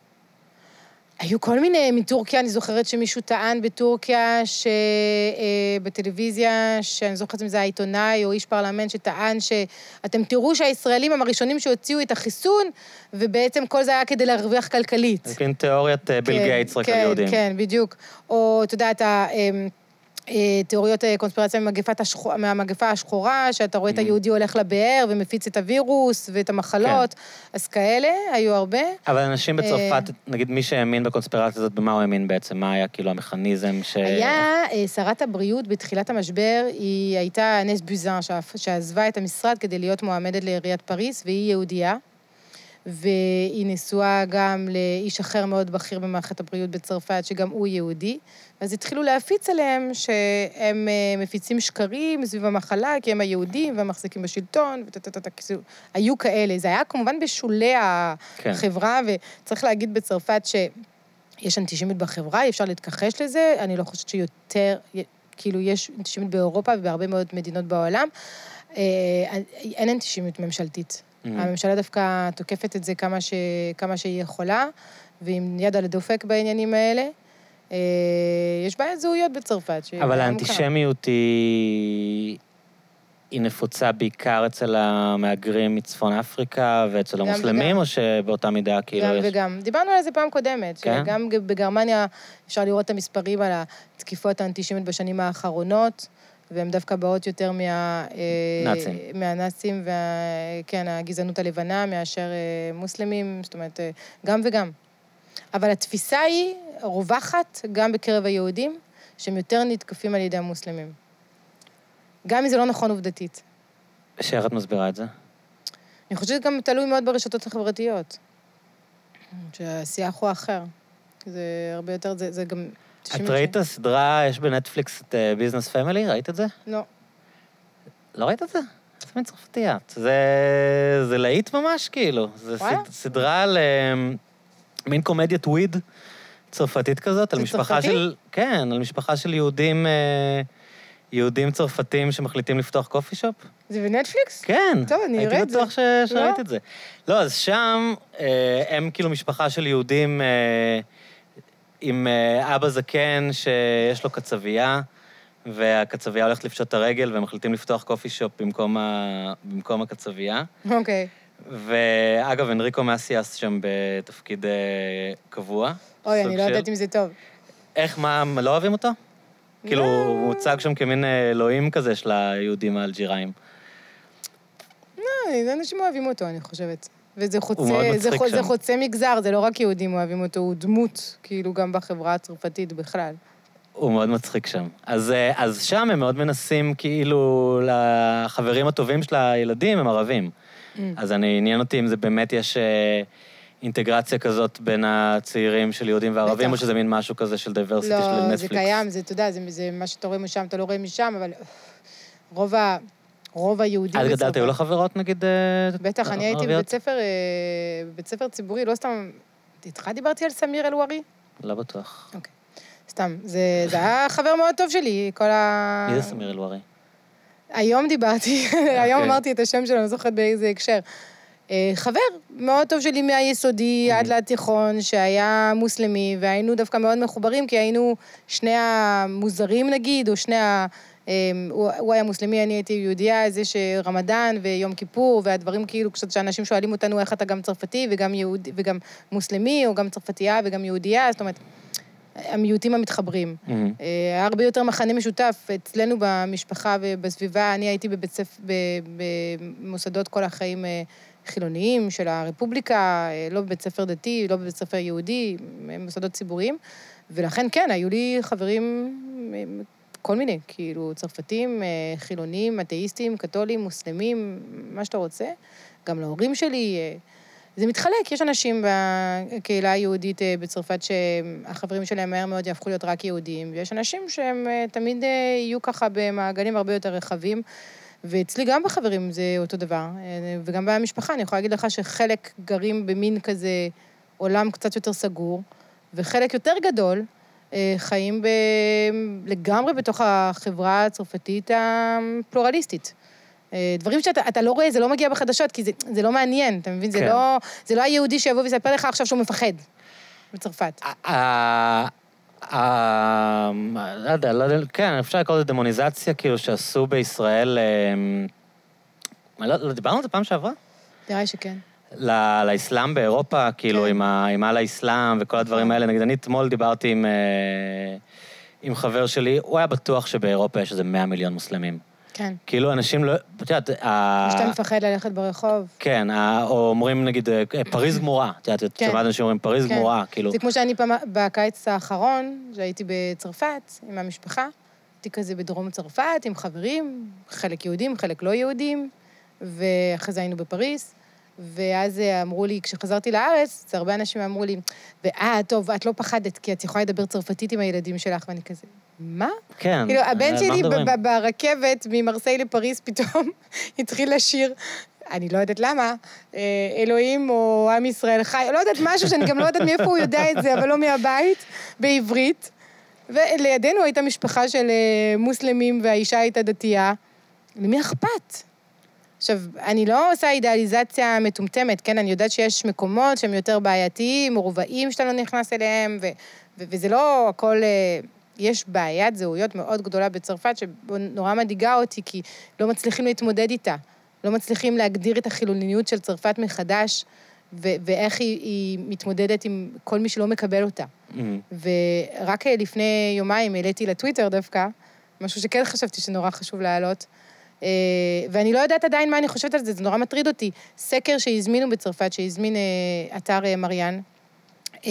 היו כל מיני, מטורקיה, אני זוכרת שמישהו טען בטורקיה, שבטלוויזיה, שאני זוכרת אם זה העיתונאי או איש פרלמנט, שטען שאתם תראו שהישראלים הם הראשונים שהוציאו את החיסון, ובעצם כל זה היה כדי להרוויח כלכלית. זה כאילו תיאוריית אה, ביל כן, גייטס רק כן, על יהודים. כן, בדיוק. או, אתה יודע, אתה... אמ, אה, תיאוריות אה, קונספירציה ממגפת השחור, מהמגפה השחורה, שאתה רואה את Mhm. היהודי הולך לבאר ומפיץ את הווירוס ואת המחלות, אז כאלה היו הרבה. אבל אנשים אה, בצרפת, נגיד מי שהאמין בקונספירציה הזאת, במה הוא האמין בעצם? מה היה כאילו המכניזם ש... היה אה, שרת הבריאות בתחילת המשבר, היא הייתה נס בוזן, שעזבה את המשרד כדי להיות מועמדת לעיריית פריז, והיא יהודייה. והיא נשואה גם לאיש אחר מאוד בכיר במערכת הבריאות בצרפת, שגם הוא יהודי. אז התחילו להפיץ עליהם שהם אה, מפיצים שקרים סביב המחלה, כי הם היהודים והמחזיקים בשלטון, וטטטטט, כאילו, היו כאלה. זה היה כמובן בשולי כן. החברה, וצריך להגיד בצרפת שיש אנטישמיות בחברה, אי אפשר להתכחש לזה. אני לא חושבת שיותר, כאילו, יש אנטישמיות באירופה ובהרבה מאוד מדינות בעולם. אה, אין אנטישמיות ממשלתית. Mhm. הממשלה דווקא תוקפת את זה כמה, ש... כמה שהיא יכולה, ועם יד על הדופק בעניינים האלה. אה, יש בעיית זהויות בצרפת. אבל. האנטישמיות היא... היא נפוצה בעיקר אצל המהגרים מצפון אפריקה ואצל גם המוסלמים, וגם. או שבאותה מידה כאילו גם יש... וגם. דיברנו על זה פעם קודמת, כן? שגם בגרמניה אפשר לראות את המספרים על התקיפות האנטישמיות בשנים האחרונות, והן דווקא באות יותר מה... אה, נאצים. מהנאצים, וה... כן, הגזענות הלבנה, מאשר אה, מוסלמים, זאת אומרת, אה, גם וגם. אבל התפיסה היא רווחת גם בקרב היהודים, שהם יותר נתקפים על ידי המוסלמים. גם אם זה לא נכון עובדתית. שאיך את מסבירה את זה? אני חושבת שזה גם תלוי מאוד ברשתות החברתיות. שהשיח הוא אחר. זה הרבה יותר, זה, זה גם... את ראית את הסדרה, יש בנטפליקס את Business Family? ראית את זה? לא. לא ראית את זה? איזה מין צרפתי את. זה, זה להיט ממש, כאילו. זה? סד, סדרה על אה, מין קומדיית weed צרפתית כזאת, על משפחה צרפתי? של... כן, על משפחה של יהודים, אה, יהודים צרפתים שמחליטים לפתוח coffee shop. זה בנטפליקס? כן. טוב, אני אראה את זה. הייתי בטוח ש- שראית לא. את זה. לא, אז שם אה, הם כאילו משפחה של יהודים אה, עם אה, אבא זקן שיש לו קצבייה, והקצבייה הולכת לפשוט את הרגל, והם מחליטים לפתוח קופי שופ במקום, ה... במקום הקצבייה. אוקיי. ואגב, אנריקו מאסיאס שם בתפקיד אה, קבוע. אוי, אני לא של- יודעת אם זה טוב. איך, מה, לא אוהבים אותו? כאילו, לא. הוא מוצג שם כמין אה, אלוהים כזה של היהודים האלג'יראים. לא, אנשים אוהבים אותו, אני חושבת. וזה חוצה, זה, מצחיק חו- זה. חוצה מגזר, זה לא רק יהודים אוהבים אותו, הוא דמות, כאילו, גם בחברה הצרפתית בכלל. הוא מאוד מצחיק שם. אז, אה, אז שם הם מאוד מנסים, כאילו, לחברים הטובים של הילדים הם ערבים. Mm. אז אני, עניין אותי אם זה באמת יש אה, אינטגרציה כזאת בין הצעירים של יהודים וערבים, בטח. או שזה מין משהו כזה של diversity של לא, נטפליקס. זה קיים, זה, אתה יודע, זה, זה מה שאתה רואה משם, אתה לא רואה משם, אבל רוב, ה, רוב היהודים... את גדלת, היו לך חברות, נגיד, אה, בטח, אני הייתי? בבית ספר, אה, בבית ספר ציבורי, לא סתם... איתך דיברתי על סמיר אל-ווארי? לא בטוח. סתם. זה, זה היה חבר מאוד טוב שלי, כל ה... מי זה סמיר אלוארי? היום דיברתי, היום אוקיי. אמרתי את השם שלו, אני לא זוכרת באיזה הקשר. אה, חבר מאוד טוב שלי מהיסודי עד לתיכון, שהיה מוסלמי, והיינו דווקא מאוד מחוברים, כי היינו שני המוזרים נגיד, או שני ה... אה, הוא, הוא היה מוסלמי, אני הייתי יהודייה, זה שרמדאן ויום כיפור, והדברים כאילו, קצת שאנשים שואלים אותנו איך אתה גם צרפתי וגם, יהוד, וגם מוסלמי, או גם צרפתייה וגם יהודייה, זאת אומרת, המיעוטים המתחברים. אה, היה הרבה יותר מכנה משותף. אצלנו במשפחה ובסביבה, אני הייתי בבית ספר, במוסדות כל החיים אה, חילוניים של הרפובליקה, אה, לא בבית ספר דתי, לא בבית ספר יהודי, אה, מוסדות ציבוריים. ולכן, כן, היו לי חברים, אה, כל מיני, כאילו, צרפתים, אה, חילונים, אתאיסטים, קתולים, מוסלמים, מה שאתה רוצה. גם להורים שלי. אה, זה מתחלק, יש אנשים בקהילה היהודית אה, בצרפת שהחברים שלהם מהר מאוד יהפכו להיות רק יהודים, ויש אנשים שהם תמיד יהיו ככה במעגלים הרבה יותר רחבים. ואצלי גם בחברים זה אותו דבר, וגם במשפחה, אני יכולה להגיד לך שחלק גרים במין כזה עולם קצת יותר סגור, וחלק יותר גדול חיים ב... לגמרי בתוך החברה הצרפתית הפלורליסטית. אה, דברים שאתה אתה לא רואה, זה לא מגיע בחדשות, כי זה, זה לא מעניין, אתה מבין? זה, כן. לא, זה לא היהודי שיבוא ויספר לך עכשיו שהוא מפחד בצרפת. לא יודע, לא יודע, כן, אפשר לקרוא לזה דמוניזציה, כאילו, שעשו בישראל... אמ, לא, לא, דיברנו על זה פעם שעברה? נראה לי שכן. ל- לאסלאם באירופה, כאילו, כן. עם ה- עם על האסלאם וכל הדברים נכון. האלה. נגיד, אני אתמול דיברתי עם, אה, עם חבר שלי, הוא היה בטוח שבאירופה יש איזה 100 מיליון מוסלמים. כן. כאילו, אנשים לא... את יודעת, ה- שאתה מפחד ללכת ברחוב. כן, או אומרים נגיד, אה, פריז גמורה. את יודעת, את כן. שומעת אנשים אומרים פריז כן. גמורה, כאילו... זה כמו שאני פעם, בקיץ האחרון, שהייתי בצרפת עם המשפחה, הייתי כזה בדרום צרפת עם חברים, חלק יהודים, חלק לא יהודים, ואחרי זה היינו בפריז. ואז אה, אמרו לי, כשחזרתי לארץ, אז הרבה אנשים אמרו לי, ואה, טוב, את לא פחדת, כי את יכולה לדבר צרפתית עם הילדים שלך, ואני כזה, מה? כן. כאילו, על הבן שלי ברכבת ממרסיי לפריז פתאום התחיל לשיר, אני לא יודעת למה, אה, אלוהים או עם ישראל חי, לא יודעת משהו שאני גם לא יודעת מאיפה הוא יודע את זה, אבל לא מהבית, בעברית. ולידינו הייתה משפחה של אה, מוסלמים והאישה הייתה דתייה. למי אכפת? עכשיו, אני לא עושה אידיאליזציה מטומטמת, כן? אני יודעת שיש מקומות שהם יותר בעייתיים, מרובעים שאתה לא נכנס אליהם, ו- ו- וזה לא הכל... אה, יש בעיית זהויות מאוד גדולה בצרפת, שנורא מדאיגה אותי, כי לא מצליחים להתמודד איתה. לא מצליחים להגדיר את החילוניות של צרפת מחדש, ו- ואיך היא, היא מתמודדת עם כל מי שלא מקבל אותה. אמ, ורק אה, לפני יומיים העליתי לטוויטר דווקא, משהו שכן חשבתי שנורא חשוב להעלות, ואני לא יודעת עדיין מה אני חושבת על זה, זה נורא מטריד אותי. סקר שהזמינו בצרפת, שהזמין אה, אתר אה, מריאן, אה,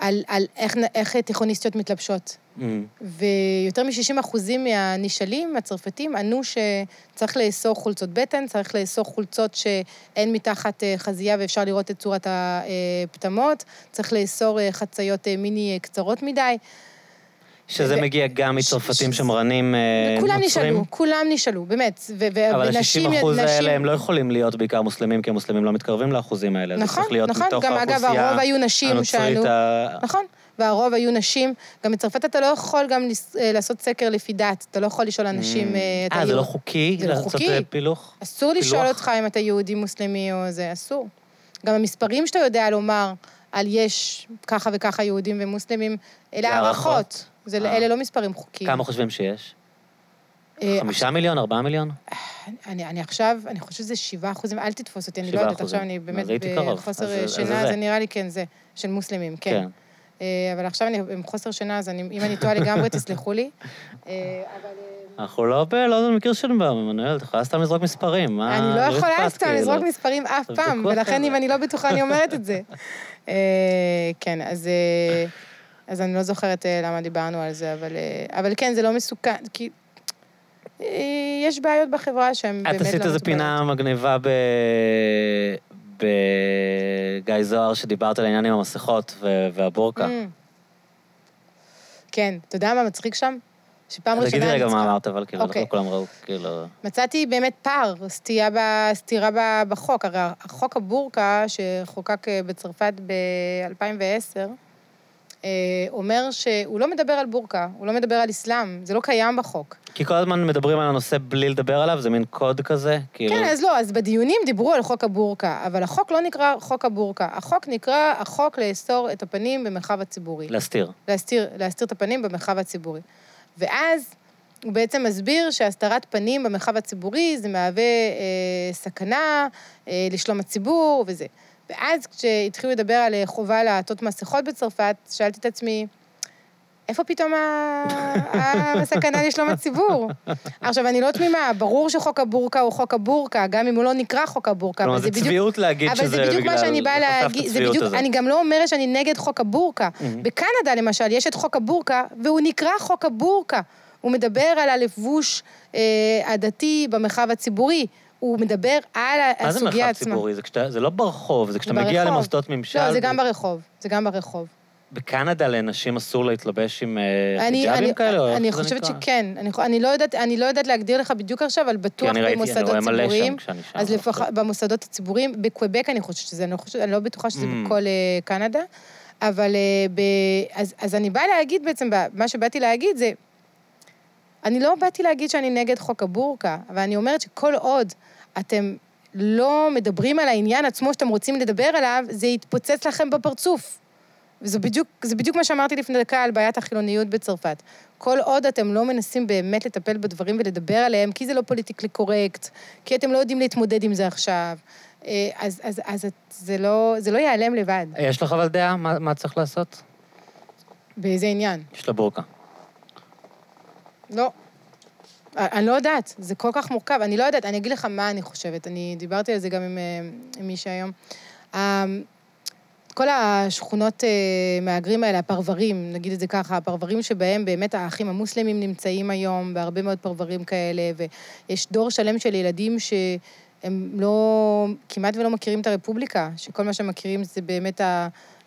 על, על איך, איך תיכוניסטיות מתלבשות. אמ, ויותר מ-60 אחוזים מהנשאלים הצרפתים ענו שצריך לאסור חולצות בטן, צריך לאסור חולצות שאין מתחת אה, חזייה ואפשר לראות את צורת הפטמות, צריך לאסור אה, חציות אה, מיני אה, קצרות מדי. שזה ו- מגיע גם מצרפתים ש- שמרנים אה, כולם נוצרים? נשאלו, כולם נשאלו, באמת. ו- אבל ונשים- ה-60 אחוז נשים- האלה הם לא יכולים להיות בעיקר מוסלמים, כי המוסלמים לא מתקרבים לאחוזים האלה. נכון, נכון, מתוך גם אגב, הרוב היו נשים שענו. ה- נכון, והרוב היו נשים. גם בצרפת אתה לא יכול גם אה, לעשות סקר לפי דת, אתה לא יכול לשאול אנשים... אה, אתה אה, זה לא חוקי? זה לא לעשות, חוקי. אה, פילוח? אסור לשאול? אותך אם אתה יהודי, מוסלמי או זה, אסור. גם המספרים שאתה יודע לומר על יש ככה וככה יהודים ומוסלמים, אלה הערכות. זה- אה. אלה לא מספרים חוקיים. כמה חושבים שיש? אה, חמישה מיליון? ארבעה מיליון? אני, אני עכשיו, אני חושבת שזה שבעה אחוזים, אל תתפוס אותי, אני לא יודעת. עכשיו אני באמת. בחוסר שינה, זה. זה נראה לי, כן, זה, של מוסלמים, כן. כן. אה, אבל עכשיו אני עם חוסר שינה, אז אני, אם אני טועה לגמרי, תסלחו לי. אה. אה, אנחנו לא ב... לא במקר של עמנואל, את יכולה סתם לזרוק מספרים. אני לא יכולה אכפת, סתם כאילו. לזרוק מספרים אף פעם, ולכן. אם אני לא בטוחה, אני אומרת את זה. אה, כן, אז... אז אני לא זוכרת אה, למה דיברנו על זה, אבל, אה, אבל כן, זה לא מסוכן, כי אה, יש בעיות בחברה שהן באמת לא את מטופלות. עשית איזו פינה מגניבה ב... בגיא זוהר, שדיברת על העניין עם המסכות ו- והבורקה. Mm. כן, אתה יודע מה מצחיק שם? שפעם ראשונה... תגידי רגע מה אמרת, אבל כאילו, אוקיי. לא כולם ראו, כאילו... מצאתי באמת פער, סטייה ב- סתירה ב- בחוק. הרי החוק הבורקה, שחוקק בצרפת ב-2010, אומר שהוא לא מדבר על בורקה, הוא לא מדבר על אסלאם, זה לא קיים בחוק. כי כל הזמן מדברים על הנושא בלי לדבר עליו, זה מין קוד כזה, כאילו... כן, אז לא, אז בדיונים דיברו על חוק הבורקה, אבל החוק לא נקרא חוק הבורקה. החוק נקרא החוק לאסור את הפנים במרחב הציבורי. להסתיר. להסתיר, להסתיר את הפנים במרחב הציבורי. ואז הוא בעצם מסביר שהסתרת פנים במרחב הציבורי זה מהווה אה, סכנה אה, לשלום הציבור וזה. ואז כשהתחילו לדבר על אה, חובה לעטות מסכות בצרפת, שאלתי את עצמי, איפה פתאום הסכנה לשלום הציבור? עכשיו, אני לא תמימה, ברור שחוק הבורקה הוא חוק הבורקה, גם אם הוא לא נקרא חוק הבורקה, כלומר, אבל זה זה בדיוק... צביעות להגיד שזה אבל בגלל... זה בדיוק מה שאני באה להגיד, זה בדיוק. אני גם לא אומרת שאני נגד חוק הבורקה. מהמם. בקנדה, למשל, יש את חוק הבורקה, והוא נקרא חוק הבורקה. הוא מדבר על הלבוש אה, הדתי במרחב הציבורי. הוא מדבר על מה זה הסוגיה מרחב עצמה. ציבורי? זה כשאתה- זה לא ברחוב, זה כשאתה זה מגיע ברחוב. למוסדות ממשל. לא, זה גם ו- ברחוב. זה גם ברחוב. בקנדה לנשים אסור להתלבש עם אה, אני, חיג'אבים אני, כאלה? או איך אני חושבת? שכן. אני, אני, לא יודעת, אני לא יודעת להגדיר לך בדיוק עכשיו, אבל כי בטוח אני ראיתי, אני במוסדות רואה מלא שם ציבוריים. כשאני שם. אז לפחות במוסדות הציבוריים, בקוויבק אני חושבת שזה, אני, לא חושבת, אני לא בטוחה שזה Mm. בכל אה, קנדה, אבל אה, ב, אז, אז אני באה להגיד בעצם, מה שבאתי להגיד זה, אני לא באתי להגיד שאני נגד חוק הבורקה, אבל אני אומרת שכל עוד אתם לא מדברים על העניין עצמו שאתם רוצים לדבר עליו, זה יתפוצץ לכם בפרצוף. וזה בדיוק, זה בדיוק מה שאמרתי לפני דקה על בעיית החילוניות בצרפת. כל עוד אתם לא מנסים באמת לטפל בדברים ולדבר עליהם, כי זה לא פוליטיקלי קורקט, כי אתם לא יודעים להתמודד עם זה עכשיו, אה, אז, אז, אז את- זה, לא, זה לא ייעלם לבד. יש לך אבל דעה? מה מה צריך לעשות? באיזה עניין? יש לה בורקה. לא. אני לא יודעת, זה כל כך מורכב, אני לא יודעת, אני אגיד לך מה אני חושבת, אני דיברתי על זה גם עם, אה, עם מישהי היום. אה, כל השכונות אה, מהגרים האלה, הפרברים, נגיד את זה ככה, הפרברים שבהם באמת האחים המוסלמים נמצאים היום, בהרבה מאוד פרברים כאלה, ויש דור שלם של ילדים שהם לא, כמעט ולא מכירים את הרפובליקה, שכל מה שהם מכירים זה באמת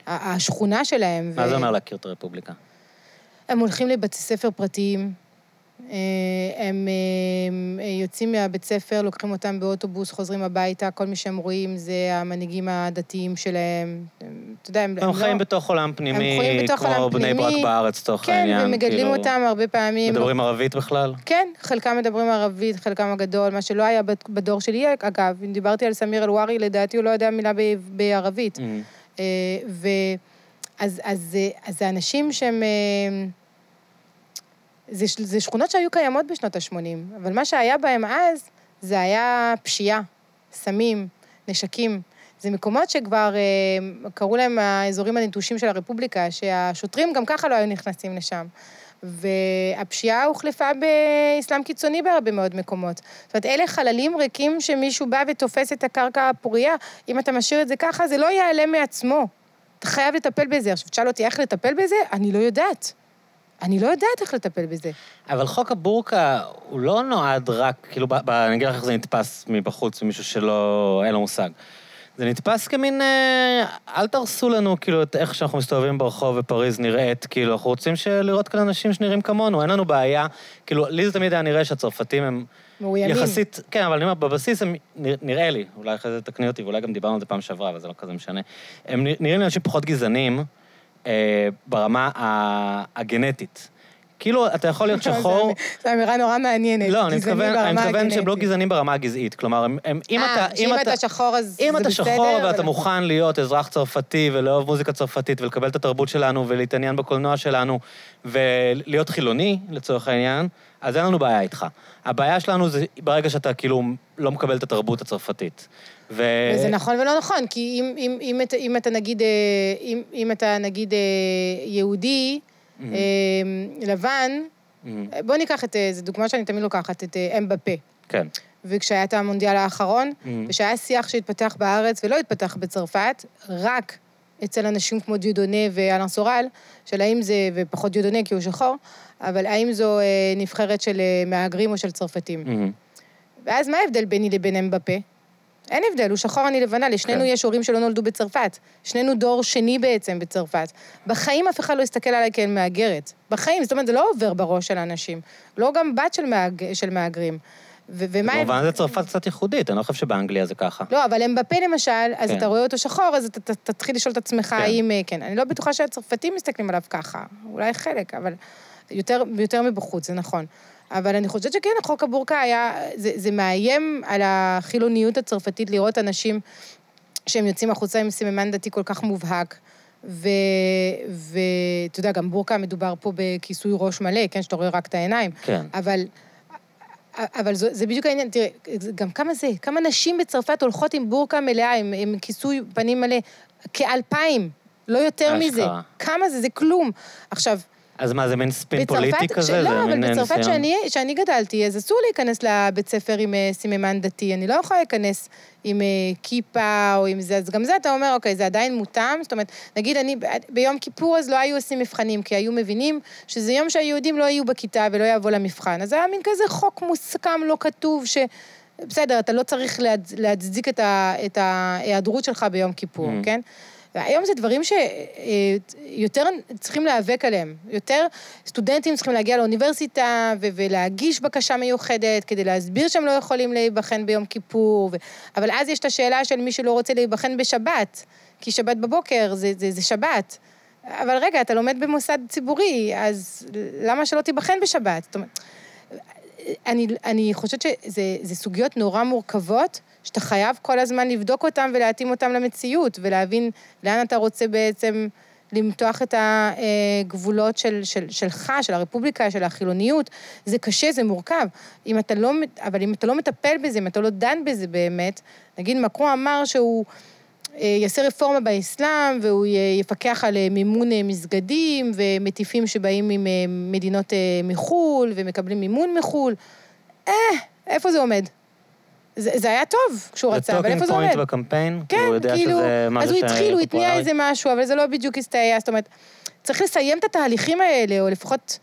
השכונה שלהם. מה ו... זה אומר להכיר את הרפובליקה? הם הולכים לבתי ספר פרטיים, הם אה, יוצאים מהבית ספר, לוקחים אותם באוטובוס, חוזרים הביתה, כל מי שהם רואים זה המנהיגים הדתיים שלהם. אתה יודע, הם, הם לא... חיים בתוך עולם פנימי, כמו בני ברק בארץ, לצורך כן, העניין. כן, ומגדלים כאילו... אותם הרבה פעמים. מדברים ערבית בכלל? כן, חלקם מדברים ערבית, חלקם הגדול, מה שלא היה בדור שלי, אגב, אם דיברתי על סמיר אל-ווארי, לדעתי הוא לא יודע מילה בערבית. Mm. אה. אז, אז, אז זה אנשים שהם... זה, זה שכונות שהיו קיימות בשנות ה-80, אבל מה שהיה בהם אז, זה היה פשיעה, סמים, נשקים. זה מקומות שכבר אה, קראו להם האזורים הנטושים של הרפובליקה, שהשוטרים גם ככה לא היו נכנסים לשם. והפשיעה הוחלפה באסלאם קיצוני בהרבה מאוד מקומות. זאת אומרת, אלה חללים ריקים שמישהו בא ותופס את הקרקע הפורייה. אם אתה משאיר את זה ככה, זה לא ייעלם מעצמו. אתה חייב לטפל בזה. עכשיו, תשאל אותי איך לטפל בזה? אני לא יודעת. אני לא יודעת איך לטפל בזה. אבל חוק הבורקה, הוא לא נועד רק, כאילו, ב, ב, אני אגיד לך איך זה נתפס מבחוץ, ממישהו שלא, אין לו מושג. זה נתפס כמין, אה, אל תרסו לנו, כאילו, את איך שאנחנו מסתובבים ברחוב בפריז נראית, כאילו, אנחנו רוצים לראות כאן אנשים שנראים כמונו, אין לנו בעיה. כאילו, לי זה תמיד היה נראה שהצרפתים הם... מאוימים. יחסית, כן, אבל אני אומר, בבסיס הם, נראה לי, אולי אחרי זה תקני אותי, ואולי גם דיברנו על זה פעם שעברה, אבל זה לא כזה משנה. הם נראים לי אנשים פחות גזענים. אה, ברמה הגנטית. כאילו, אתה יכול להיות שחור... זו אמירה נורא מעניינת. לא, אני מתכוון, אני מתכוון שהם לא גזענים ברמה הגזעית. כלומר, הם, הם, אם אה, אתה... שאם אתה שחור אז זה בסדר? אם אתה שחור ואתה מוכן להיות אזרח צרפתי ולאהוב מוזיקה צרפתית ולקבל את התרבות שלנו ולהתעניין בקולנוע שלנו ולהיות חילוני, לצורך העניין, אז אין לנו בעיה איתך. הבעיה שלנו זה ברגע שאתה כאילו לא מקבל את התרבות הצרפתית. ו... וזה נכון ולא נכון, כי אם, אם, אם, אם, אם אתה נגיד, אה, אם, אם אתה נגיד אה, יהודי, mm-hmm. לבן, mm-hmm. בוא ניקח את, זו דוגמה שאני תמיד לוקחת, את אמבפה. כן. וכשהיה את המונדיאל האחרון, mm-hmm. ושהיה שיח שהתפתח בארץ ולא התפתח בצרפת, רק אצל אנשים כמו דיודונה ואלן סורל, של האם זה, ופחות דיודונה כי הוא שחור, אבל האם זו נבחרת של מהגרים או של צרפתים. Mm-hmm. ואז מה ההבדל ביני לבין אמבפה? אין הבדל, הוא שחור, אני לבנה, לשנינו כן. יש הורים שלא נולדו בצרפת. שנינו דור שני בעצם בצרפת. בחיים אף אחד לא יסתכל עליי כאל מהגרת. בחיים, זאת אומרת, זה לא עובר בראש של האנשים. לא גם בת של, מהג... של מהגרים. ו- ומה... במובן זה צרפת קצת ייחודית, אני לא חושב שבאנגליה זה ככה. לא, אבל הם בפה למשל, אז כן. אתה רואה אותו שחור, אז אתה תתחיל לשאול את עצמך כן. האם... אה, כן. אני לא בטוחה שהצרפתים מסתכלים עליו ככה, אולי חלק, אבל יותר, יותר מבחוץ, זה נכון. אבל אני חושבת שכן, חוק הבורקה היה, זה, זה מאיים על החילוניות הצרפתית לראות אנשים שהם יוצאים החוצה עם סממן דתי כל כך מובהק. ואתה יודע, גם בורקה מדובר פה בכיסוי ראש מלא, כן, שאתה רואה רק את העיניים. כן. אבל, אבל זה, זה בדיוק העניין, תראה, גם כמה זה, כמה נשים בצרפת הולכות עם בורקה מלאה, עם, עם כיסוי פנים מלא, כאלפיים, לא יותר אשכה. מזה. כמה זה? זה כלום. עכשיו, אז מה, זה מין ספין פוליטי כזה? לא, אבל בצרפת שאני, גדלתי, אז אסור להיכנס לבית ספר עם uh, סממן דתי. אני לא יכולה להיכנס עם uh, כיפה או עם זה, אז גם זה אתה אומר, אוקיי, זה עדיין מותאם. זאת אומרת, נגיד אני, ביום כיפור אז לא היו עושים מבחנים, כי היו מבינים שזה יום שהיהודים לא יהיו בכיתה ולא יבואו למבחן. אז היה מין כזה חוק מוסכם, לא כתוב, ש... בסדר, אתה לא צריך להצדיק את ההיעדרות שלך ביום כיפור, mm. כן? והיום זה דברים שיותר צריכים להיאבק עליהם. יותר סטודנטים צריכים להגיע לאוניברסיטה ו- ולהגיש בקשה מיוחדת כדי להסביר שהם לא יכולים להיבחן ביום כיפור. ו... אבל אז יש את השאלה של מי שלא רוצה להיבחן בשבת, כי שבת בבוקר זה, זה, זה שבת. אבל רגע, אתה לומד במוסד ציבורי, אז למה שלא תיבחן בשבת? זאת אומרת, אני, אני חושבת שזה סוגיות נורא מורכבות, שאתה חייב כל הזמן לבדוק אותם ולהתאים אותם למציאות, ולהבין לאן אתה רוצה בעצם למתוח את הגבולות של, של, שלך, של הרפובליקה, של החילוניות. זה קשה, זה מורכב. אם אתה לא, אבל אם אתה לא מטפל בזה, אם אתה לא דן בזה באמת, נגיד מקרו אמר שהוא... אה, יעשה רפורמה באסלאם, והוא יפקח על אה, מימון אה, מסגדים ומטיפים שבאים ממדינות אה, מחו"ל ומקבלים מימון מחו"ל. אה, איפה זה עומד? זה, זה היה טוב כשהוא רצה, אבל איפה זה עומד? פוינט בקמפיין? כן, הוא יודע כאילו, שזה אז הוא התחיל, הוא התניע פופולרי? איזה משהו, אבל זה לא בדיוק הסתייע, זאת אומרת, צריך לסיים את התהליכים האלה, או לפחות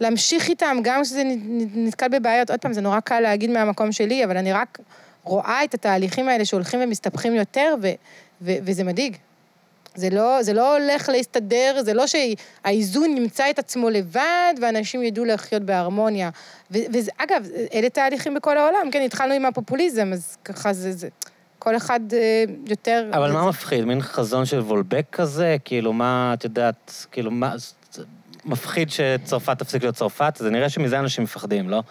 להמשיך איתם, גם כשזה נתקל בבעיות. עוד פעם, זה נורא קל להגיד מהמקום שלי, אבל אני רק רואה את התהליכים האלה שהולכים ומסתבכים יותר, ו- ו- וזה מדאיג. זה לא, זה לא הולך להסתדר, זה לא שהאיזון נמצא את עצמו לבד, ואנשים ידעו לחיות בהרמוניה. ו- וזה, אגב, אלה תהליכים בכל העולם, כן, התחלנו עם הפופוליזם, אז ככה זה, זה כל אחד אה, יותר... אבל זה, מה מפחיד? מין חזון של וולבק כזה? כאילו, מה, את יודעת, כאילו, מה... מפחיד שצרפת תפסיק להיות צרפת? זה נראה שמזה אנשים מפחדים, לא?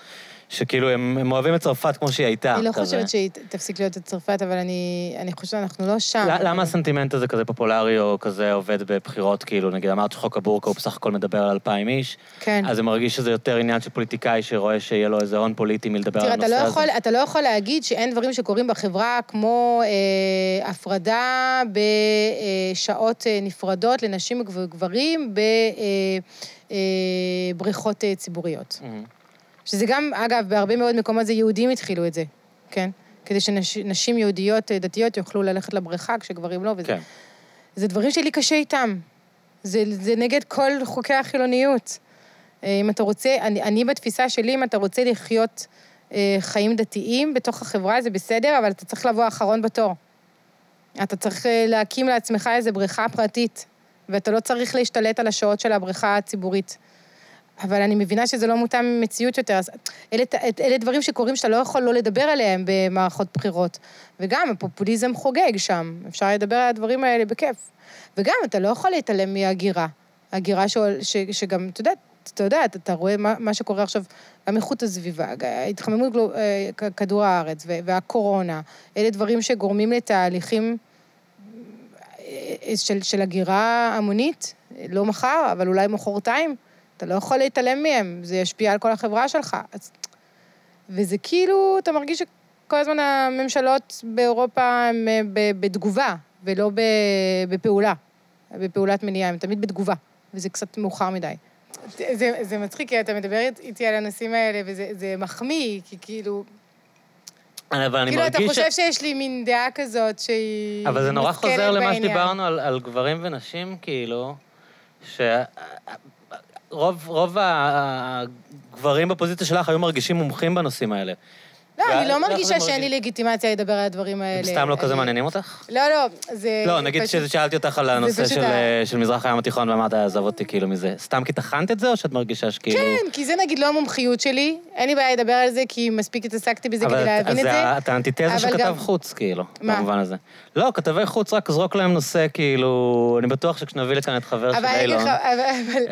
שכאילו, הם, הם אוהבים את צרפת כמו שהיא הייתה, אני לא כזה. חושבת שהיא תפסיק להיות את צרפת, אבל אני, אני חושבת שאנחנו לא שם. ל- למה הסנטימנט הזה כזה פופולרי או כזה עובד בבחירות? כאילו, נגיד, אמרת שחוק הבורקה הוא בסך הכל מדבר על אלפיים איש, כן. אז זה מרגיש שזה יותר עניין של פוליטיקאי שרואה שיהיה לו איזה הון פוליטי מלדבר תראה, על הנושא לא, הזה. יכול, אתה לא יכול להגיד שאין דברים שקורים בחברה כמו אה, הפרדה בשעות אה, נפרדות לנשים וגברים בבריכות אה, ציבוריות. מהמם. שזה גם, אגב, בהרבה מאוד מקומות זה יהודים התחילו את זה, כן? כדי שנשים יהודיות אה, דתיות יוכלו ללכת לבריכה כשגברים לא, וזה כן. זה דברים שלי קשה איתם. זה, זה נגד כל חוקי החילוניות. אה, אם אתה רוצה, אני, אני בתפיסה שלי, אם אתה רוצה לחיות אה, חיים דתיים בתוך החברה, זה בסדר, אבל אתה צריך לבוא אחרון בתור. אתה צריך אה, להקים לעצמך איזו בריכה פרטית, ואתה לא צריך להשתלט על השעות של הבריכה הציבורית. אבל אני מבינה שזה לא מותאם מציאות יותר, אז אלה, אלה דברים שקורים שאתה לא יכול לא לדבר עליהם במערכות בחירות. וגם הפופוליזם חוגג שם, אפשר לדבר על הדברים האלה בכיף. וגם, אתה לא יכול להתעלם מהגירה. הגירה ש, ש, שגם, אתה יודע, אתה יודע, אתה, אתה רואה מה, מה שקורה עכשיו, גם איכות הסביבה, התחממות גלו- אה, כדור הארץ והקורונה, אלה דברים שגורמים לתהליכים אה, של, של הגירה המונית, לא מחר, אבל אולי מחרתיים. אתה לא יכול להתעלם מהם, זה ישפיע על כל החברה שלך. אז... וזה כאילו, אתה מרגיש שכל הזמן הממשלות באירופה הן אה, בתגובה, ולא ב- בפעולה, בפעולת מניעה, הן תמיד בתגובה, וזה קצת מאוחר מדי. זה, זה מצחיק, כי אתה מדבר איתי על הנושאים האלה, וזה זה מחמיא, כי כאילו... אבל אני כאילו, אתה מרגיש... חושב שיש לי מין דעה כזאת שהיא... אבל זה נורא חוזר למה בעניין. שדיברנו על, על גברים ונשים, כאילו, שרוב רוב הגברים בפוזיציה שלך היו מרגישים מומחים בנושאים האלה. לא, אני לא מרגישה זה שאין לי לגיטימציה לדבר על הדברים האלה. סתם לא כזה מעניינים אותך? לא, לא, זה... לא, נגיד ששאלתי אותך על הנושא של, אה, של מזרח הים התיכון ואמרת, עזוב אותי כאילו מזה. סתם כי טחנת את זה, או שאת מרגישה שכאילו... כן, כי זה נגיד לא המומחיות שלי, אין לי בעיה לדבר על זה, כי מספיק התעסקתי בזה כדי להבין את זה. אתה אנטיתזה אבל של כתב גם- חוץ, כאילו? במובן הזה. לא, כתבי חוץ, רק זרוק להם נושא, כאילו, אני בטוח שכשנביא לכאן את חבר של אילון,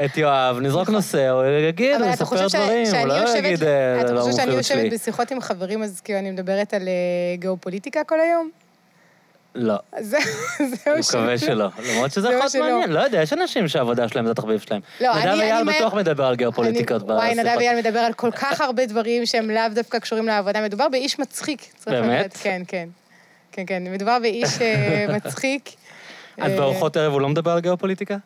את יואב, נזרוק נושא, הוא יגיד, הוא אתה יספר דברים, הוא שאני לא יגיד, "אה, אתה זה לא חושב שאני המומחיות יושבת שלי. בשיחות עם חברים, אז כאילו אני מדברת על אה, גיאופוליטיקה כל היום? לא, אז זה- אני זהו מקווה שלא. למרות שזה זהו יכול להיות שלא. מעניין, לא יודע, יש אנשים שהעבודה שלהם זה התחביב שלהם. לא, נדב אני- אייל אני בטוח מדבר על גיאופוליטיקות אני- וואי, נדב. אייל מדבר על כל כך הרבה דברים שהם לאו דווקא קשורים לעבודה. מדובר באיש מצחיק. צריך באמת? לדעת. כן, כן. כן, כן. מדובר באיש אה, מצחיק. אז אה, בארוחות ערב הוא לא מדבר על גיאופוליטיקה?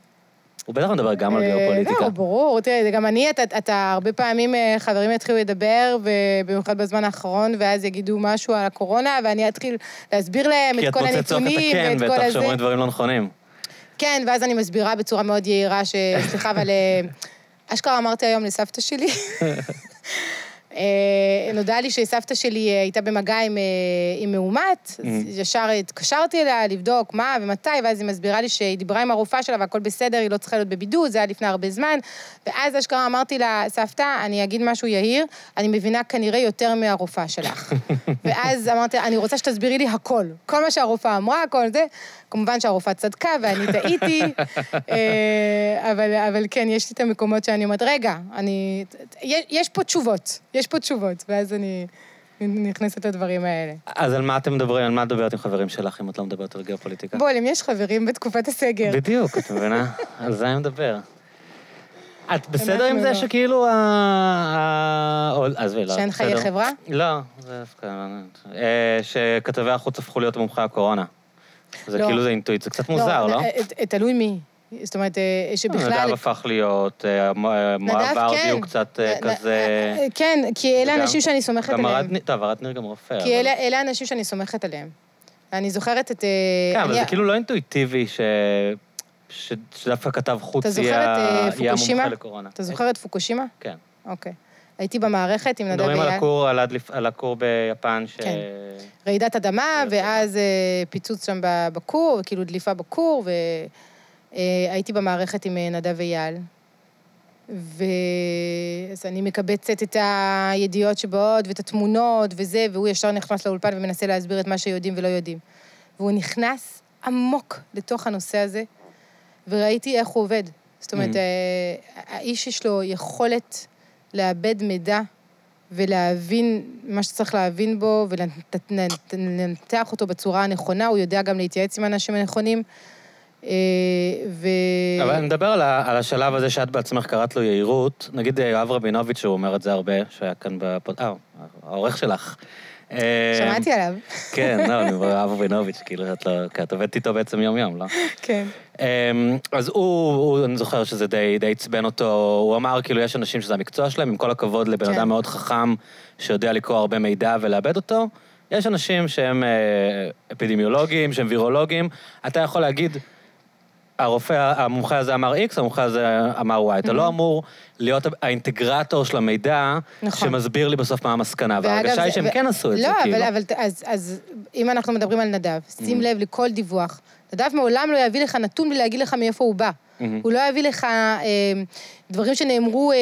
הוא בטח מדבר גם על אה, גיאופוליטיקה. לא, ברור. תראה, גם אני, אתה, אתה הרבה פעמים אה, חברים יתחילו לדבר, ובמיוחד בזמן האחרון, ואז יגידו משהו על הקורונה, ואני אתחיל להסביר להם כי את את כל רוצה לצעוק את הנתונים הכן, ואת כל בטח הזה. שאומרים דברים לא נכונים. כן, ואז אני מסבירה בצורה מאוד יהירה. סליחה, אבל... אה, אשכרה אמרתי היום לסבתא שלי. אה, נודע לי שסבתא שלי אה, הייתה במגע עם, אה, עם מאומת, אז ישר התקשרתי אליה לבדוק מה ומתי, ואז היא מסבירה לי שהיא דיברה עם הרופאה שלה והכל בסדר, היא לא צריכה להיות בבידוד, זה היה לפני הרבה זמן. ואז אשכרה אמרתי לה, סבתא, אני אגיד משהו יהיר, אני מבינה כנראה יותר מהרופאה שלך. ואז אמרתי, אני רוצה שתסבירי לי הכל. כל מה שהרופאה אמרה, הכל זה. כמובן שהרופאה צדקה ואני טעיתי, אה, אבל, אבל כן, יש לי את המקומות שאני אומרת, רגע, אני... יש, פה תשובות, יש פה תשובות, ואז אני נכנסת לדברים האלה. אז על מה אתם מדברים? על מה את מדברת עם חברים שלך, אם את לא מדברת על גיאופוליטיקה? בול, אם יש חברים בתקופת הסגר. בדיוק, את מבינה? על זה אני מדבר. את בסדר עם זה לא. שכאילו ה... עזבי, לא, שאין חיי. חברה? לא, זה דווקא... אה, שכתבי החוץ הפכו להיות מומחי הקורונה. זה לא. כאילו זה אינטואיציה, קצת מוזר, לא? אה, תלוי מי. זאת אומרת, שבכלל... נדב הפך להיות, ורדי כן. הוא קצת כזה... כן, כי אלה אנשים שאני סומכת עליהם. טוב, ארד ניר גם רופא. כי אלה אלה האנשים שאני סומכת עליהם. אני זוכרת את... כן, אבל זה כאילו לא אינטואיטיבי ש... שדווקא כתב חוץ יהיה? המומחה לקורונה. אתה זוכר את פוקושימה? כן. אוקיי. הייתי במערכת עם נדב מדברים על אייל. הכור, על הדליפ- על הכור ביפן, ש... כן. רעידת אדמה, ואז אה, פיצוץ שם בכור, כאילו דליפה בכור, והייתי במערכת עם אה, נדב אייל. ואז אני מקבצת את הידיעות שבאות ואת התמונות וזה, והוא ישר נכנס לאולפן ומנסה להסביר את מה שיודעים ולא יודעים. והוא נכנס עמוק לתוך הנושא הזה, וראיתי איך הוא עובד. זאת אומרת, Mhm. אה, האיש יש לו יכולת לאבד מידע ולהבין מה שצריך להבין בו ולנתח אותו בצורה הנכונה, הוא יודע גם להתייעץ עם האנשים הנכונים. אה, ו... אבל אני מדבר על על השלב הזה שאת בעצמך קראת לו יהירות. נגיד אה, יואב רבינוביץ', שהוא אומר את זה הרבה, שהיה כאן בפוד... אה, העורך שלך. אה, שמעתי עליו. כן, לא, אני אומר יואב רבינוביץ', כאילו, את לא... כי את עובדת איתו בעצם יום-יום, לא? כן. אמ, אז הוא, אני זוכר שזה די די עצבן אותו, הוא אמר, כאילו, יש אנשים שזה המקצוע שלהם, עם כל הכבוד לבן כן. אדם מאוד חכם, שיודע לקרוא הרבה מידע ולאבד אותו. יש אנשים שהם אה, אפידמיולוגים, שהם וירולוגים. אתה יכול להגיד, הרופא, המומחה הזה אמר X, המומחה הזה אמר Y. אתה לא אמור להיות האינטגרטור של המידע, נכון. שמסביר לי בסוף מה המסקנה. וההרגשה היא זה- שהם ו- כן עשו את זה, לא, כאילו. אבל, אבל אז, אז אם אנחנו מדברים על נדב, שים Mhm. לב לכל דיווח. נדב מעולם לא יביא לך נתון בלי להגיד לך מאיפה הוא בא. מהמם. הוא לא יביא לך אה, דברים שנאמרו אה,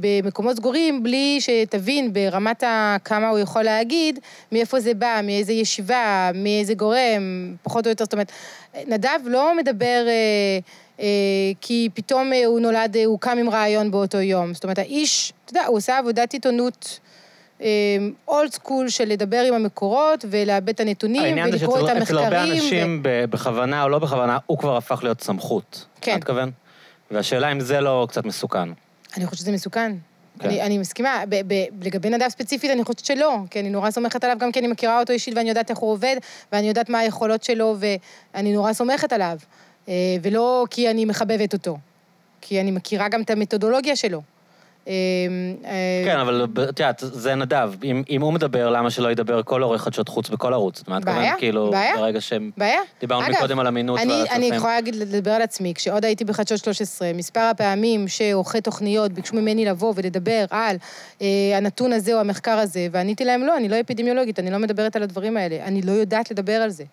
במקומות סגורים, בלי שתבין ברמת כמה הוא יכול להגיד, מאיפה זה בא, מאיזה ישיבה, מאיזה גורם, פחות או יותר. זאת אומרת, נדב לא מדבר אה, אה, כי פתאום אה, הוא נולד, אה, הוא קם עם רעיון באותו יום. זאת אומרת, האיש, אתה יודע, הוא עושה עבודת עיתונות. אולד סקול של לדבר עם המקורות ולאבד את הנתונים העניין זה ולקרוא את שאצל אצל הרבה המחקרים. אנשים, ב- בכוונה או לא בכוונה, הוא כבר הפך להיות סמכות. כן. אתה מתכוון? והשאלה אם זה לא קצת מסוכן. אני חושבת שזה מסוכן. כן. אני, אני מסכימה, ב, ב, לגבי נדב ספציפית, אני חושבת שלא, כי אני נורא סומכת עליו, גם כי אני מכירה אותו אישית ואני יודעת איך הוא עובד, ואני יודעת מה היכולות שלו, ואני נורא סומכת עליו. אה, ולא כי אני מחבבת אותו, כי אני מכירה גם את המתודולוגיה שלו. אה, אה, כן, אבל את יודעת, זה נדב. אם אם הוא מדבר, למה שלא ידבר כל עורך חדשות חוץ בכל ערוץ? מה את בעיה? כאילו, בעיה. ברגע שהם... בעיה? דיברנו אגב, מקודם על אמינות אני, ועל אני. יכולה להגיד, לדבר על עצמי, כשעוד הייתי בחדשות 13, מספר הפעמים שעורכי תוכניות ביקשו ממני לבוא ולדבר על אה, הנתון הזה או המחקר הזה, ועניתי להם, לא, אני לא אפידמיולוגית, אני לא מדברת על הדברים האלה, אני לא יודעת לדבר על זה.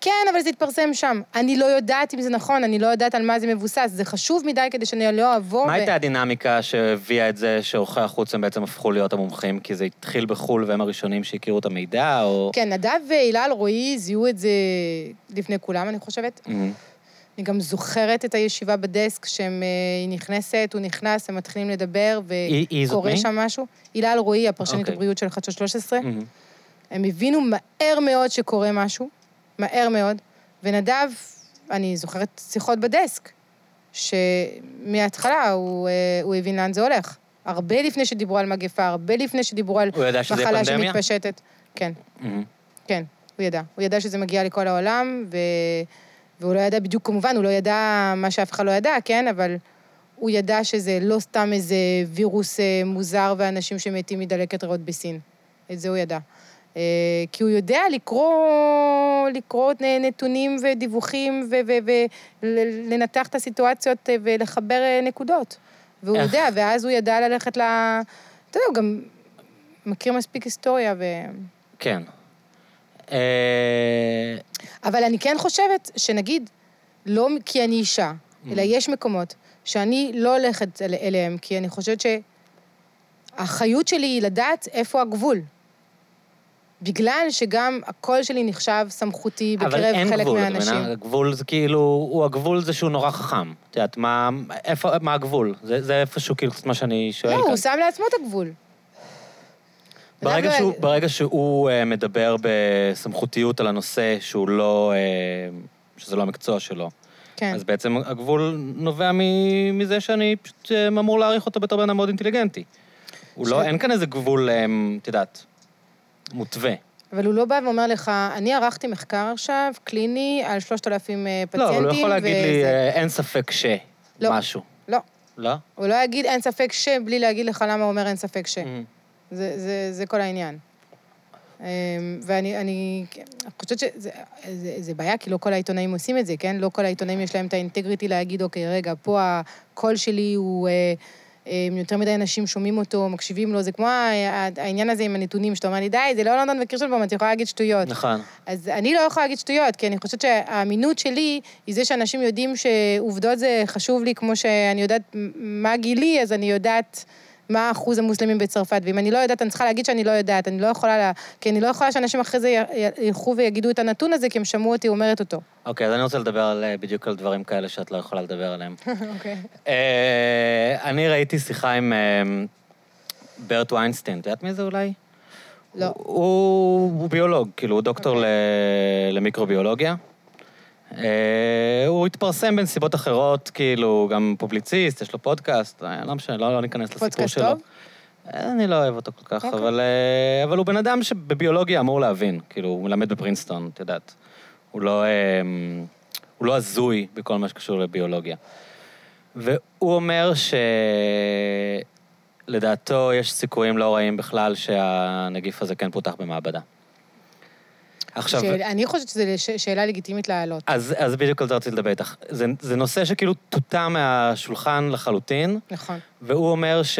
כן, אבל זה התפרסם שם. אני לא יודעת אם זה נכון, אני לא יודעת על מה זה מבוסס. זה חשוב מדי כדי שאני לא אבוא מה הייתה הדינמיקה שהביאה את זה שעורכי החוץ הם בעצם הפכו להיות המומחים? כי זה התחיל בחו"ל והם הראשונים שהכירו את המידע, או... כן, נדב והילל רועי זיהו את זה לפני כולם, אני חושבת. מהמם. אני גם זוכרת את הישיבה בדסק, שהיא נכנסת, הוא נכנס, הם מתחילים לדבר, וקורה? שם משהו. הילל רועי, הפרשנית אוקיי. הבריאות של חדשות 13, מהמם. הם הבינו מהר מאוד שקורה משהו, מהר מאוד, ונדב, אני זוכרת שיחות בדסק, שמההתחלה הוא, אה, הוא הבין לאן זה הולך. הרבה לפני שדיברו על מגפה, הרבה לפני שדיברו על מחלה? שמתפשטת. כן. מהמם. כן, הוא ידע. הוא ידע שזה מגיע לכל העולם, ו... והוא לא ידע בדיוק, כמובן, הוא לא ידע מה שאף אחד לא ידע, כן? אבל הוא ידע שזה לא סתם איזה וירוס אה, מוזר ואנשים שמתים מדלקת ריאות בסין. את זה הוא ידע. אה, כי הוא יודע לקרוא, לקרוא נתונים ודיווחים ולנתח את הסיטואציות אה, ולחבר אה, נקודות. והוא איך? יודע, ואז הוא ידע ללכת ל... אתה יודע, הוא גם מכיר מספיק היסטוריה ו... כן. אבל אני כן חושבת שנגיד, לא כי אני אישה, Mm. אלא יש מקומות שאני לא הולכת אל, אליהם, כי אני חושבת שהאחריות שלי היא לדעת איפה הגבול. בגלל שגם הקול שלי נחשב סמכותי אבל בקרב אין חלק גבול, את מהאנשים. מבינה? הגבול זה כאילו, הוא הגבול זה שהוא נורא חכם. את יודעת, מה, איפה, מה הגבול? זה, זה איפשהו כאילו מה שאני שואל לא, כאן. הוא שם לעצמו את הגבול. ברגע שהוא, ברגע שהוא uh, מדבר בסמכותיות על הנושא שהוא לא, uh, שזה לא המקצוע שלו, כן. אז בעצם הגבול נובע מ- מזה שאני פשוט uh, אמור להעריך אותו בתור בן אדם מאוד אינטליגנטי. הוא לא, אין כאן איזה גבול, את יודעת, מותווה. אבל הוא לא בא ואומר לך, אני ערכתי מחקר עכשיו, קליני, על 3,000 אה, לא, פציינטים. אבל הוא יכול להגיד לי, וזה- אה, אין ספק ש... לא. משהו. לא. לא? הוא לא יגיד אין ספק ש, בלי להגיד לך למה הוא אומר אין ספק ש. Mm. זה, זה, זה כל העניין. אמ, ואני אני, אני חושבת שזה זה, זה בעיה, כי לא כל העיתונאים עושים את זה, כן? לא כל העיתונאים יש להם את האינטגריטי להגיד, אוקיי, רגע, פה הקול שלי הוא... אה, יותר מדי אנשים שומעים אותו, מקשיבים לו, זה כמו העניין הזה עם הנתונים, שאתה אומר לי, די, זה לא לונדון וקירשנבאום, את יכולה להגיד שטויות. נכון. אז אני לא יכולה להגיד שטויות, כי אני חושבת שהאמינות שלי היא זה שאנשים יודעים שעובדות זה חשוב לי, כמו שאני יודעת מה גילי, אז אני יודעת מה אחוז המוסלמים בצרפת, ואם אני לא יודעת, אני צריכה להגיד שאני לא יודעת, אני לא יכולה, לה... כי אני לא יכולה שאנשים אחרי זה ילכו ויגידו את הנתון הזה, כי הם שמעו אותי אומרת אותו. אוקיי, אז אני רוצה לדבר על, אה, בדיוק על דברים כאלה שאת לא יכולה לדבר עליהם. אוקיי. אה, אני ראיתי שיחה עם אה, ברט ויינסטיין, את יודעת מי זה אולי? לא. הוא, הוא ביולוג, כאילו, הוא דוקטור אוקיי. ל, למיקרוביולוגיה. אה, הוא התפרסם בנסיבות אחרות, כאילו, גם פובליציסט, יש לו פודקאסט, אה, לא משנה, לא, לא ניכנס לסיפור פודקאסט שלו. טוב? אה, אני לא אוהב אותו כל כך, אוקיי. אבל, אבל הוא בן אדם שבביולוגיה אמור להבין, כאילו, הוא מלמד בפרינסטון, את יודעת. הוא לא, הוא לא הזוי בכל מה שקשור לביולוגיה. והוא אומר שלדעתו יש סיכויים לא רעים בכלל שהנגיף הזה כן פותח במעבדה. עכשיו, שאל- אני חושבת שזו ש- שאלה לגיטימית להעלות. אז, אז בדיוק על זה רציתי לדבר איתך. זה, זה נושא שכאילו טוטא מהשולחן לחלוטין, נכון. והוא אומר ש...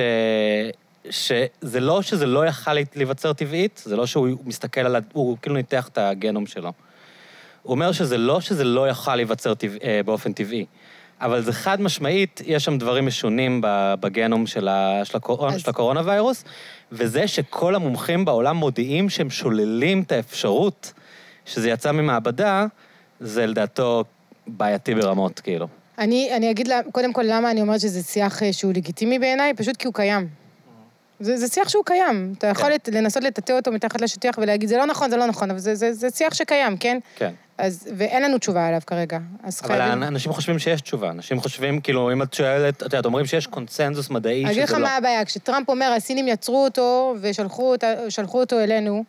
שזה לא שזה לא יכל להיווצר טבעית, זה לא שהוא מסתכל על... ה- הוא כאילו ניתח את הגנום שלו. הוא אומר שזה לא שזה לא יכל להיווצר טבע, אה, באופן טבעי, אבל זה חד משמעית, יש שם דברים משונים בגנום של, ה, של, הקורונה, אז- של הקורונה ויירוס, וזה שכל המומחים בעולם מודיעים שהם שוללים את האפשרות שזה יצא ממעבדה, זה לדעתו בעייתי ברמות, כאילו. אני, אני אגיד לה, קודם כל למה אני אומרת שזה שיח אה, שהוא לגיטימי בעיניי, פשוט כי הוא קיים. זה, זה שיח שהוא קיים. אתה יכול כן. לת- לנסות לטאטא אותו מתחת לשטיח ולהגיד, זה לא נכון, זה לא נכון, אבל זה, זה, זה שיח שקיים, כן? כן. אז, ואין לנו תשובה עליו כרגע. אז אבל חייבים... אנשים חושבים שיש תשובה. אנשים חושבים, כאילו, אם את שואלת, את יודעת, אומרים שיש קונצנזוס מדעי אני אגיד לך שזה לא. מה הבעיה, כשטראמפ אומר, הסינים יצרו אותו ושלחו אותו אלינו,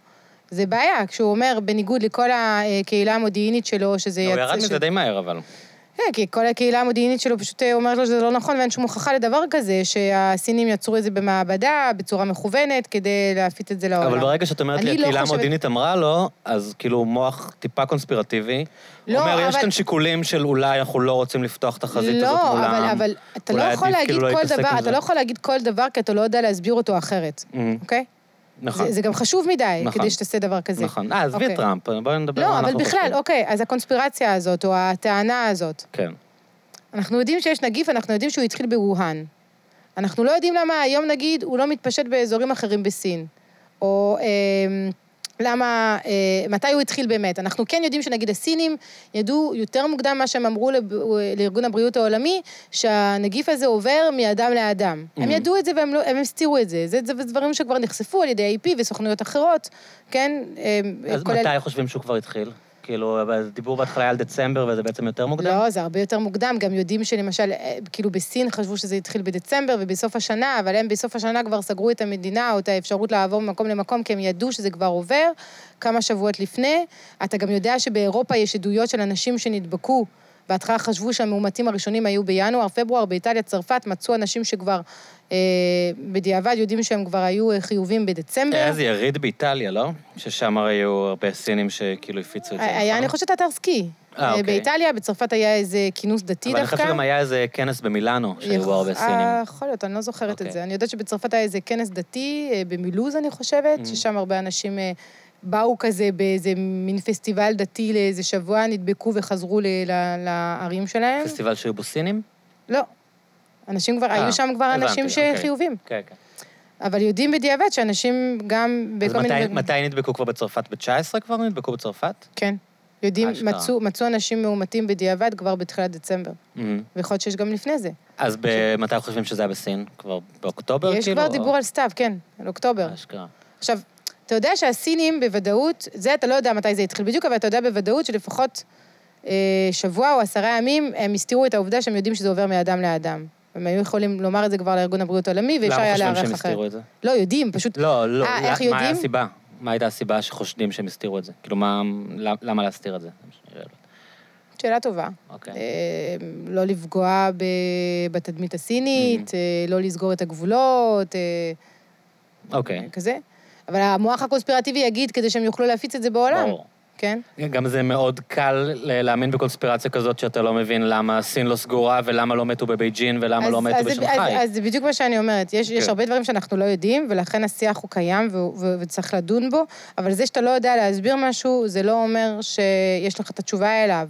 זה בעיה. כשהוא אומר, בניגוד לכל הקהילה המודיעינית שלו, שזה... הוא ירד מזה די מהר, אבל. כן, כי כל הקהילה המודיעינית שלו פשוט אה, אומרת לו שזה לא נכון ואין שום הוכחה לדבר כזה, שהסינים יצרו את זה במעבדה, בצורה מכוונת, כדי להפיץ את זה לעולם. אבל ברגע שאת אומרת לי, לא הקהילה חושבת- המודיעינית אמרה לו, אז כאילו מוח טיפה קונספירטיבי. לא, אומר, יש אבל- כאן שיקולים של אולי אנחנו לא רוצים לפתוח את החזית הזאת לא, מולם. אבל, אבל אתה לא יכול עדיף להגיד כאילו לא כל דבר, אתה. לא יכול להגיד כל דבר כי אתה לא יודע להסביר אותו אחרת, אמ, אוקיי? נכון, זה, זה גם חשוב מדי נכון. כדי שתעשה דבר כזה. נכון. אה, עזבי אוקיי. טראמפ, בואי נדבר לא, מה אבל אנחנו בכלל, חושבים. אוקיי, אז הקונספירציה הזאת, או הטענה הזאת, כן. אנחנו יודעים שיש נגיף, אנחנו יודעים שהוא התחיל בווהאן. אנחנו לא יודעים למה היום, נגיד, הוא לא מתפשט באזורים אחרים בסין. או אה, למה, אה, מתי הוא התחיל באמת. אנחנו כן יודעים שנגיד הסינים ידעו יותר מוקדם מה שהם אמרו לב, לארגון הבריאות העולמי, שהנגיף הזה עובר מאדם לאדם. הם Mhm. ידעו את זה והם לא, הם הסתירו את זה. זה, זה דברים שכבר נחשפו על ידי AP וסוכנויות אחרות, כן? אה, אז כולל- מתי חושבים שהוא כבר התחיל? כאילו, דיבור בהתחלה היה על דצמבר, וזה בעצם יותר מוקדם? לא, זה הרבה יותר מוקדם. גם יודעים שלמשל, אה, כאילו בסין חשבו שזה התחיל בדצמבר ובסוף השנה, אבל הם בסוף השנה כבר סגרו את המדינה או את האפשרות לעבור ממקום למקום, כי הם ידעו שזה כבר עובר כמה שבועות לפני. אתה גם יודע שבאירופה יש עדויות של אנשים שנדבקו. בהתחלה חשבו שהמאומתים הראשונים היו בינואר, פברואר, באיטליה, צרפת, מצאו אנשים שכבר אה, בדיעבד יודעים שהם כבר היו אה, חיובים בדצמבר. היה איזה יריד באיטליה, לא? ששם הרי היו הרבה סינים שכאילו הפיצו את זה. היה, נכון? אני חושבת, אתר סקי. אה, אוקיי. באיטליה, בצרפת היה איזה כינוס דתי אבל אני דווקא. חושב שגם היה איזה כנס במילאנו, שהיו הרבה סינים. אה, יכול להיות, אני לא זוכרת את אוקיי. זה. אני יודעת שבצרפת היה איזה כנס דתי, אה, במילוז, אני חושבת, Mm. ששם הרבה אנשים אה, באו כזה באיזה מין פסטיבל דתי לאיזה שבוע, נדבקו וחזרו ל- ל- לערים שלהם. פסטיבל שהיו בו סינים? לא. אנשים כבר, אה, היו שם כבר הבנתי, אנשים אוקיי. שחיובים. כן, כן. אבל יודעים בדיעבד שאנשים גם אז בכל מיני... מתי- מתי נדבקו כבר בצרפת? ב-19 כבר נדבקו בצרפת? כן. יודעים, אשכרה. מצאו, מצאו אנשים מאומתים בדיעבד כבר בתחילת דצמבר. מהמם. ויכול להיות שיש גם לפני זה. אז ב- מתי חושבים שזה היה בסין? כבר באוקטובר, כאילו? יש כבר דיבור על סתיו, כן, על אוקטובר. אשכרה. עכשיו, אתה יודע שהסינים בוודאות, זה אתה לא יודע מתי זה התחיל בדיוק, אבל אתה יודע בוודאות שלפחות אה, שבוע או עשרה ימים הם הסתירו את העובדה שהם יודעים שזה עובר מאדם לאדם. הם היו יכולים לומר את זה כבר לארגון הבריאות העולמי, ואפשר למה היה חושבים להיערך שהם אחרת. הסתירו את זה? לא, יודעים, פשוט... לא, לא, אה, לא, איך מה היה יודעים? הסיבה? מה הייתה הסיבה שחושדים שהם הסתירו את זה? כאילו, מה, למה להסתיר את זה? שאלה טובה. אוקיי. אה, לא לפגוע ב- בתדמית הסינית, Mm-hmm. אה, לא לסגור את הגבולות, אה, אוקיי, כזה. אבל המוח הקונספירטיבי יגיד כדי שהם יוכלו להפיץ את זה בעולם, ברור. כן? גם זה מאוד קל להאמין בקונספירציה כזאת שאתה לא מבין למה סין לא סגורה ולמה לא מתו בבייג'ין ולמה אז- לא מתו בשנגחאי. אז, אז זה בדיוק מה שאני אומרת. יש, יש כן. הרבה דברים שאנחנו לא יודעים, ולכן השיח הוא קיים ו- וצריך לדון בו, אבל זה שאתה לא יודע להסביר משהו, זה לא אומר שיש לך את התשובה אליו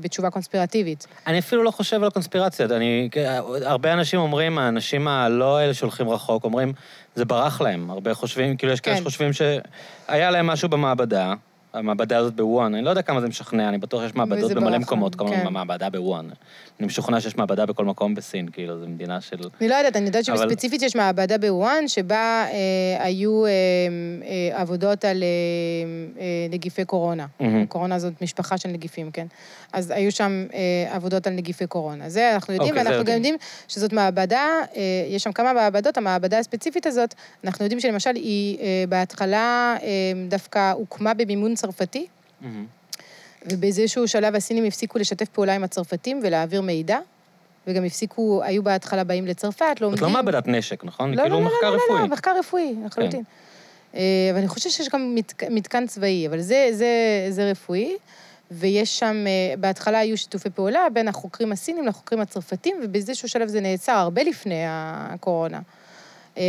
בתשובה קונספירטיבית. אני אפילו לא חושב על קונספירציות. אני, הרבה אנשים אומרים, האנשים הלא אלה שהולכים רחוק, אומרים, זה ברח להם. הרבה חושבים, כאילו יש כאלה כן. שחושבים שהיה להם משהו במעבדה, המעבדה הזאת בוואן, אני לא יודע כמה זה משכנע, אני בטוח שיש מעבדות במלא מקומות, כמובן כן. המעבדה בוואן. אני משוכנע שיש מעבדה בכל מקום בסין, כאילו, זו מדינה של... אני לא יודעת, אני יודעת אבל- שבספציפית יש מעבדה בוואן, שבה אה, היו אה, אה, עבודות על אה, אה, נגיפי קורונה. מהמם. קורונה זאת משפחה של נגיפים, כן? אז היו שם אה, עבודות על נגיפי קורונה. זה אנחנו יודעים, אוקיי, זה ואנחנו גם יודעים. יודעים שזאת מעבדה, אה, יש שם כמה מעבדות, המעבדה הספציפית הזאת, אנחנו יודעים שלמשל היא אה, בהתחלה אה, דווקא הוקמה במימון צרפתי, מהמם. ובאיזשהו שלב הסינים הפסיקו לשתף פעולה עם הצרפתים ולהעביר מידע, וגם הפסיקו, היו בהתחלה באים לצרפת, לומדים... זאת לא מעבדת נשק, נכון? לא, כאילו לא, לא, לא, לא, רפואי. כן. לא, מחקר רפואי, לחלוטין. אה, אבל אני חושבת שיש גם מת- מתקן צבאי, אבל זה, זה, זה רפואי, ויש שם, אה, בהתחלה היו שיתופי פעולה בין החוקרים הסינים לחוקרים הצרפתים, ובאיזשהו שלב זה נעצר, הרבה לפני הקורונה. אה,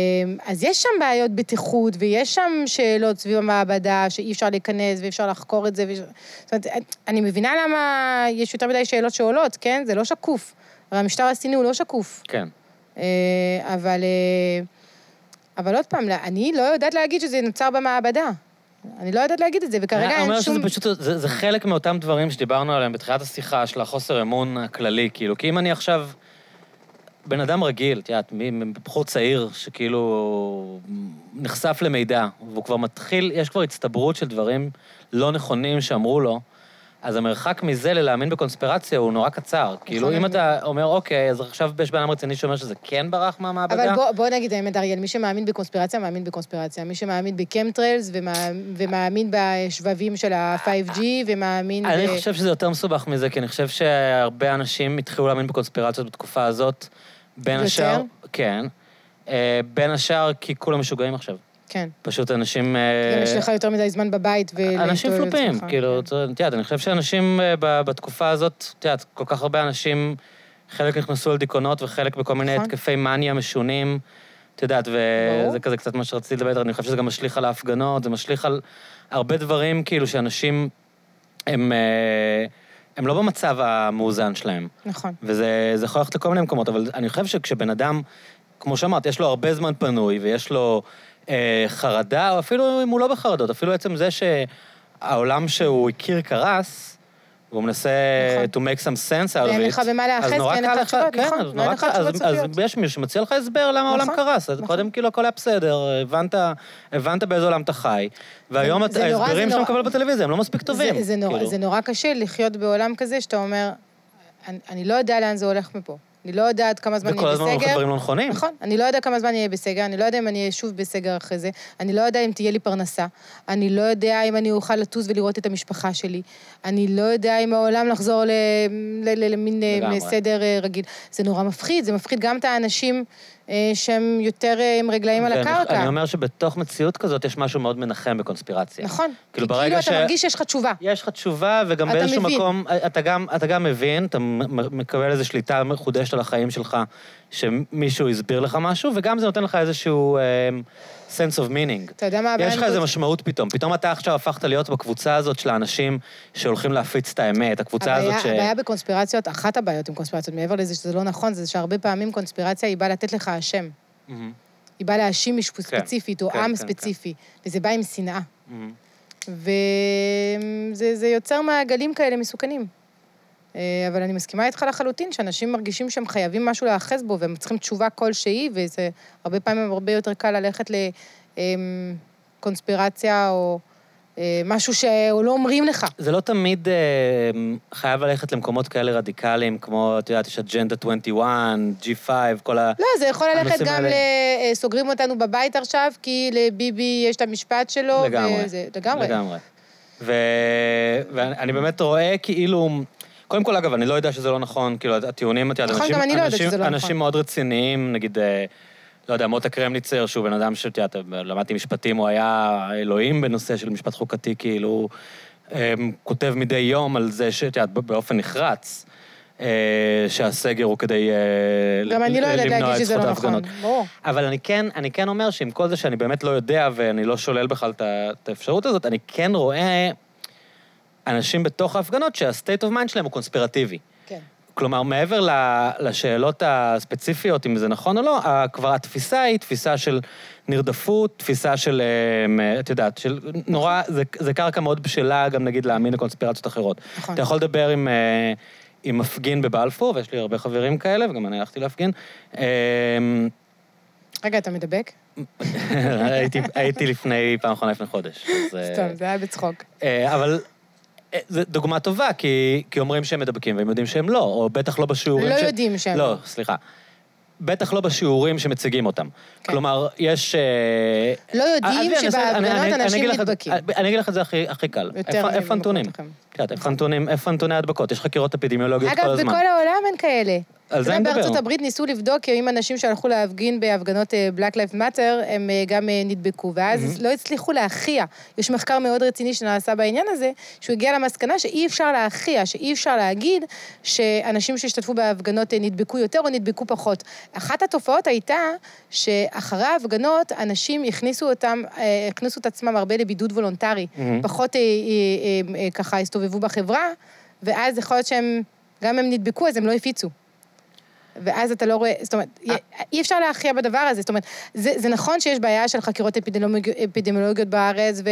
אז יש שם בעיות בטיחות, ויש שם שאלות סביב המעבדה, שאי אפשר להיכנס ואי אפשר לחקור את זה. ואי- זאת אומרת, אני מבינה למה יש יותר מדי שאלות שעולות, כן? זה לא שקוף. הרי המשטר הסיני הוא לא שקוף. כן. אה, אבל, אה, אבל עוד פעם, אני לא יודעת להגיד שזה נוצר במעבדה. אני לא יודעת להגיד את זה, וכרגע אני אין אומר שום... שזה פשוט, זה, זה חלק מאותם דברים שדיברנו עליהם בתחילת השיחה, של החוסר אמון הכללי, כאילו, כי אם אני עכשיו בן אדם רגיל, את יודעת, מ- בחור צעיר שכאילו נחשף למידע, והוא כבר מתחיל, יש כבר הצטברות של דברים לא נכונים שאמרו לו, אז המרחק מזה ללהאמין בקונספירציה הוא נורא קצר. כאילו, אם אתה אומר, אוקיי, אז עכשיו יש בן אדם רציני שאומר שזה כן ברח מהמעבדה, אבל בוא, בוא נגיד האמת, אריאל, מי שמאמין בקונספירציה, מאמין בקונספירציה. מי שמאמין בקמטריילס ומא, ומאמין בשבבים של ה-5G ומאמין אני ב... חושב שזה יותר מסובך מזה, כי אני חושב שהרבה אנשים התחילו להאמין בקונספירציות בתקופה הזאת. בין יותר? השאר... כן. אה, בין השאר כי כולם משוגעים עכשיו. כן. פשוט אנשים... גם אה, יש לך יותר מדי זמן בבית ו... אנשים פלופים. כאילו, כן. את יודעת, אני חושב שאנשים אה, בתקופה הזאת, את יודעת, כל כך הרבה אנשים, חלק נכנסו לדיכאונות וחלק בכל מיני נכון. התקפי מניה משונים, את יודעת. וזה כזה קצת מה שרציתי לדבר, אני חושב שזה גם משליך על ההפגנות, זה משליך על הרבה דברים, כאילו, שאנשים, הם, אה, הם לא במצב המאוזן שלהם. נכון. וזה זה יכול ללכת לכל מיני מקומות, אבל אני חושב שכשבן אדם, כמו שאמרת, יש לו הרבה זמן פנוי ויש לו אה, חרדה, או אפילו אם הוא לא בחרדות, אפילו עצם זה שהעולם שהוא הכיר קרס, והוא מנסה נכון. to make some sense out of it. ואין לך במה אז נורא אין לך תשובות, כן, נכון, אז ואין נורא קל- אז- אז סופיות. יש מישהו שמציע לך הסבר למה העולם נכון, קרס, אז נכון. קודם כאילו הכל היה בסדר, הבנת, הבנת באיזה עולם אתה חי, והיום את- ההסברים שאתה מקבל בטלוויזיה הם לא מספיק טובים. זה, נורא, כאילו. זה נורא קשה לחיות בעולם כזה, שאתה אומר, אני, אני לא יודע לאן זה הולך מפה. אני לא יודעת כמה זמן וכל נהיה הזמן הולכים בסגר. דברים לא נכונים. נכון, אני לא יודע כמה זמן אהיה בסגר, אני לא יודע אם אני אהיה שוב בסגר אחרי זה, אני לא יודע אם תהיה לי פרנסה, אני לא יודע אם אני אוכל לטוס ולראות את המשפחה שלי, אני לא יודע אם העולם לחזור למין אה. סדר אה, רגיל. זה נורא מפחיד, זה מפחיד גם את האנשים שהם יותר אה, עם רגליים על הקרקע. אני אומר שבתוך מציאות כזאת יש משהו מאוד מנחם בקונספירציה. נכון. כאילו ברגע כאילו ש- אתה מרגיש שיש לך תשובה. יש לך תשובה, וגם באיזשהו מבין. מקום, אתה גם, אתה גם מבין, אתה מקבל איזו שליטה מחודשת על החיים שלך, שמישהו הסביר לך משהו, וגם זה נותן לך איזשהו sense of meaning. אתה יודע מה הבעיה? יש לך איזו משמעות פתאום. פתאום אתה עכשיו הפכת להיות בקבוצה הזאת של האנשים שהולכים להפיץ את האמת, הקבוצה הזאת הבעיה, ש... הבעיה בקונספירציות, אחת הבעיות עם קונספירציות, מעבר לזה שזה לא נכון, זה שהרבה פעמים קונספירציה היא באה לתת לך אשם. מהמם, היא באה להאשים מישהו כן, ספציפית, או כן, עם כן, ספציפי, וזה בא עם שנאה. מהמם. וזה זה יוצר מעגלים כאלה מסוכנים. אה, אבל אני מסכימה איתך לחלוטין, שאנשים מרגישים שהם חייבים משהו להיאחז בו, והם צריכים תשובה כלשהי, וזה הרבה פעמים הרבה יותר קל ללכת לקונספירציה או אה, משהו שלא אומרים לך. זה לא תמיד אה, חייב ללכת למקומות כאלה רדיקליים, כמו, את יודעת, יש אג'נדה 21, G5, כל ה... לא, זה יכול ללכת גם ל... האלה. אה, סוגרים אותנו בבית עכשיו, כי לביבי יש את המשפט שלו. לגמרי. וזה, לגמרי. לגמרי. ו... ואני באמת רואה כאילו... קודם כל, אגב, אני לא יודע שזה לא נכון, כאילו, הטיעונים, את יודעת, נכון, אנשים, לא אנשים, לא אנשים נכון. מאוד רציניים, נגיד, אה, לא יודע, מוטה קרמניצר, שהוא בן אדם שאת יודעת, למדתי משפטים, הוא היה אלוהים בנושא של משפט חוקתי, כאילו, אה, כותב מדי יום על זה שאת יודעת, באופן נחרץ, אה, שהסגר הוא כדי אה, גם אני לא יודעת למנוע להגיד את שזה זכות לא נכון. ההפגנות. אבל אני כן, אני כן אומר שעם כל זה שאני באמת לא יודע, ואני לא שולל בכלל את את האפשרות הזאת, אני כן רואה אנשים בתוך ההפגנות שה-state of mind שלהם הוא קונספירטיבי. כן. כלומר, מעבר לשאלות הספציפיות, אם זה נכון או לא, כבר התפיסה היא תפיסה של נרדפות, תפיסה של, אה, את יודעת, של נורא, זה, זה קרקע מאוד בשלה גם נגיד להאמין לקונספירציות אחרות. נכון. אתה יכול לדבר עם, אה, עם מפגין בבלפור, ויש לי הרבה חברים כאלה, וגם אני הלכתי להפגין. אה, רגע, אתה מדבק? הייתי, לפני, פעם אחרונה לפני חודש. אה, סתם, זה היה בצחוק. אה, אבל זו דוגמה טובה, כי, כי אומרים שהם מדבקים והם יודעים שהם לא, או בטח לא בשיעורים לא ש... יודעים שהם לא. לא. סליחה. בטח לא בשיעורים שמציגים אותם. כן. כלומר, יש... אה, לא יודעים אעשה- אני- שבהפגנות אנשים נדבקים. אני אגיד לך את זה הכי הכי קל. יותר איפה- הנתונים? איפה הנתוני ההדבקות? יש חקירות אפידמיולוגיות כל אגב, הזמן. בכל העולם אין כאלה. על זה אני מדבר. בארצות הברית ניסו לבדוק אם אנשים שהלכו להפגין בהפגנות אה, Black Lives Matter, הם אה, גם אה, נדבקו, ואז לא הצליחו להכריע. יש מחקר מאוד רציני שנעשה בעניין הזה, שהוא הגיע למסקנה שאי אפשר להכריע, שאי אפשר להגיד שאנשים שהשתתפו בהפגנות נדבקו יותר או נדבקו פחות. אחת התופעות הייתה שאחרי ההפגנות, אנשים הכניסו אותם, הכניסו את עצמם הרבה לבידוד וולונטרי, מהמם. פחות ככה הסתובבו בחברה, ואז יכול להיות שהם, גם הם נדבקו, אז הם לא הפיצו. ואז אתה לא רואה, זאת אומרת, אי אפשר להכריע בדבר הזה. זאת אומרת, זה, זה נכון שיש בעיה של חקירות אפידמיולוג- אפידמיולוגיות בארץ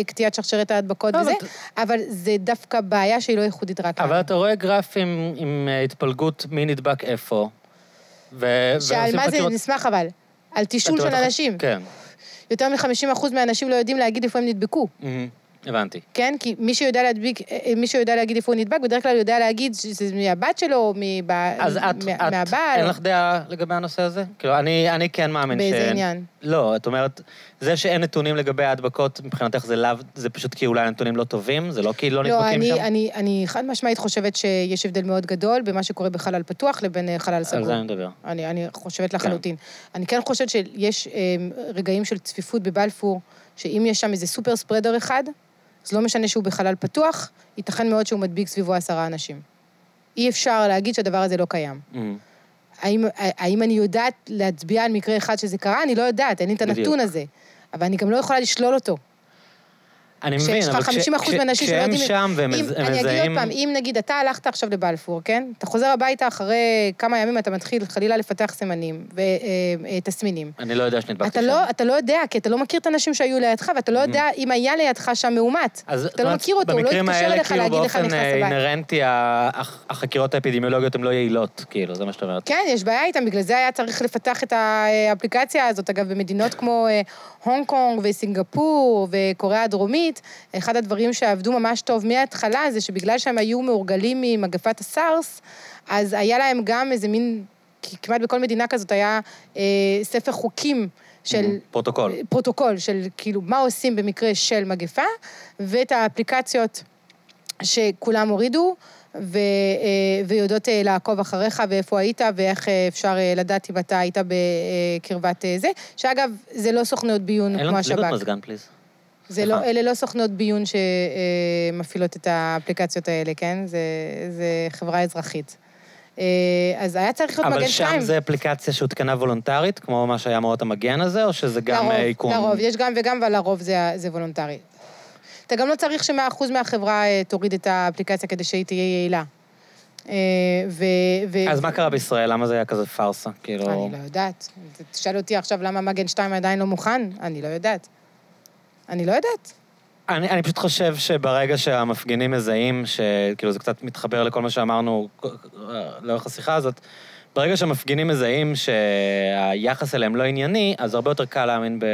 וקטיעת שרשרת ההדבקות אבל וזה, אבל זה דווקא בעיה שהיא לא ייחודית רק אבל לנו. אתה רואה גרפים עם אה, התפלגות מי נדבק איפה. ו- שעל מה זה חקירות- נסמך אבל? על תישול של אנשים. כן. יותר מ-50% מהאנשים לא יודעים להגיד איפה הם נדבקו. מהמם. הבנתי. כן? כי מי שיודע להדביק, אה, מי שיודע להגיד איפה הוא נדבק, בדרך כלל יודע להגיד שזה מהבת שלו, או מבע... אז את, מה- את, מהבעל. אין לך דעה לגבי הנושא הזה? כאילו, אני, אני כן מאמין באיזה שאין... עניין? לא, את אומרת, זה שאין נתונים לגבי ההדבקות, מבחינתך זה לאו, זה פשוט כי אולי הנתונים לא טובים? זה לא כי לא לא, נדבקים אני, שם? אני, אני חד משמעית חושבת שיש הבדל מאוד גדול בין מה שקורה בחלל פתוח לבין אה, חלל סגור. על זה אני מדבר. אני, אני חושבת לחלוטין. אני כן חושבת שיש אה, רגעים של צפיפות בבלפור, שאם יש שם איזה סופר ספרדר אחד, אז לא משנה שהוא בחלל פתוח, ייתכן מאוד שהוא מדביק סביבו עשרה אנשים. אי אפשר להגיד שהדבר הזה לא קיים. מהמם. האם, האם אני יודעת להצביע על מקרה אחד שזה קרה? אני לא יודעת, אין לי את בדיוק. הנתון הזה. אבל אני גם לא יכולה לשלול אותו. אני מבין, שיש לך אבל 50 אחוז מהאנשים שלא כשהם יודעים... שם והם אם- מז- הם אני אגיד מזהים... עוד פעם, אם נגיד אתה הלכת עכשיו לבלפור, כן? אתה חוזר הביתה אחרי כמה ימים, אתה מתחיל חלילה לפתח סימנים ותסמינים. אני לא יודע שנדבקתי אתה שם. לא, אתה לא יודע, כי אתה לא מכיר את האנשים שהיו לידך, ואתה לא יודע אם היה לידך שם מאומת. אתה לא מכיר אותו, הוא לא במקרים האלה, אליך כאילו, להגיד לך באופן נכנס אה, לבית. אינהרנטי, הח- החקירות האפידמיולוגיות הן לא יעילות, כאילו, זה מה שאת אומרת. כן, יש בעיה איתם, בגלל זה היה צריך לפתח את האפליקציה הזאת. אגב, במדינות כמו אה, הונג קונג וסינגפור וקוריאה הדרומית, אחד הדברים שעבדו ממש טוב מההתחלה זה שבגלל שהם היו מאורגלים ממגפת הסארס, אז היה להם גם איזה מין, כמעט בכל מדינה כזאת היה אה, ספר חוקים של... פרוטוקול. פרוטוקול של כאילו מה עושים במקרה של מגפה, ואת האפליקציות שכולם הורידו, ו, אה, ויודעות אה, לעקוב אחריך ואיפה היית, ואיך אה, אפשר לדעת אם אתה היית בקרבת זה, שאגב, זה לא סוכנויות ביון אין כמו לנו השב"כ. לי עוד מזגן, please. זה לא, אלה לא סוכנות ביון שמפעילות את האפליקציות האלה, כן? זה, זה חברה אזרחית. אה, אז היה צריך להיות אבל מגן שם 2. זה אפליקציה שהותקנה וולונטרית, כמו מה שהיה מאות המגן הזה, או שזה גם לרוב, אה, איכון? לרוב, יש גם וגם, אבל לרוב זה, זה וולונטרי. אתה גם לא צריך שמאה אחוז מהחברה אה, תוריד את האפליקציה כדי שהיא תהיה יעילה. אה, ו... ו... אז מה קרה בישראל? למה זה היה כזה פארסה? כאילו... אני לא יודעת. תשאל אותי עכשיו למה מגן 2 עדיין לא מוכן, אני לא יודעת. אני לא יודעת. אני, אני פשוט חושב שברגע שהמפגינים מזהים, שכאילו זה קצת מתחבר לכל מה שאמרנו אה, לאורך השיחה הזאת, ברגע שהמפגינים מזהים שהיחס אליהם לא ענייני, אז הרבה יותר קל להאמין ב,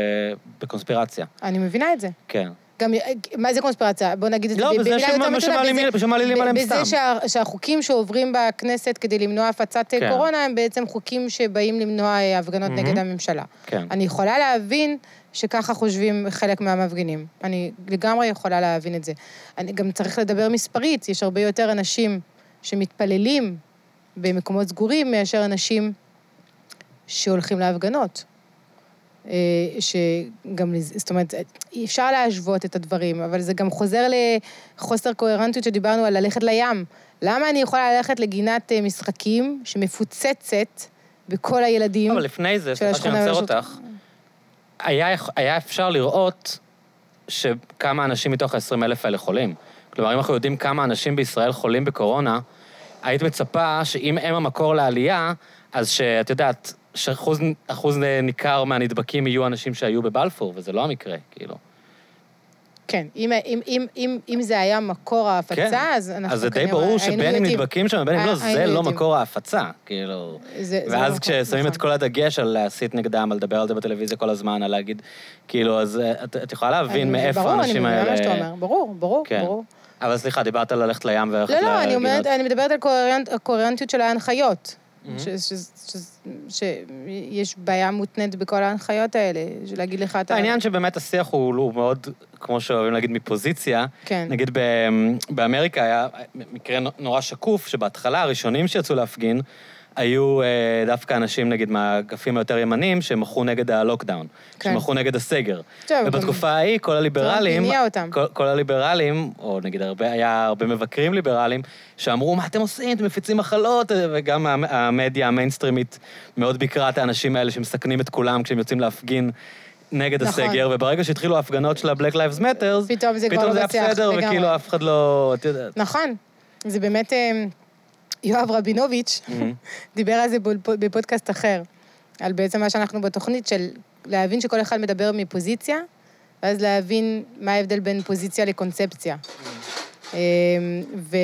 בקונספירציה. אני מבינה את זה. כן. גם, מה זה קונספירציה? בוא נגיד את זה לא, בזה במילה יותר מתונה, שמעלימים- בזה- שמעלילים עליהם בזה סתם. שה- שהחוקים שעוברים בכנסת כדי למנוע הפצת אה, כן. קורונה, הם בעצם חוקים שבאים למנוע אה, הפגנות מהמם. נגד הממשלה. כן. אני יכולה להבין שככה חושבים חלק מהמפגינים. אני לגמרי יכולה להבין את זה. אני גם צריך לדבר מספרית, יש הרבה יותר אנשים שמתפללים במקומות סגורים מאשר אנשים שהולכים להפגנות. אה, שגם, זאת אומרת, אפשר להשוות את הדברים, אבל זה גם חוזר לחוסר קוהרנטיות שדיברנו על ללכת לים. למה אני יכולה ללכת לגינת אה, משחקים שמפוצצת בכל הילדים? אבל לפני זה, של סליחה שאני השכונה עוצר. אותך, היה, היה אפשר לראות שכמה אנשים מתוך ה-20 אלף האלה חולים. כלומר, אם אנחנו יודעים כמה אנשים בישראל חולים בקורונה, היית מצפה שאם הם המקור לעלייה, אז שאת יודעת, שאחוז אחוז ניכר מהנדבקים יהיו אנשים שהיו בבלפור, וזה לא המקרה, כאילו. כן, אם, אם, אם, אם, אם זה היה מקור ההפצה, כן. אז אנחנו אז זה די ברור שבין אם. נדבקים שם ובין אם לא, הי- זה לא. מקור ההפצה, כאילו. זה, זה לא ואז כששמים את נכון. כל הדגש על להסית נגדם, על לדבר על זה בטלוויזיה כל הזמן, על להגיד, כאילו, אז אה, את, את יכולה להבין מאיפה ברור, האנשים האלה... אני מבינה מה שאתה אומר. ברור, ברור, כן. ברור. אבל סליחה, דיברת על ללכת לים וללכת לא, לא, אני. אומרת, אני מדברת על קוהרנט- הקוהרנטיות של ההנחיות. Mhm. ש- ש- ש- שיש בעיה מותנית בכל ההנחיות האלה, של להגיד לך אתה... העניין שבאמת השיח הוא, הוא מאוד, כמו שאוהבים להגיד, מפוזיציה. כן. נגיד ב, באמריקה היה מקרה נורא שקוף, שבהתחלה הראשונים שיצאו להפגין היו אה, דווקא אנשים, נגיד, מהאגפים היותר ימניים, שמחו נגד הלוקדאון, כן. שמחו נגד הסגר. טוב, ובתקופה ההיא, כל הליברלים, הניע אותם. כל, כל הליברלים, או נגיד, הרבה, היה הרבה מבקרים ליברלים, שאמרו, מה אתם עושים? אתם מפיצים מחלות, וגם המ- המדיה המיינסטרימית מאוד ביקרה את האנשים האלה שמסכנים את כולם כשהם יוצאים להפגין. נגד נכון. הסגר, וברגע שהתחילו ההפגנות של ה-Black Lives Matter, פתאום זה כבר פתאום לא זה היה בסדר. וכאילו אף אחד לא... נכון. זה באמת... יואב רבינוביץ' Mhm. דיבר על זה בפ- בפודקאסט אחר, על בעצם מה שאנחנו בתוכנית של להבין שכל אחד מדבר מפוזיציה, ואז להבין מה ההבדל בין פוזיציה לקונספציה. אה, ו...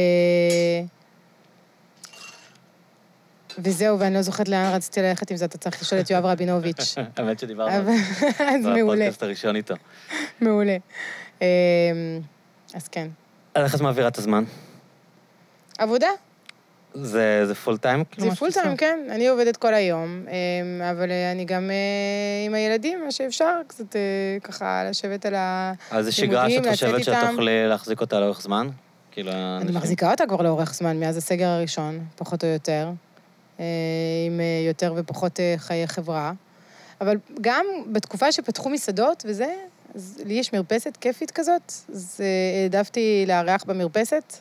וזהו, ואני לא זוכרת לאן רציתי ללכת עם זה, אתה צריך לשאול את יואב רבינוביץ'. האמת שדיברנו על זה אז מעולה, בפודקאסט הראשון איתו. מעולה. אה, אז כן. איך את מעבירה את הזמן? עבודה, זה זה פול טיים? כאילו, זה פול עושה? טיים, כן. אני עובדת כל היום, אה, אבל אה, אני גם אה, עם הילדים, מה שאפשר, קצת אה, ככה לשבת על ה... אז זו שגרה שאת לצאת חושבת שאת איתם. תוכלי להחזיק אותה לאורך זמן? כאילו, אני מחזיקה אותה כבר לאורך זמן, מאז הסגר הראשון, פחות או יותר, עם יותר ופחות חיי חברה. אבל גם בתקופה שפתחו מסעדות וזה, אז לי יש מרפסת כיפית כזאת, אז העדפתי לארח במרפסת,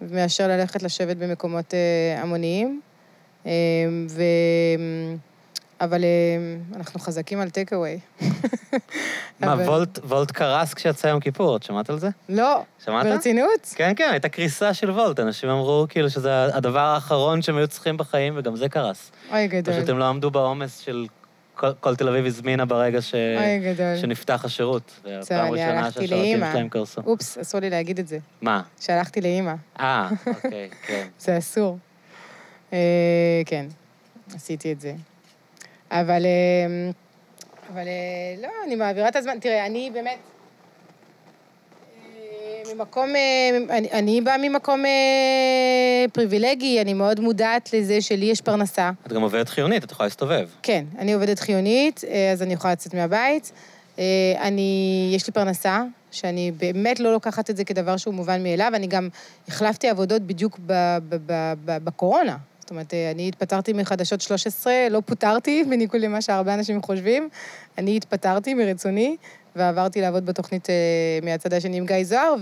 מאשר ללכת לשבת במקומות אה, המוניים. אה, ו... אבל אה, אנחנו חזקים על טייק אווי. מה, וולט- וולט קרס כשיצא יום כיפור, את שמעת על זה? לא, שמעת? ברצינות? כן, כן, הייתה קריסה של וולט. אנשים אמרו כאילו שזה הדבר האחרון שהם היו צריכים בחיים, וגם זה קרס. אוי, גדול. פשוט הם לא עמדו בעומס של כל- תל אביב הזמינה ברגע ש- אוי, גדול. שנפתח השירות. זה הפעם שהשרתים לאימא. שלהם קרסו. אופס, אסור לי להגיד את זה. מה? שהלכתי לאימא, אה, אוקיי, כן. זה אסור. אה, כן, עשיתי את זה. אבל, אה, אבל אה, לא, אני מעבירה את הזמן. תראה, אני באמת... ממקום, אה, אני, אני באה ממקום אה, פריבילגי, אני מאוד מודעת לזה שלי יש פרנסה. את גם עובדת חיונית, את יכולה להסתובב. כן, אני עובדת חיונית, אה, אז אני יכולה לצאת מהבית. אני, יש לי פרנסה, שאני באמת לא לוקחת את זה כדבר שהוא מובן מאליו. אני גם החלפתי עבודות בדיוק ב, ב, ב, ב, בקורונה. זאת אומרת, אני התפטרתי מחדשות 13, לא פוטרתי, בניגוד למה שהרבה אנשים חושבים. אני התפטרתי מרצוני, ועברתי לעבוד בתוכנית אה, מהצד השני עם גיא זוהר,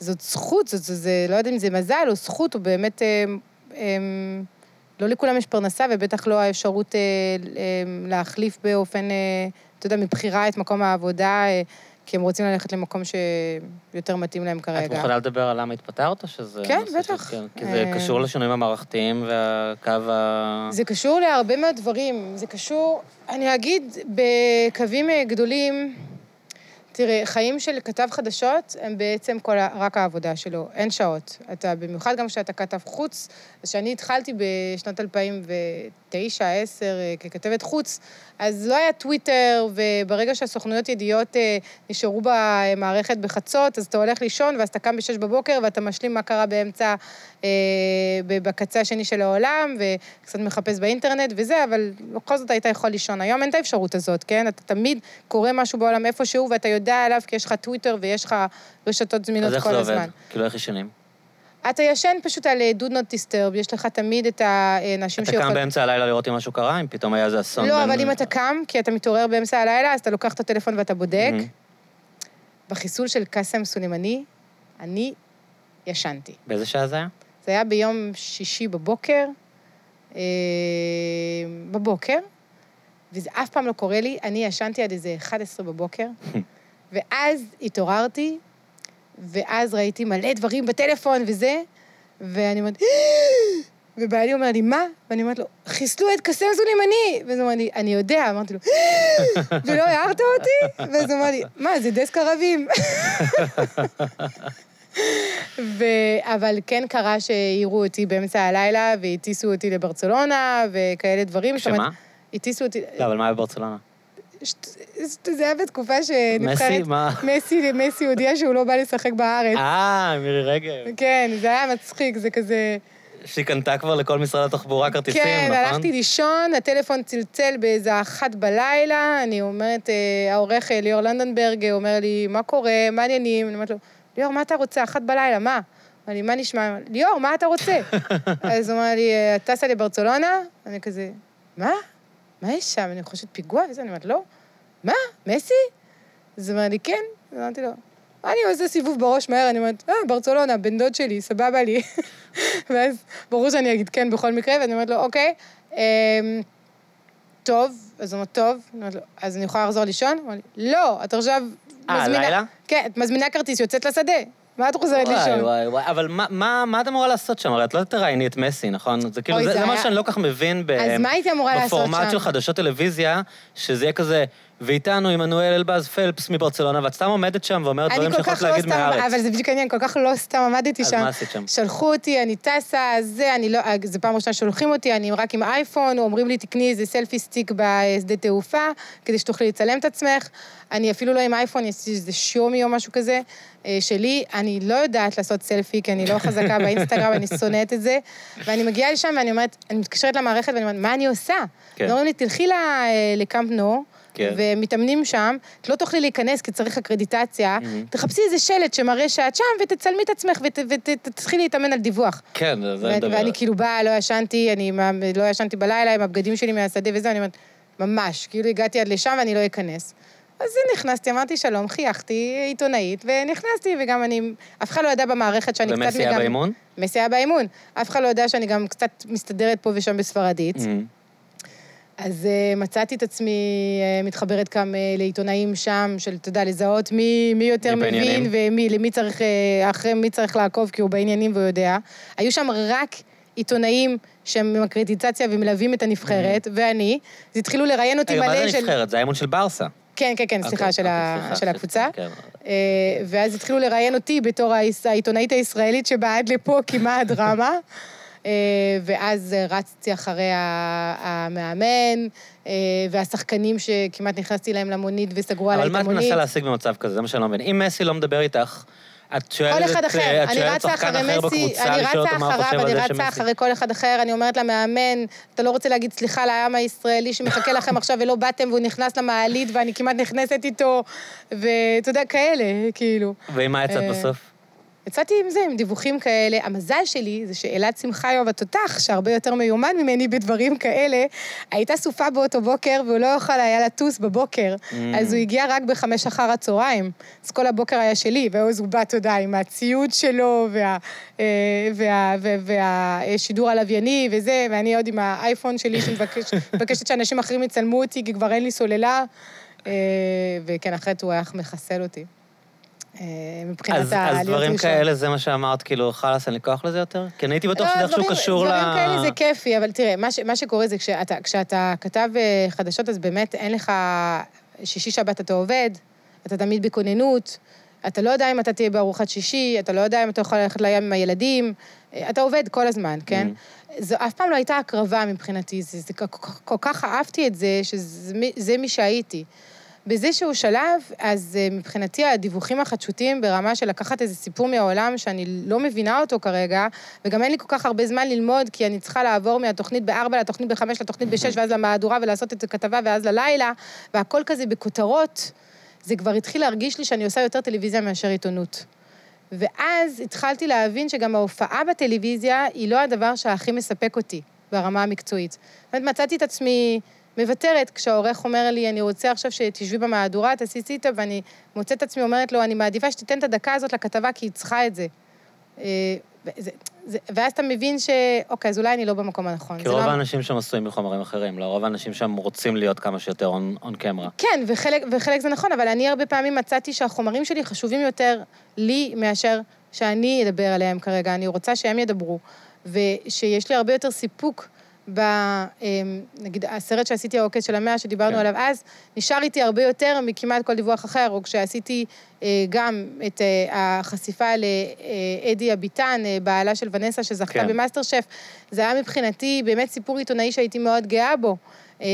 וזאת זכות, זאת, זה, זה, לא יודעת אם זה מזל או זכות, או באמת... אה, אה, לא לכולם יש פרנסה, ובטח לא האפשרות אה, להחליף באופן, אתה יודע, מבחירה את מקום העבודה, כי הם רוצים ללכת למקום שיותר מתאים להם את כרגע. מוכנה לדבר על למה התפטרת, או שזה... כן, בטח. כן, כי זה קשור לשינויים המערכתיים והקו ה... זה קשור להרבה מאוד דברים. זה קשור, אני אגיד, בקווים גדולים, תראה, חיים של כתב חדשות הם בעצם כל, ה- רק העבודה שלו, אין שעות. אתה, במיוחד גם כשאתה כתב חוץ, אז כשאני התחלתי בשנת 2009-2010 ככתבת חוץ, אז לא היה טוויטר, וברגע שהסוכנויות ידיעות אה, נשארו במערכת בחצות, אז אתה הולך לישון, ואז אתה קם ב-6 בבוקר, ואתה משלים מה קרה באמצע, אה, בקצה השני של העולם, וקצת מחפש באינטרנט וזה, אבל בכל זאת היית יכול לישון. היום אין את האפשרות הזאת, כן? אתה תמיד קורא משהו בעולם איפשהו, ואתה יודע עליו כי יש לך טוויטר ויש לך רשתות אז זמינות איך כל זה הזמן. עובד? כאילו, איך ישנים? אתה ישן פשוט על אה, do not disturb, יש לך תמיד את האנשים אתה קם באמצע הלילה לראות אם משהו קרה, אם פתאום היה איזה אסון. לא, אבל אם אתה קם, כי אתה מתעורר באמצע הלילה, אז אתה לוקח את הטלפון ואתה בודק. בחיסול של קאסם סולימני, אני ישנתי. באיזה שעה זה היה? זה היה ביום שישי בבוקר, אה, בבוקר, וזה אף פעם לא קורה לי. אני ישנתי עד איזה 11 בבוקר, ואז התעוררתי, ואז ראיתי מלא דברים בטלפון וזה, ואני אומרת, ובעלי אומר לי, מה? ואני אומרת לו, חיסלו את קסם סולימני! ואז הוא אומר לי, אני יודע. אמרתי לו, ולא הערת אותי? ואז הוא אמר לי, מה, זה דסק ערבים. ו... אבל כן קרה שהעירו אותי באמצע הלילה והטיסו אותי לברצלונה וכאלה דברים. שמה? הטיסו אותי... לא, אבל מה היה בברצלונה? זה היה בתקופה שנבחרת... מסי? מה? מסי, מסי הודיע שהוא לא בא לשחק בארץ. אה, מירי רגב. כן, זה היה מצחיק, זה כזה... שהיא קנתה כבר לכל משרד התחבורה כרטיסים, כן, נכון? הלכתי לישון, הטלפון צלצל באיזה אחת בלילה, אני אומרת, אה, העורך אה, ליאור לנדנברג אה, אומר לי, מה קורה, מה העניינים? אני אומרת לו, ליאור, מה אתה רוצה? אחת בלילה, מה? אמר לי, מה נשמע? ליאור, מה אתה רוצה? אז הוא אמר לי, "אה, את טסה לברצלונה? אני כזה, מה? מה יש שם? אני חושבת פיגוע וזה, אני אומרת, לא. מה? מסי? אז הוא אמר לי, כן. אז אמרתי לו, אני עושה סיבוב בראש מהר, אני אומרת, אה, ברצלונה, בן דוד שלי, סבבה לי. ואז ברור שאני אגיד כן בכל מקרה, ואני אומרת לו, אוקיי, אמ, טוב, אז הוא אומר, טוב, אז אני יכולה לחזור לישון? הוא אומר לי, לא, את עכשיו אה, מזמינה... לילה? כן, את מזמינה כרטיס, יוצאת לשדה. מה את חוזרת וואי, לישון? וואי, וואי, אבל מה- מה מה את אמורה לעשות שם? הרי את לא תראייני את מסי, נכון? זה כאילו, זה זה זה מה היה- שאני לא כך מבין ב- אז מה הייתי אמורה לעשות בפורמט שם? של חדשות טלוויזיה, שזה יהיה כזה, ואיתנו עמנואל אלבז פלפס מברצלונה, ואת סתם עומדת שם ואומרת דברים שיכולת לא להגיד סתם, מהארץ. אבל זה בדיוק העניין, כל כך לא סתם עמדתי אז שם. מה עשית שם? שלחו אותי, אני טסה, זה, אני לא, זה פעם ראשונה שולחים אותי, אני רק עם אייפון, אומרים לי, תקני איזה סלפי סטיק בשדה תעופה, כדי שתוכלי לצלם את עצמך. אני אפילו לא עם אייפון, יש איזה שומי או משהו כזה אה, שלי. אני לא יודעת לעשות סלפי, כי אני לא חזקה באינסטגרם, אני שונאת את זה. ואני מגיעה לשם ואני אומרת, אני מתקשרת למערכת ואני אומרת, מה אני עושה? כן. אז אומרים לי, תלכי ל- אה, לקאמפ נו, כן. ומתאמנים שם, את לא תוכלי להיכנס כי צריך אקרדיטציה, תחפשי איזה שלט שמראה שאת שם ותצלמי את עצמך ותתחילי להתאמן על דיווח. כן, זה ו- מדבר. ואני כאילו באה, לא ישנתי, אני לא ישנתי בלילה עם הבגדים שלי מהשדה וזה, אני אומרת, ממש, כאילו הגעתי עד לשם ואני לא אכנס. אז נכנסתי, אמרתי שלום, חייכתי, עיתונאית, ונכנסתי, וגם אני, אף אחד לא ידע במערכת שאני קצת... ומסי היה מגם- באימון? מסי היה באימון. אף אחד לא יודע שאני גם קצת מסתדרת פה ושם בספרדית. אמ, אז uh, מצאתי את עצמי uh, מתחברת גם uh, לעיתונאים שם, של, אתה יודע, לזהות מי, מי יותר מי בעניינים. מבין ומי, למי צריך, uh, אחרי מי צריך לעקוב, כי הוא בעניינים והוא יודע. היו שם רק עיתונאים שהם עם אקרדיטציה ומלווים את הנבחרת, ואני, אז התחילו לראיין אותי רגע, מה מלא זה של... נבחרת? זה האימון של ברסה. כן, כן, כן, סליחה, אוקיי, של, אוקיי, ה... סליחה, של סליחה, הקבוצה. כן. אה, ואז התחילו לראיין אותי בתור העיתונאית הישראלית שבאה עד לפה כמעט דרמה. אה, ואז אה, רצתי אחרי המאמן, אה, והשחקנים שכמעט נכנסתי להם למונית וסגרו עליי אבל את מה את המונית. מנסה להשיג במצב כזה? זה מה שאני לא מבין. אם מסי לא מדבר איתך, את שואלת... כל אחד אה, אחר. את אני שואלת רצה שחקן אחרי אחר בקבוצה, אני לשאול רצה אותו מה הוא אחריו, חושב על אני זה רצה שמסי... אחרי כל אחד אחר, אני אומרת למאמן, אתה לא רוצה להגיד סליחה לעם הישראלי שמחכה לכם עכשיו ולא באתם והוא נכנס למעלית ואני כמעט נכנסת איתו, ואתה יודע, כאלה, כאילו. ועם מה יצאת אה, בסוף? יצאתי עם זה, עם דיווחים כאלה. המזל שלי זה שאלעד שמחיוב התותח, שהרבה יותר מיומן ממני בדברים כאלה, הייתה סופה באותו בוקר והוא לא יכול היה לטוס בבוקר. Mm. אז הוא הגיע רק בחמש אחר הצהריים. אז כל הבוקר היה שלי, ואז הוא בא, אתה יודע, עם הציוד שלו, וה, אה, וה, וה, והשידור הלווייני וזה, ואני עוד עם האייפון שלי שמבקשת שאנשים אחרים יצלמו אותי, כי כבר אין לי סוללה. אה, וכן, אחרת הוא היה מחסל אותי. אה, מבחינת אז, ה... אז דברים ראשון. כאלה, זה מה שאמרת, כאילו, חלאס, אין לי כוח לזה יותר? כי אני הייתי בטוח שזה לא, איכשהו דברים- קשור ל... דברים כאלה זה כיפי, אבל תראה, מה, ש, מה שקורה זה כשאתה, כשאתה כתב אה, חדשות, אז באמת אין לך... שישי שבת אתה עובד, אתה תמיד בכוננות, אתה לא יודע אם אתה תהיה בארוחת שישי, אתה לא יודע אם אתה יכול ללכת לים עם הילדים, אה, אתה עובד כל הזמן, כן? Mm. זו אף פעם לא הייתה הקרבה מבחינתי, זה, זה כל, כל, כך אהבתי את זה, שזה מי- זה מי שהייתי. באיזשהו שלב, אז אה, מבחינתי הדיווחים החדשותיים ברמה של לקחת איזה סיפור מהעולם שאני לא מבינה אותו כרגע, וגם אין לי כל כך הרבה זמן ללמוד, כי אני צריכה לעבור מהתוכנית בארבע לתוכנית בחמש, לתוכנית בשש, ואז למהדורה ולעשות את הכתבה, ואז ללילה, והכל כזה בכותרות. זה כבר התחיל להרגיש לי שאני עושה יותר טלוויזיה מאשר עיתונות. ואז התחלתי להבין שגם ההופעה בטלוויזיה היא לא הדבר שהכי מספק אותי ברמה המקצועית. זאת אומרת, מצאתי את עצמי מוותרת כשהעורך אומר לי, אני רוצה עכשיו שתשבי במהדורה, תעשי סיטה, ואני מוצאת את עצמי אומרת לו, אני מעדיפה שתיתן את הדקה הזאת לכתבה, כי היא צריכה את זה. אה, וזה, זה, ואז אתה מבין ש... אוקיי, אז אולי אני לא במקום הנכון. כי זה רוב לא... האנשים שם עשויים מחומרים אחרים, לא? רוב האנשים שם רוצים להיות כמה שיותר און קמרה. כן, וחלק, וחלק זה נכון, אבל אני הרבה פעמים מצאתי שהחומרים שלי חשובים יותר לי מאשר שאני אדבר עליהם כרגע. אני רוצה שהם ידברו, ושיש לי הרבה יותר סיפוק ב... אמ, נגיד, הסרט שעשיתי, העוקץ של המאה, שדיברנו כן. עליו אז, נשאר איתי הרבה יותר מכמעט כל דיווח אחר, או כשעשיתי אה, גם את אה, החשיפה לאדי אביטן, אה, בעלה של ונסה, שזכתה כן. במאסטר שף, זה היה מבחינתי באמת סיפור עיתונאי שהייתי מאוד גאה בו. אמ,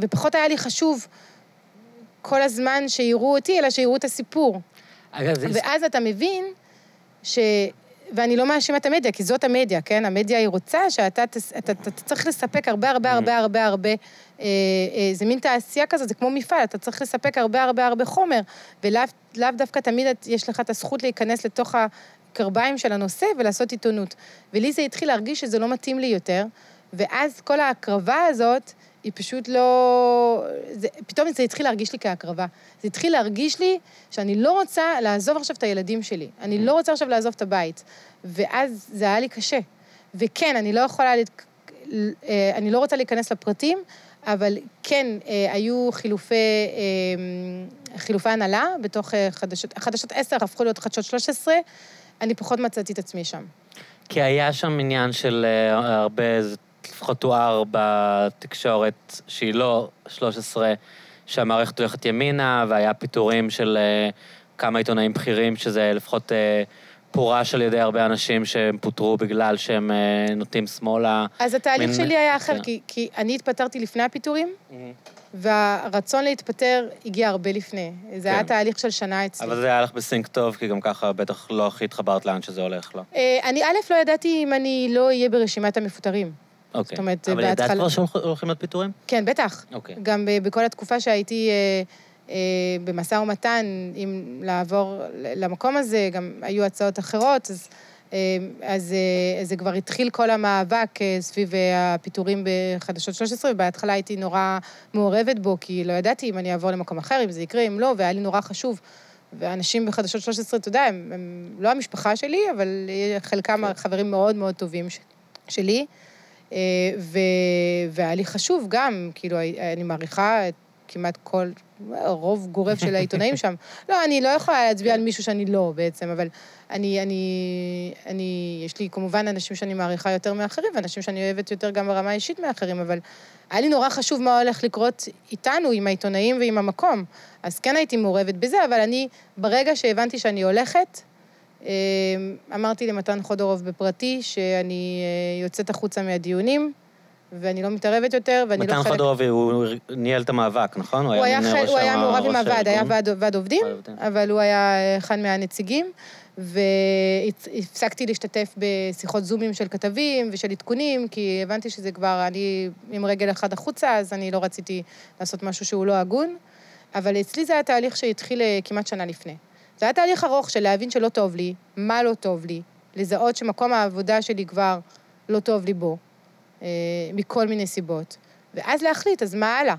ופחות היה לי חשוב כל הזמן שיראו אותי, אלא שיראו את הסיפור. אגב, זה... ואז אתה מבין ש... ואני לא מאשימה את המדיה, כי זאת המדיה, כן? המדיה היא רוצה שאתה תס... אתה, אתה, אתה צריך לספק הרבה, הרבה, הרבה, הרבה, הרבה... אה, אה, זה מין תעשייה כזאת, זה כמו מפעל, אתה צריך לספק הרבה, הרבה, הרבה חומר, ולאו לאו דווקא תמיד יש לך את הזכות להיכנס לתוך הקרביים של הנושא ולעשות עיתונות. ולי זה התחיל להרגיש שזה לא מתאים לי יותר, ואז כל ההקרבה הזאת, היא פשוט לא... זה, פתאום זה התחיל להרגיש לי כהקרבה. זה התחיל להרגיש לי שאני לא רוצה לעזוב עכשיו את הילדים שלי. אני לא רוצה עכשיו לעזוב את הבית. ואז זה היה לי קשה. וכן, אני לא יכולה... לת... אה, אני לא רוצה להיכנס לפרטים, אבל כן, אה, היו חילופי, אה, חילופי הנהלה בתוך חדשות... חדשות 10 הפכו להיות חדשות 13, אני פחות מצאתי את עצמי שם. כי היה שם עניין של הרבה, זה לפחות תואר בתקשורת, שהיא לא 13, שהמערכת הולכת ימינה, והיה פיטורים של אה, כמה עיתונאים בכירים, שזה לפחות אה, פורש על ידי הרבה אנשים שהם פוטרו בגלל שהם אה, נוטים שמאלה. אז התהליך מין- שלי היה אחר, כן. כי, כי אני התפטרתי לפני הפיטורים, והרצון להתפטר הגיע הרבה לפני. זה היה כן. תהליך של שנה אצלי. אבל זה היה לך בסינק טוב, כי גם ככה בטח לא הכי התחברת לאן שזה הולך, לא? אני א', לא ידעתי אם אני לא אהיה ברשימת המפוטרים. אוקיי. אומרת, אבל ידעת בהתחלה- כבר שהולכים להיות פיטורים? כן, בטח. אוקיי. גם בכל התקופה שהייתי אה, אה, במשא ומתן, אם לעבור למקום הזה, גם היו הצעות אחרות, אז, אה, אז זה כבר התחיל כל המאבק סביב הפיטורים בחדשות 13, ובהתחלה הייתי נורא מעורבת בו, כי לא ידעתי אם אני אעבור למקום אחר, אם זה יקרה, אם לא, והיה לי נורא חשוב. ואנשים בחדשות 13, אתה יודע, הם, הם לא המשפחה שלי, אבל חלקם כן. חברים מאוד מאוד טובים ש- שלי. אה, ו... והיה לי חשוב גם, כאילו, אני מעריכה כמעט כל, רוב גורף של העיתונאים שם. לא, אני לא יכולה להצביע על מישהו שאני לא בעצם, אבל אני, אני, אני, יש לי כמובן אנשים שאני מעריכה יותר מאחרים, ואנשים שאני אוהבת יותר גם ברמה האישית מאחרים, אבל היה לי נורא חשוב מה הולך לקרות איתנו, עם העיתונאים ועם המקום. אז כן הייתי מעורבת בזה, אבל אני, ברגע שהבנתי שאני הולכת, אמרתי למתן חודורוב בפרטי שאני אה, יוצאת החוצה מהדיונים, ואני לא מתערבת יותר, ואני לא מתן חלק... חודרוב, הוא ניהל את מעווק, נכון? הוא היה, מנהל ראש הוא היה מעורב עם הוועד, היה. ועד, עובדים. אבל הוא היה אה, אחד מהנציגים, והפסקתי להשתתף בשיחות זומים של כתבים ושל עדכונים, כי הבנתי שזה כבר, אני עם רגל אחד החוצה, אז אני לא רציתי לעשות משהו שהוא לא הגון. אבל אצלי זה היה תהליך שהתחיל אה, כמעט שנה לפני. זה היה תהליך ארוך של להבין שלא טוב לי, מה לא טוב לי, לזהות שמקום העבודה שלי כבר לא טוב לי בו, אה, מכל מיני סיבות, ואז להחליט, אז מה הלאה?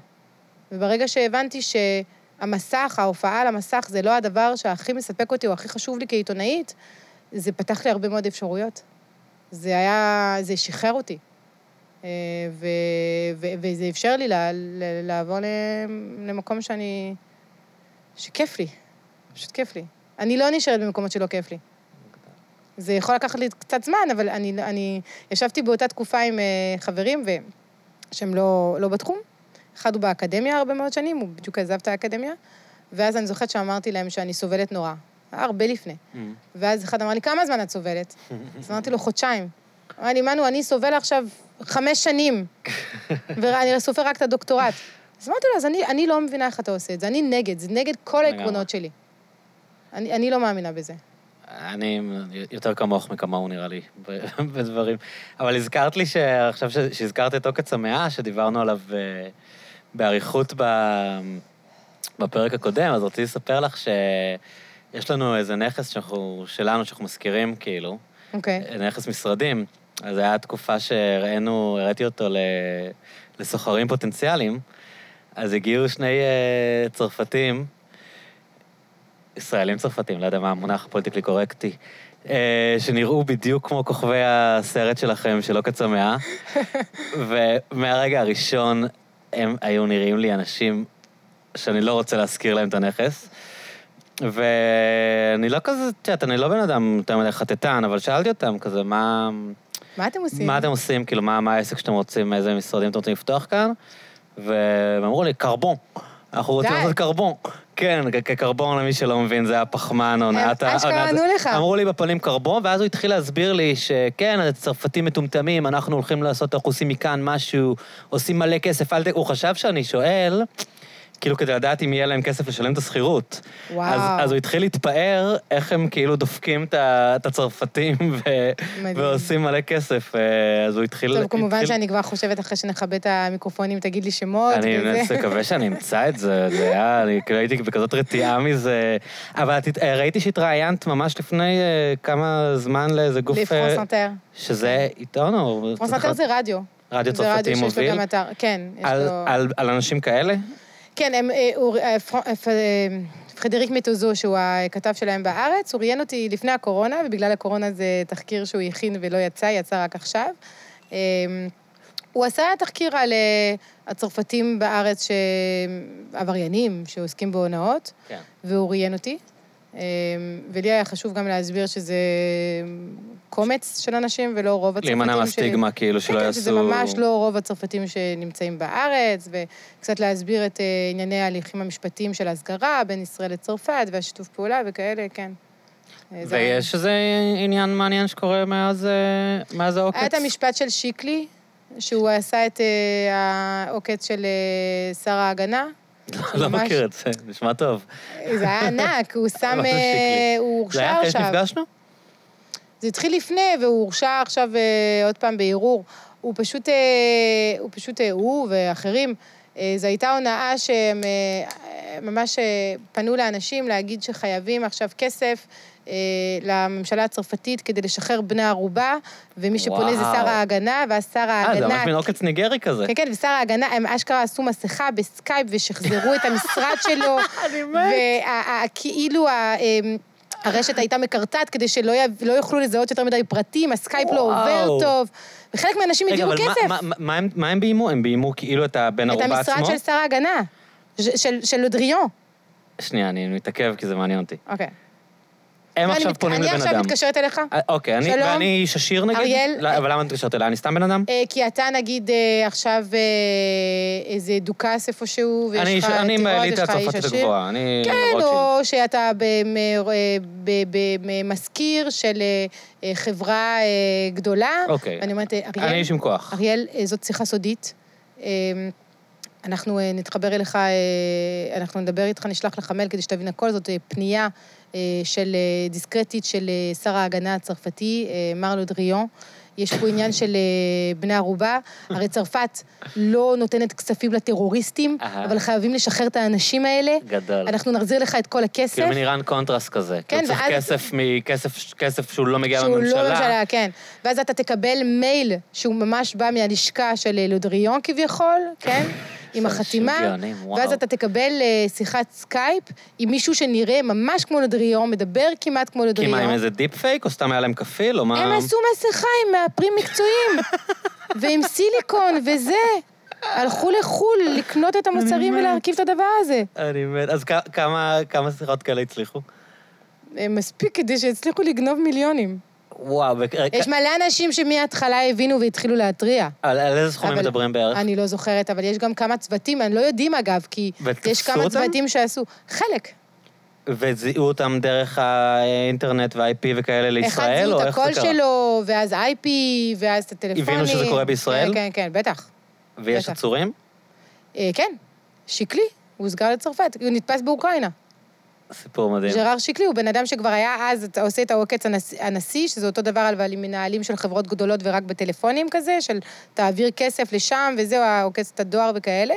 וברגע שהבנתי שהמסך, ההופעה על המסך, זה לא הדבר שהכי מספק אותי או הכי חשוב לי כעיתונאית, זה פתח לי הרבה מאוד אפשרויות. זה היה, זה שחרר אותי. אה, ו, ו, וזה אפשר לי לעבור למקום שאני... שכיף לי. פשוט כיף לי. אני לא נשארת במקומות שלא כיף לי. זה יכול לקחת לי קצת זמן, אבל אני, אני ישבתי באותה תקופה עם אה, חברים, ו... שהם לא, לא בתחום. אחד הוא באקדמיה הרבה מאוד שנים, הוא בדיוק עזב את האקדמיה, ואז אני זוכרת שאמרתי להם שאני סובלת נורא. הרבה לפני. Mm. ואז אחד אמר לי, כמה זמן את סובלת? אז אמרתי לו, חודשיים. אמר לי, מנו, אני סובל עכשיו חמש שנים, ואני סופר רק את הדוקטורט. אז אמרתי לו, אז אני, אני לא מבינה איך אתה עושה את זה, אני נגד, זה נגד כל. העקרונות שלי. אני, אני לא מאמינה בזה. אני יותר כמוך מכמוהו, נראה לי, בדברים. אבל הזכרת לי שעכשיו שהזכרת את עוקץ המאה, שדיברנו עליו אה, באריכות בפרק הקודם, אז רציתי לספר לך שיש לנו איזה נכס שאנחנו, שלנו, שאנחנו משכירים, כאילו, אוקיי. נכס משרדים. אז זו הייתה תקופה שהראינו, הראיתי אותו לסוחרים פוטנציאליים, אז הגיעו שני אה, צרפתים, ישראלים צרפתים, לא יודע מה המונח הפוליטיקלי קורקטי, אה, שנראו בדיוק כמו כוכבי הסרט שלכם, של עוקץ המאה, ומהרגע הראשון הם היו נראים לי אנשים שאני לא רוצה להזכיר להם את הנכס. ואני לא כזה, את יודעת, אני לא בן אדם יותר מדי חטטן, אבל שאלתי אותם כזה, מה, מה אתם עושים? מה אתם עושים, כאילו, מה, מה העסק שאתם רוצים, איזה משרדים אתם רוצים לפתוח כאן? והם אמרו לי, קרבון. אנחנו רוצים. לעשות קרבון. כן, כקרבון, למי שלא מבין, זה הפחמן, עונת ה... אשכרה ענו לך. אמרו לי בפנים קרבון, ואז הוא התחיל להסביר לי שכן, הצרפתים מטומטמים, אנחנו הולכים לעשות, אנחנו עושים מכאן משהו, עושים מלא כסף, אל ת... הוא חשב שאני שואל, כאילו, כדי לדעת אם יהיה להם כסף לשלם את השכירות. וואו. אז, אז הוא התחיל להתפאר איך הם כאילו דופקים את הצרפתים ו... ועושים מלא כסף, אה, אז הוא התחיל... טוב, כמובן התחיל... שאני כבר חושבת, אחרי שנכבה את המיקרופונים, תגיד לי שמות אני וזה. מקווה שאני אמצא את זה, זה היה, אני כאילו הייתי בכזאת רתיעה מזה. אבל את, אה, ראיתי שהתראיינת ממש לפני אה, כמה זמן לאיזה גוף... ל France Inter. שזה עיתון או... France Inter זה רדיו. רדיו זה צרפתי רדיו שיש לו מוביל? גם אתר, כן. על. על, על אנשים כאלה? כן, הם, אה, אור- אה, פר- אה, פרדריק מטוזו, שהוא הכתב שלהם בארץ, הוא ראיין אותי לפני הקורונה, ובגלל הקורונה זה תחקיר שהוא הכין ולא יצא, יצא רק עכשיו. אה, הוא עשה תחקיר על הצרפתים בארץ, עבריינים, שעוסקים בהונאות, כן. והוא ראיין אותי. אה, ולי היה חשוב גם להסביר שזה קומץ של אנשים ולא רוב הצרפתים. להימנע ש- מהסטיגמה, כאילו, שלא כן, יעשו... כן, שזה ממש לא רוב הצרפתים שנמצאים בארץ, וקצת להסביר את אה, ענייני ההליכים המשפטיים של הסגרה בין ישראל לצרפת, והשיתוף פעולה וכאלה, כן. אה, ויש איזה עניין מעניין שקורה מאז, אה, מאז העוקץ? היה את המשפט של שיקלי, שהוא עשה את העוקץ של שר ההגנה. לא מכיר את זה, נשמע טוב. זה היה ענק, הוא שם... אה? הוא זה היה הורשע אחרי עכשיו. שנפגשנו? זה התחיל לפני, והוא הורשע עכשיו אה, עוד פעם בערעור. הוא פשוט, אה, הוא פשוט, הוא ואחרים, זו הייתה הונאה שהם ממש פנו לאנשים להגיד שחייבים עכשיו כסף לממשלה הצרפתית כדי לשחרר בני ערובה, ומי שפונה זה וואו. שר ההגנה, ואז שר אה, זה ההגנה... ממש מין עוקץ ניגרי כזה. כן, כן, ושר ההגנה, הם אשכרה עשו מסכה בסקייפ ושחזרו את המשרד שלו. אני מת. וכאילו הרשת הייתה מקרטעת כדי שלא י- לא יוכלו לזהות יותר מדי פרטים, הסקייפ לא וואו. עובר טוב. וחלק מהאנשים הגיעו כסף. מה- מה- מה מה הם ביימו? הם ביימו כאילו את הבן את ערובה עצמו? המשרד של שר ההגנה, ש- של- של לודריאן. שנייה, אני מתעכב כי זה מעניין אותי. אוקיי. הם עכשיו מת- פונים לבן אני אדם. עכשיו מתקשרת אליך, אה, אוקיי, אני, שלום. ואני איש עשיר נגיד? אריאל. לא, אבל למה את מתקשרת אליי? אני סתם בן אדם? אה, כי אתה נגיד אה, עכשיו אה, איזה דוכס איפשהו, ויש אני לך אני טירות, לך איש הצרפתית. הגבוהה, אני כן, רוטשילד. או שאתה במזכיר של אה, אה, חברה אה, גדולה. אוקיי. ואני אומרת, אה, אריאל... אני איש עם כוח. אריאל, אה, זאת שיחה סודית. אה, אנחנו אה, נתחבר אליך, אה, אנחנו נדבר איתך, נשלח לך מייל כדי שתבין הכל. זאת אה, פנייה אה, של אה, דיסקרטית של אה, שר ההגנה הצרפתי, אה, מר לודריון. יש פה עניין של אה, בני ערובה. הרי צרפת לא נותנת כספים לטרוריסטים. אבל חייבים לשחרר את האנשים האלה. גדול. אנחנו נחזיר לך את כל הכסף. כאילו מין איראן קונטרס כזה. כן, כאילו צריך ואז- כסף מכסף כסף שהוא לא מגיע שהוא מהממשלה. לא ממשלה, כן. ואז אתה תקבל מייל שהוא ממש בא מהלשכה של אה, לודריאן כביכול, כן? עם החתימה. ואז אתה תקבל אה, שיחת סקייפ עם מישהו שנראה ממש כמו לודריאן, מדבר כמעט כמו כי לודריאן. מה, עם איזה deep fake, או סתם היה להם כפיל, או מה? הם עשו מסכה עם מאפרים מקצועיים, ועם סיליקון וזה. הלכו לחו"ל לקנות את המוצרים. ולהרכיב את הדבר הזה. אני מת. אז כמה שיחות כאלה הצליחו? אה, מספיק כדי שיצליחו לגנוב מיליונים. וואו, יש מלא אנשים שמההתחלה הבינו והתחילו להתריע. על על איזה סכומים מדברים בערך? אני לא זוכרת, אבל יש גם כמה צוותים, אני לא יודעים אגב, כי יש כמה אותם? צוותים שעשו. חלק. וזיהו אותם דרך האינטרנט וה-IP וכאלה אחד לישראל, זיהו או את איך זה הקול קרה? שלו, ואז IP, ואז את הטלפונים. הבינו שזה קורה בישראל? כן, כן, כן, בטח. ויש בטח. עצורים? אה, כן, שקלי, הוא הוסגר לצרפת, הוא נתפס באוקראינה. סיפור מדהים. ז'רר שקלי הוא בן אדם שכבר היה אז, אתה עושה את העוקץ הנשיא, הנשיא, שזה אותו דבר, אבל עם מנהלים של חברות גדולות ורק בטלפונים כזה, של תעביר כסף לשם, וזהו, העוקץ את הדואר וכאלה.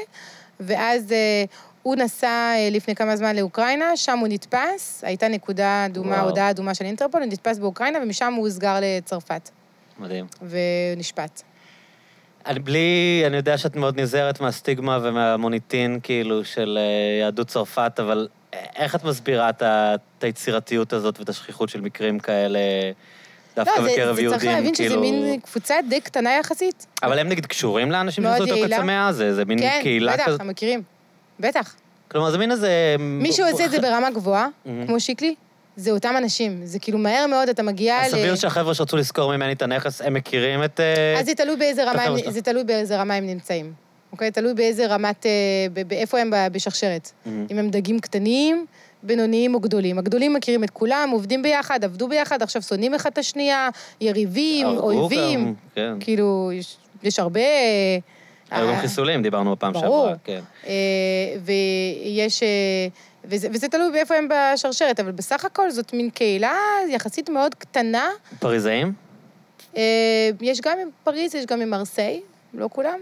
ואז אה, הוא נסע אה, לפני כמה זמן לאוקראינה, שם הוא נתפס, הייתה נקודה אדומה, וואו. הודעה אדומה של אינטרפול, הוא נתפס באוקראינה, ומשם הוא הוסגר לצרפת, מדהים. ונשפט. אני בלי, אני יודע שאת מאוד נזהרת מהסטיגמה ומהמוניטין, כאילו, של אה, יהדות צרפת, אבל איך את מסבירה את את היצירתיות הזאת ואת השכיחות של מקרים כאלה, דווקא לא, זה, בקרב זה יהודים, צריך להבין כאילו... שזה מין קבוצה די קטנה יחסית. אבל הם נגיד קשורים לאנשים מאוד שעשו את יעילה. הקצמאה? זה, זה מין כן, קהילה בטח, כזאת? הם מכירים. בטח. כלומר, זה מין איזה... מי שעושה את זה ברמה גבוהה, מהמם. כמו שיקלי, זה אותם אנשים. זה כאילו מהר מאוד אתה מגיע אז ל... סביר שהחבר'ה שרצו לשכור ממני את הנכס, הם מכירים את... אה, אז זה תלוי באיזה. זה תלוי באיזה רמה הם נמצאים. אוקיי? תלוי באיזה רמת... אה, באיפה הם בשרשרת. מהמם. אם הם דגים קטנים, בינוניים או גדולים. הגדולים מכירים את כולם, עובדים ביחד, עבדו ביחד, עכשיו שונאים אחד את השנייה, יריבים, אויבים. כן. כאילו, יש, יש הרבה... היו גם אה, חיסולים, דיברנו בפעם ברור. שעברה, כן. אה, ויש... וזה, וזה תלוי באיפה הם בשרשרת, אבל בסך הכל זאת מין קהילה יחסית מאוד קטנה. פריזאים? יש גם עם פריז, יש גם עם מרסיי, לא כולם.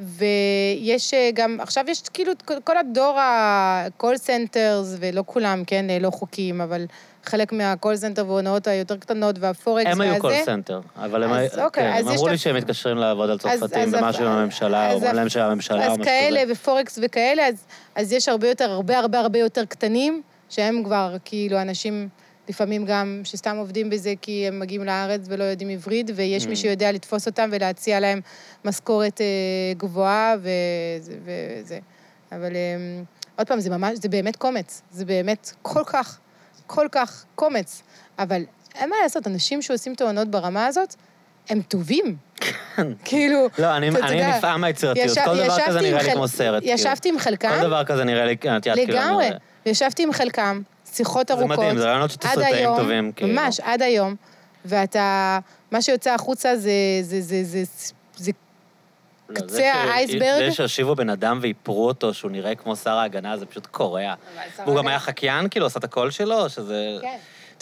ויש אה, גם, עכשיו יש כאילו כל- הדור ה-call centers, ולא כולם, כן, אה, לא חוקיים, אבל חלק מה-call center וההונאות היותר קטנות והפורקס הם והזה. היו call center, אבל הם אז אוקיי, כן, אז הם אמרו לי שהם מתקשרים לעבוד על צרפתים אז- במשהו עם הממשלה, או אז- אומרים להם שהממשלה או אז משהו כאלה, כזה. ופורקס וכאלה, אז, אז יש הרבה יותר, הרבה הרבה הרבה יותר קטנים, שהם כבר כאילו אנשים, לפעמים גם, שסתם עובדים בזה כי הם מגיעים לארץ ולא יודעים עברית, ויש מי Mm. שיודע לתפוס אותם ולהציע להם משכורת אה, גבוהה וזה, וזה. אבל אה, עוד פעם, זה ממש, זה באמת קומץ. זה באמת כל כך, כל כך קומץ. אבל אין מה לעשות, אנשים שעושים תאונות ברמה הזאת, הם טובים. כאילו, לא, אני אני יודע, נפעם מהיצירתיות. כל דבר כזה נראה לי חל- כמו סרט. כאילו. ישבתי עם חלקם, כל דבר כזה נראה לי, את יודעת, כאילו... לגמרי. ישבתי עם חלקם, שיחות זה ארוכות. מדהים, זה רעיונות שתסרטאים טובים, כאילו. ממש, עד היום. ואתה, מה שיוצא החוצה זה, זה, זה, זה, זה לא, קצה זה האייסברג. זה שהושיבו בן אדם ואיפרו אותו, שהוא נראה כמו שר ההגנה, זה פשוט קורע. והוא גם. היה חקיין, כאילו, עשה את הקול שלו, שזה... כן.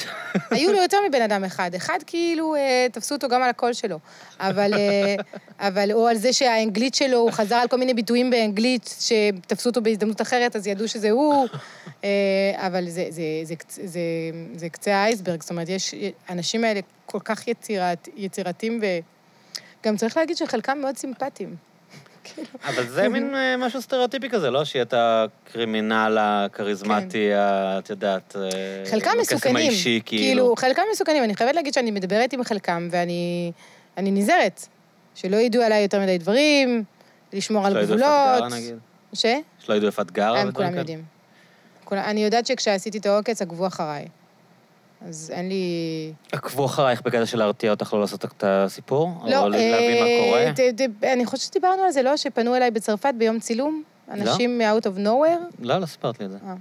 היו לו יותר מבן אדם אחד. אחד כאילו, אה, תפסו אותו גם על הקול שלו. אבל, אה, אבל, או על זה שהאנגלית שלו, הוא חזר על כל מיני ביטויים באנגלית, שתפסו אותו בהזדמנות אחרת, אז ידעו שזה הוא. אה, אבל זה, זה, זה, קצ- זה, זה קצה האייסברג, זאת אומרת, יש, האנשים האלה כל כך יצירת, יצירתיים, וגם צריך להגיד שחלקם מאוד סימפטיים. אבל זה מין אה, משהו סטריאוטיפי כזה, לא? שיהיה את הקרימינל הכריזמטי, ה- את יודעת... אה, כן. חלקם מסוכנים. האישי, כאילו. כאילו, חלקם מסוכנים. אני חייבת להגיד שאני מדברת עם חלקם, ואני אני נזהרת. שלא ידעו עליי יותר מדי דברים, לשמור על שלא ידעו איפה גבולות. את גרה, נגיד? ש? שלא ידעו איפה את גרה הם ודברים כולם? יודעים. אני יודעת שכשעשיתי את העוקץ, עקבו אחריי. אז אין לי... עקבו אחרייך בקטע של להרתיע אותך לא לעשות את הסיפור? לא, או להבין מה אה, קורה? אני חושבת שדיברנו על זה, לא? שפנו אליי בצרפת ביום צילום, אנשים מ-out of nowhere. לא, לא סיפרת לי את זה. אה.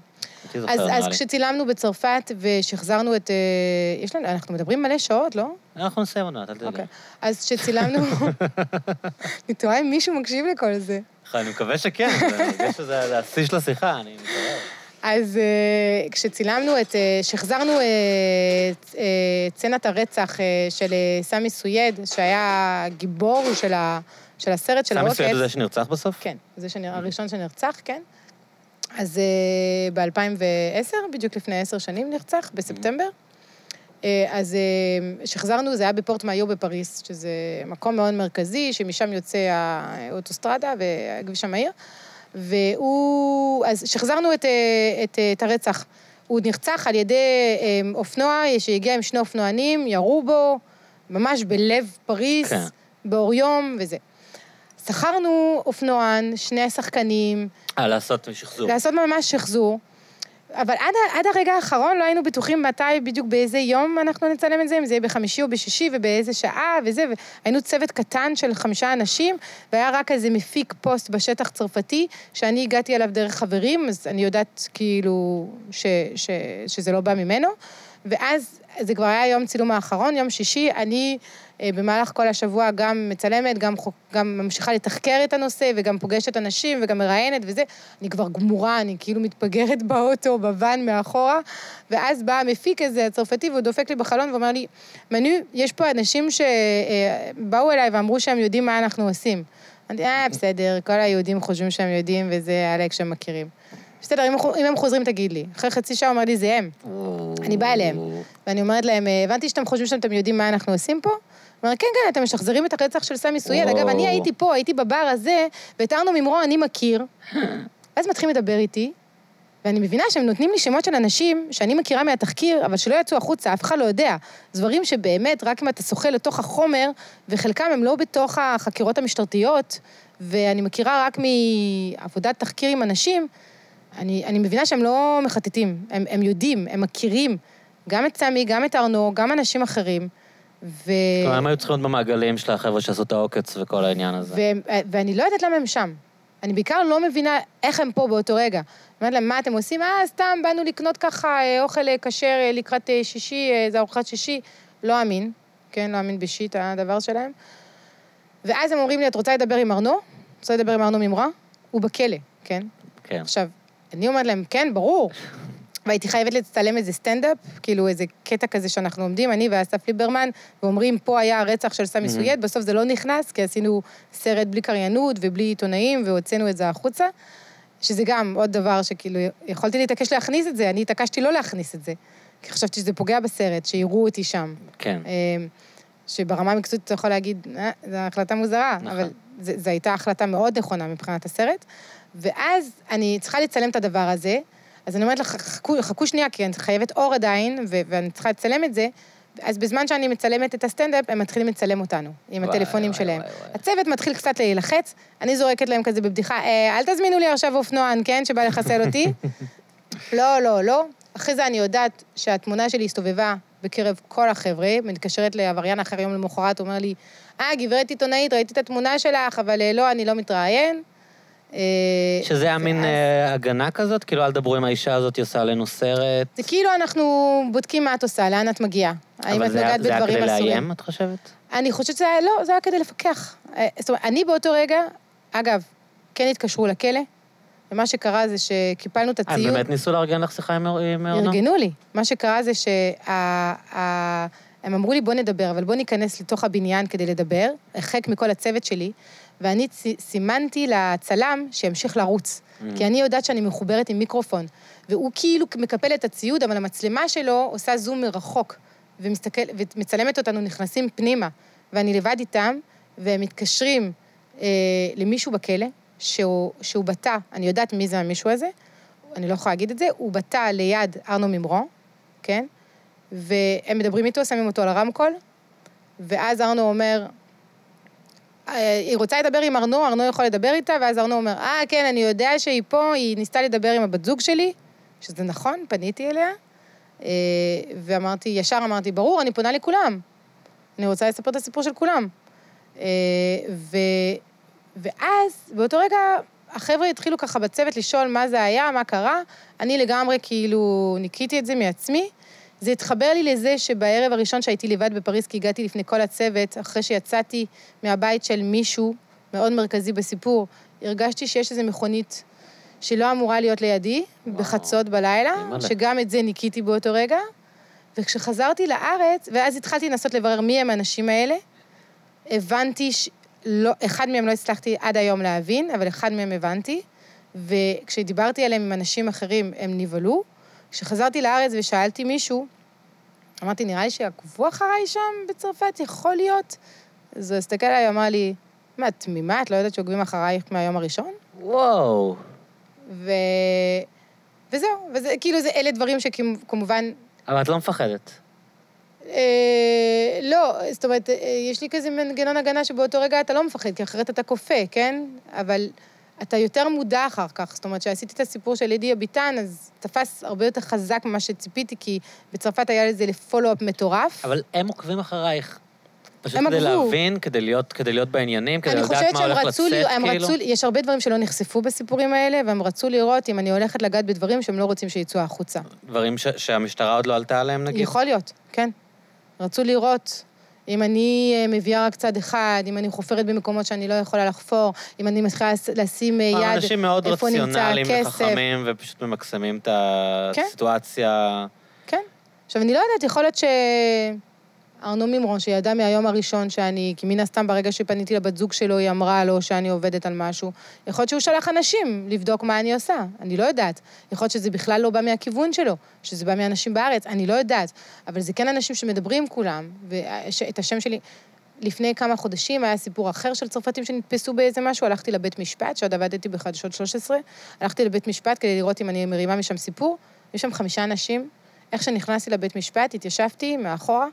זוכר, אז, אז. כשצילמנו בצרפת ושחזרנו את... אה, יש לנו, אנחנו מדברים מלא שעות, לא? אנחנו נסיים עוד מעט, אל תדאגי. אוקיי. אז כשצילמנו... אני תוהה אם מישהו מקשיב לכל זה. אני מקווה שכן, אני מרגיש שזה זה השיא של השיחה, אני מקווה. אז uh, כשצילמנו את... Uh, שחזרנו uh, uh, סצנת הרצח uh, של uh, סמי סויד, שהיה גיבור של, ה, של הסרט של סמי העוקץ. סויד הוא זה שנרצח בסוף? כן, זה שנר... הראשון שנרצח, כן. אז uh, ב-2010, בדיוק לפני עשר שנים נרצח, בספטמבר. Uh, אז uh, שחזרנו, זה היה בפורט מאיו בפריס, שזה מקום מאוד מרכזי, שמשם יוצא האוטוסטרדה והכביש המהיר. והוא... אז שחזרנו את, אה, את, אה, את הרצח. הוא נרצח על ידי אה, אופנוע שהגיע עם שני אופנוענים, ירו בו, ממש בלב פריז, כן. באור יום וזה. שכרנו אופנוען, שני שחקנים, אה, לעשות שחזור. לעשות ממש שחזור. אבל עד, עד הרגע האחרון לא היינו בטוחים מתי, בדיוק באיזה יום אנחנו נצלם את זה, אם זה יהיה בחמישי או בשישי ובאיזה שעה וזה, והיינו צוות קטן של חמישה אנשים, והיה רק איזה מפיק פוסט בשטח צרפתי, שאני הגעתי אליו דרך חברים, אז אני יודעת כאילו ש, ש, שזה לא בא ממנו, ואז זה כבר היה יום צילום האחרון, יום שישי, אני במהלך כל השבוע גם מצלמת, גם, חוק- גם ממשיכה לתחקר את הנושא, וגם פוגשת אנשים, וגם מראיינת וזה. אני כבר גמורה, אני כאילו מתפגרת באוטו, בוואן מאחורה, ואז בא המפיק הזה, הצרפתי, והוא דופק לי בחלון ואומר לי, מנו, יש פה אנשים שבאו אליי ואמרו שהם יודעים מה אנחנו עושים. אמרתי, אה, בסדר, כל היהודים חושבים שהם יודעים, וזה אלכס שהם מכירים. בסדר, אם, אם הם חוזרים, תגיד לי. אחרי חצי שעה הוא אומר לי, זה הם. אני באה אליהם. ואני אומרת להם, "אה, הבנתי שאתם חושבים שאתם יודעים מה אנחנו עושים פה? הוא אומר, כן, כן, אתם משחזרים את הרצח של סמי סויד. אגב, אני. הייתי פה, הייתי בבר הזה, ואת ארנו ממרום אני מכיר. ואז מתחילים לדבר איתי, ואני מבינה שהם נותנים לי שמות של אנשים שאני מכירה מהתחקיר, אבל שלא יצאו החוצה, אף אחד לא יודע. דברים שבאמת, רק אם אתה שוחה לתוך החומר, וחלקם הם לא בתוך החקירות המשטרתיות, ואני מכירה רק מעבודת תחקיר עם אנשים, אני, אני מבינה שהם לא מחטטים, הם, הם יודעים, הם מכירים גם את סמי, גם את ארנו, גם אנשים אחרים, ו... כלומר, הם היו צריכים להיות במעגלים של החבר'ה שעשו את העוקץ וכל העניין הזה. ו- ואני לא יודעת למה הם שם. אני בעיקר לא מבינה איך הם פה באותו רגע. אומרת להם, מה אתם עושים? אה, סתם, באנו לקנות ככה אה, אוכל אה, כשר אה, לקראת שישי, אה, זה ארוחת שישי. לא אמין, כן, לא אמין בשיט, הדבר שלהם. ואז הם אומרים לי, את רוצה לדבר עם ארנו? רוצה לדבר עם ארנו ממרא? הוא בכלא, כן? כן. עכשיו, אני אומרת להם, כן, ברור. והייתי חייבת לצלם איזה סטנדאפ, כאילו איזה קטע כזה שאנחנו עומדים, אני ואסף ליברמן, ואומרים, פה היה הרצח של סמי Mhm. סויד, בסוף זה לא נכנס, כי עשינו סרט בלי קריינות ובלי עיתונאים, והוצאנו את זה החוצה, שזה גם עוד דבר שכאילו, יכולתי להתעקש להכניס את זה, אני התעקשתי לא להכניס את זה, כי חשבתי שזה פוגע בסרט, שיראו אותי שם. כן. אמ, שברמה המקצועית אתה יכול להגיד, אה, זו החלטה מוזרה, נכון. אבל זו הייתה החלטה מאוד נכונה מבחינת הסרט. ואז אני צריכה לצלם את הדבר הזה, אז אני אומרת לך, חכו, חכו שנייה, כי אני חייבת אור עדיין, ו- ואני צריכה לצלם את זה. אז בזמן שאני מצלמת את הסטנדאפ, הם מתחילים לצלם אותנו, עם וואי, הטלפונים וואי, שלהם. וואי, וואי. הצוות מתחיל קצת להילחץ, אני זורקת להם כזה בבדיחה, אה, אל תזמינו לי עכשיו אופנוען, כן, שבא לחסל אותי. לא, לא, לא. אחרי זה אני יודעת שהתמונה שלי הסתובבה בקרב כל החבר'ה, מתקשרת לעבריין אחר יום למחרת, אומר לי, אה, גברת עיתונאית, ראיתי את התמונה שלך, אבל אה, לא, אני לא מתראיין. אה, שזה היה מין אה, הגנה כזאת? כאילו, אל תדברו עם האישה הזאת, היא עושה עלינו סרט. זה כאילו אנחנו בודקים מה את עושה, לאן את מגיעה. האם אבל את זה היה- נוגעת זה היה בדברים כדי אסורים. לאיים, את חושבת? אני חושבת שזה היה, לא, זה היה כדי לפקח. אה, זאת אומרת, אני באותו רגע, אגב, כן התקשרו לכלא, ומה שקרה זה שקיפלנו את אה, הם. באמת ניסו לארגן לך שיחה עם ארנו? ארגנו לי. מה שקרה זה שהם אמרו לי, בוא נדבר, אבל בוא ניכנס לתוך הבניין כדי לדבר, הרחק מכל הצוות שלי, ואני סימנתי לצלם שימשיך לרוץ. Mm. כי אני יודעת שאני מחוברת עם מיקרופון, והוא כאילו מקפל את הציוד, אבל המצלמה שלו עושה זום מרחוק, ומסתכל, ומצלמת אותנו נכנסים פנימה, ואני לבד איתם, והם מתקשרים אה, למישהו בכלא, שהוא, שהוא בתא, אני יודעת מי זה המישהו הזה, אני לא יכולה להגיד את זה, הוא בתא ליד ארנו ממרו, כן? והם מדברים איתו, שמים אותו על הרמקול, ואז ארנו אומר, "אה, היא רוצה לדבר עם ארנו, ארנו יכול לדבר איתה, ואז ארנו אומר, אה, כן, אני יודע שהיא פה, היא ניסתה לדבר עם הבת זוג שלי, שזה נכון, פניתי אליה, אה, ואמרתי, ישר אמרתי, ברור, אני פונה לכולם. אני רוצה לספר את הסיפור של כולם. אה, ו, ואז, באותו רגע, החבר'ה התחילו ככה בצוות לשאול מה זה היה, מה קרה. אני לגמרי כאילו ניקיתי את זה מעצמי. זה התחבר לי לזה שבערב הראשון שהייתי לבד בפריז, כי הגעתי לפני כל הצוות, אחרי שיצאתי מהבית של מישהו מאוד מרכזי בסיפור, הרגשתי שיש איזו מכונית שלא אמורה להיות לידי, וואו. בחצות בלילה. שגם את זה ניקיתי באותו רגע. וכשחזרתי לארץ, ואז התחלתי לנסות לברר מי הם האנשים האלה, הבנתי, ש... לא, אחד מהם לא הצלחתי עד היום להבין, אבל אחד מהם הבנתי, וכשדיברתי עליהם עם אנשים אחרים, הם נבהלו. כשחזרתי לארץ ושאלתי מישהו, אמרתי, נראה לי שעקבו אחריי שם בצרפת, יכול להיות? אז הוא הסתכל עליי, אמר לי, מה, את תמימה? את לא יודעת שעוקבים אחרייך מהיום הראשון? וואו. ו... וזהו, וזה כאילו, זה, אלה דברים שכמובן אבל את לא מפחדת. אה, לא, זאת אומרת, אה, יש לי כזה מנגנון הגנה שבאותו רגע אתה לא מפחד, כי אחרת אתה כופה, כן? אבל אתה יותר מודע אחר כך. זאת אומרת, כשעשיתי את הסיפור של לידיה ביטן, אז תפס הרבה יותר חזק ממה שציפיתי, כי בצרפת היה לזה לפולו-אפ מטורף. אבל הם עוקבים אחרייך. פשוט הם כדי עקבו. להבין, כדי להיות, כדי להיות בעניינים, כדי אני לדעת חושבת מה הולך רצו, לצאת, לי, הם כאילו. רצו, יש הרבה דברים שלא נחשפו בסיפורים האלה, והם רצו לראות אם אני הולכת לגעת בדברים שהם לא רוצים שיצאו החוצה. דברים ש- שהמשטרה עוד לא עלתה עליהם, נגיד? יכול להיות, כן. רצו לראות אם אני אה, מביאה רק צד אחד, אם אני חופרת במקומות שאני לא יכולה לחפור, אם אני מתחילה לשים אה, יד אנשים מאוד איפה נמצא רציונליים הכסף. וחכמים, ופשוט ממקסמים את כן. הסיטואציה. כן. עכשיו, אני לא יודעת, יכול להיות שארנו מימרון, שידע מהיום הראשון שאני, כי מן הסתם ברגע שפניתי לבת זוג שלו, היא אמרה לו שאני עובדת על משהו, יכול להיות שהוא שלח אנשים לבדוק מה אני עושה, אני לא יודעת. יכול להיות שזה בכלל לא בא מהכיוון שלו, שזה בא מאנשים בארץ, אני לא יודעת. אבל זה כן אנשים שמדברים כולם, ואת השם שלי... לפני כמה חודשים היה סיפור אחר של צרפתים שנתפסו באיזה משהו, הלכתי לבית משפט, שעוד עבדתי בחדשות 13, הלכתי לבית משפט כדי לראות אם אני מרימה משם סיפור, יש שם חמישה אנשים, איך שנכנסתי לבית משפט, התיישבתי מאחורה,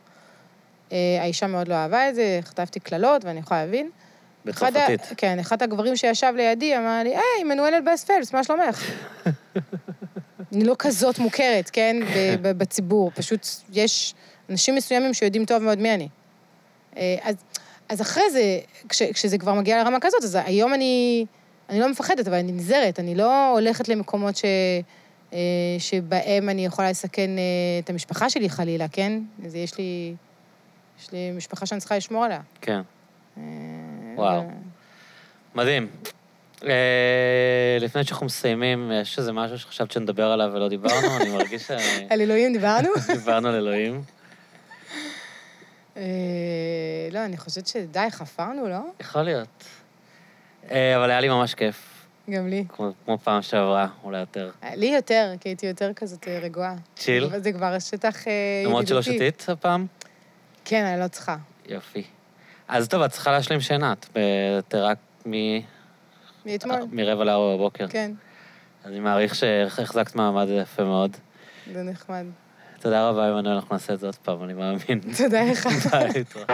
האישה מאוד לא אהבה את זה, חטפתי קללות, ואני יכולה להבין. אחד בצרפתית. כן, אחד הגברים שישב לידי אמר לי, היי, מנואל אלבאס פלס, מה שלומך? אני לא כזאת מוכרת, כן, ב- בציבור, פשוט יש אנשים מסוימים שיודעים טוב מאוד מי אני. אה, אז, אז אחרי זה, כש, כשזה כבר מגיע לרמה כזאת, אז היום אני, אני לא מפחדת, אבל אני נזהרת, אני לא הולכת למקומות ש, אה, שבהם אני יכולה לסכן אה, את המשפחה שלי חלילה, כן? אז יש לי, יש לי משפחה שאני צריכה לשמור עליה. כן. אה, וואו. מדהים. אה, לפני שאנחנו מסיימים, יש איזה משהו שחשבת שנדבר עליו ולא דיברנו? אני מרגיש על אלוהים דיברנו? שדיברנו על אלוהים. אה, לא, אני חושבת שדי, חפרנו, לא? יכול להיות. אבל היה לי ממש כיף, גם לי. כמו פעם שעברה, אולי יותר. לי יותר, כי הייתי יותר כזאת רגועה. צ'יל? זה כבר שטח ידידותי. למרות שלא שתית הפעם? כן, אני לא צריכה. יופי. אז טוב, את צריכה להשלים שינה, את ב- רק מ- מאתמול. מרבע לארבע בבוקר. כן, אני מעריך שהחזקת מעמד יפה מאוד. זה נחמד. תודה רבה, עמנואל, אנחנו נעשה את זה עוד פעם, אני מאמין. תודה לך. ביי, להתראות.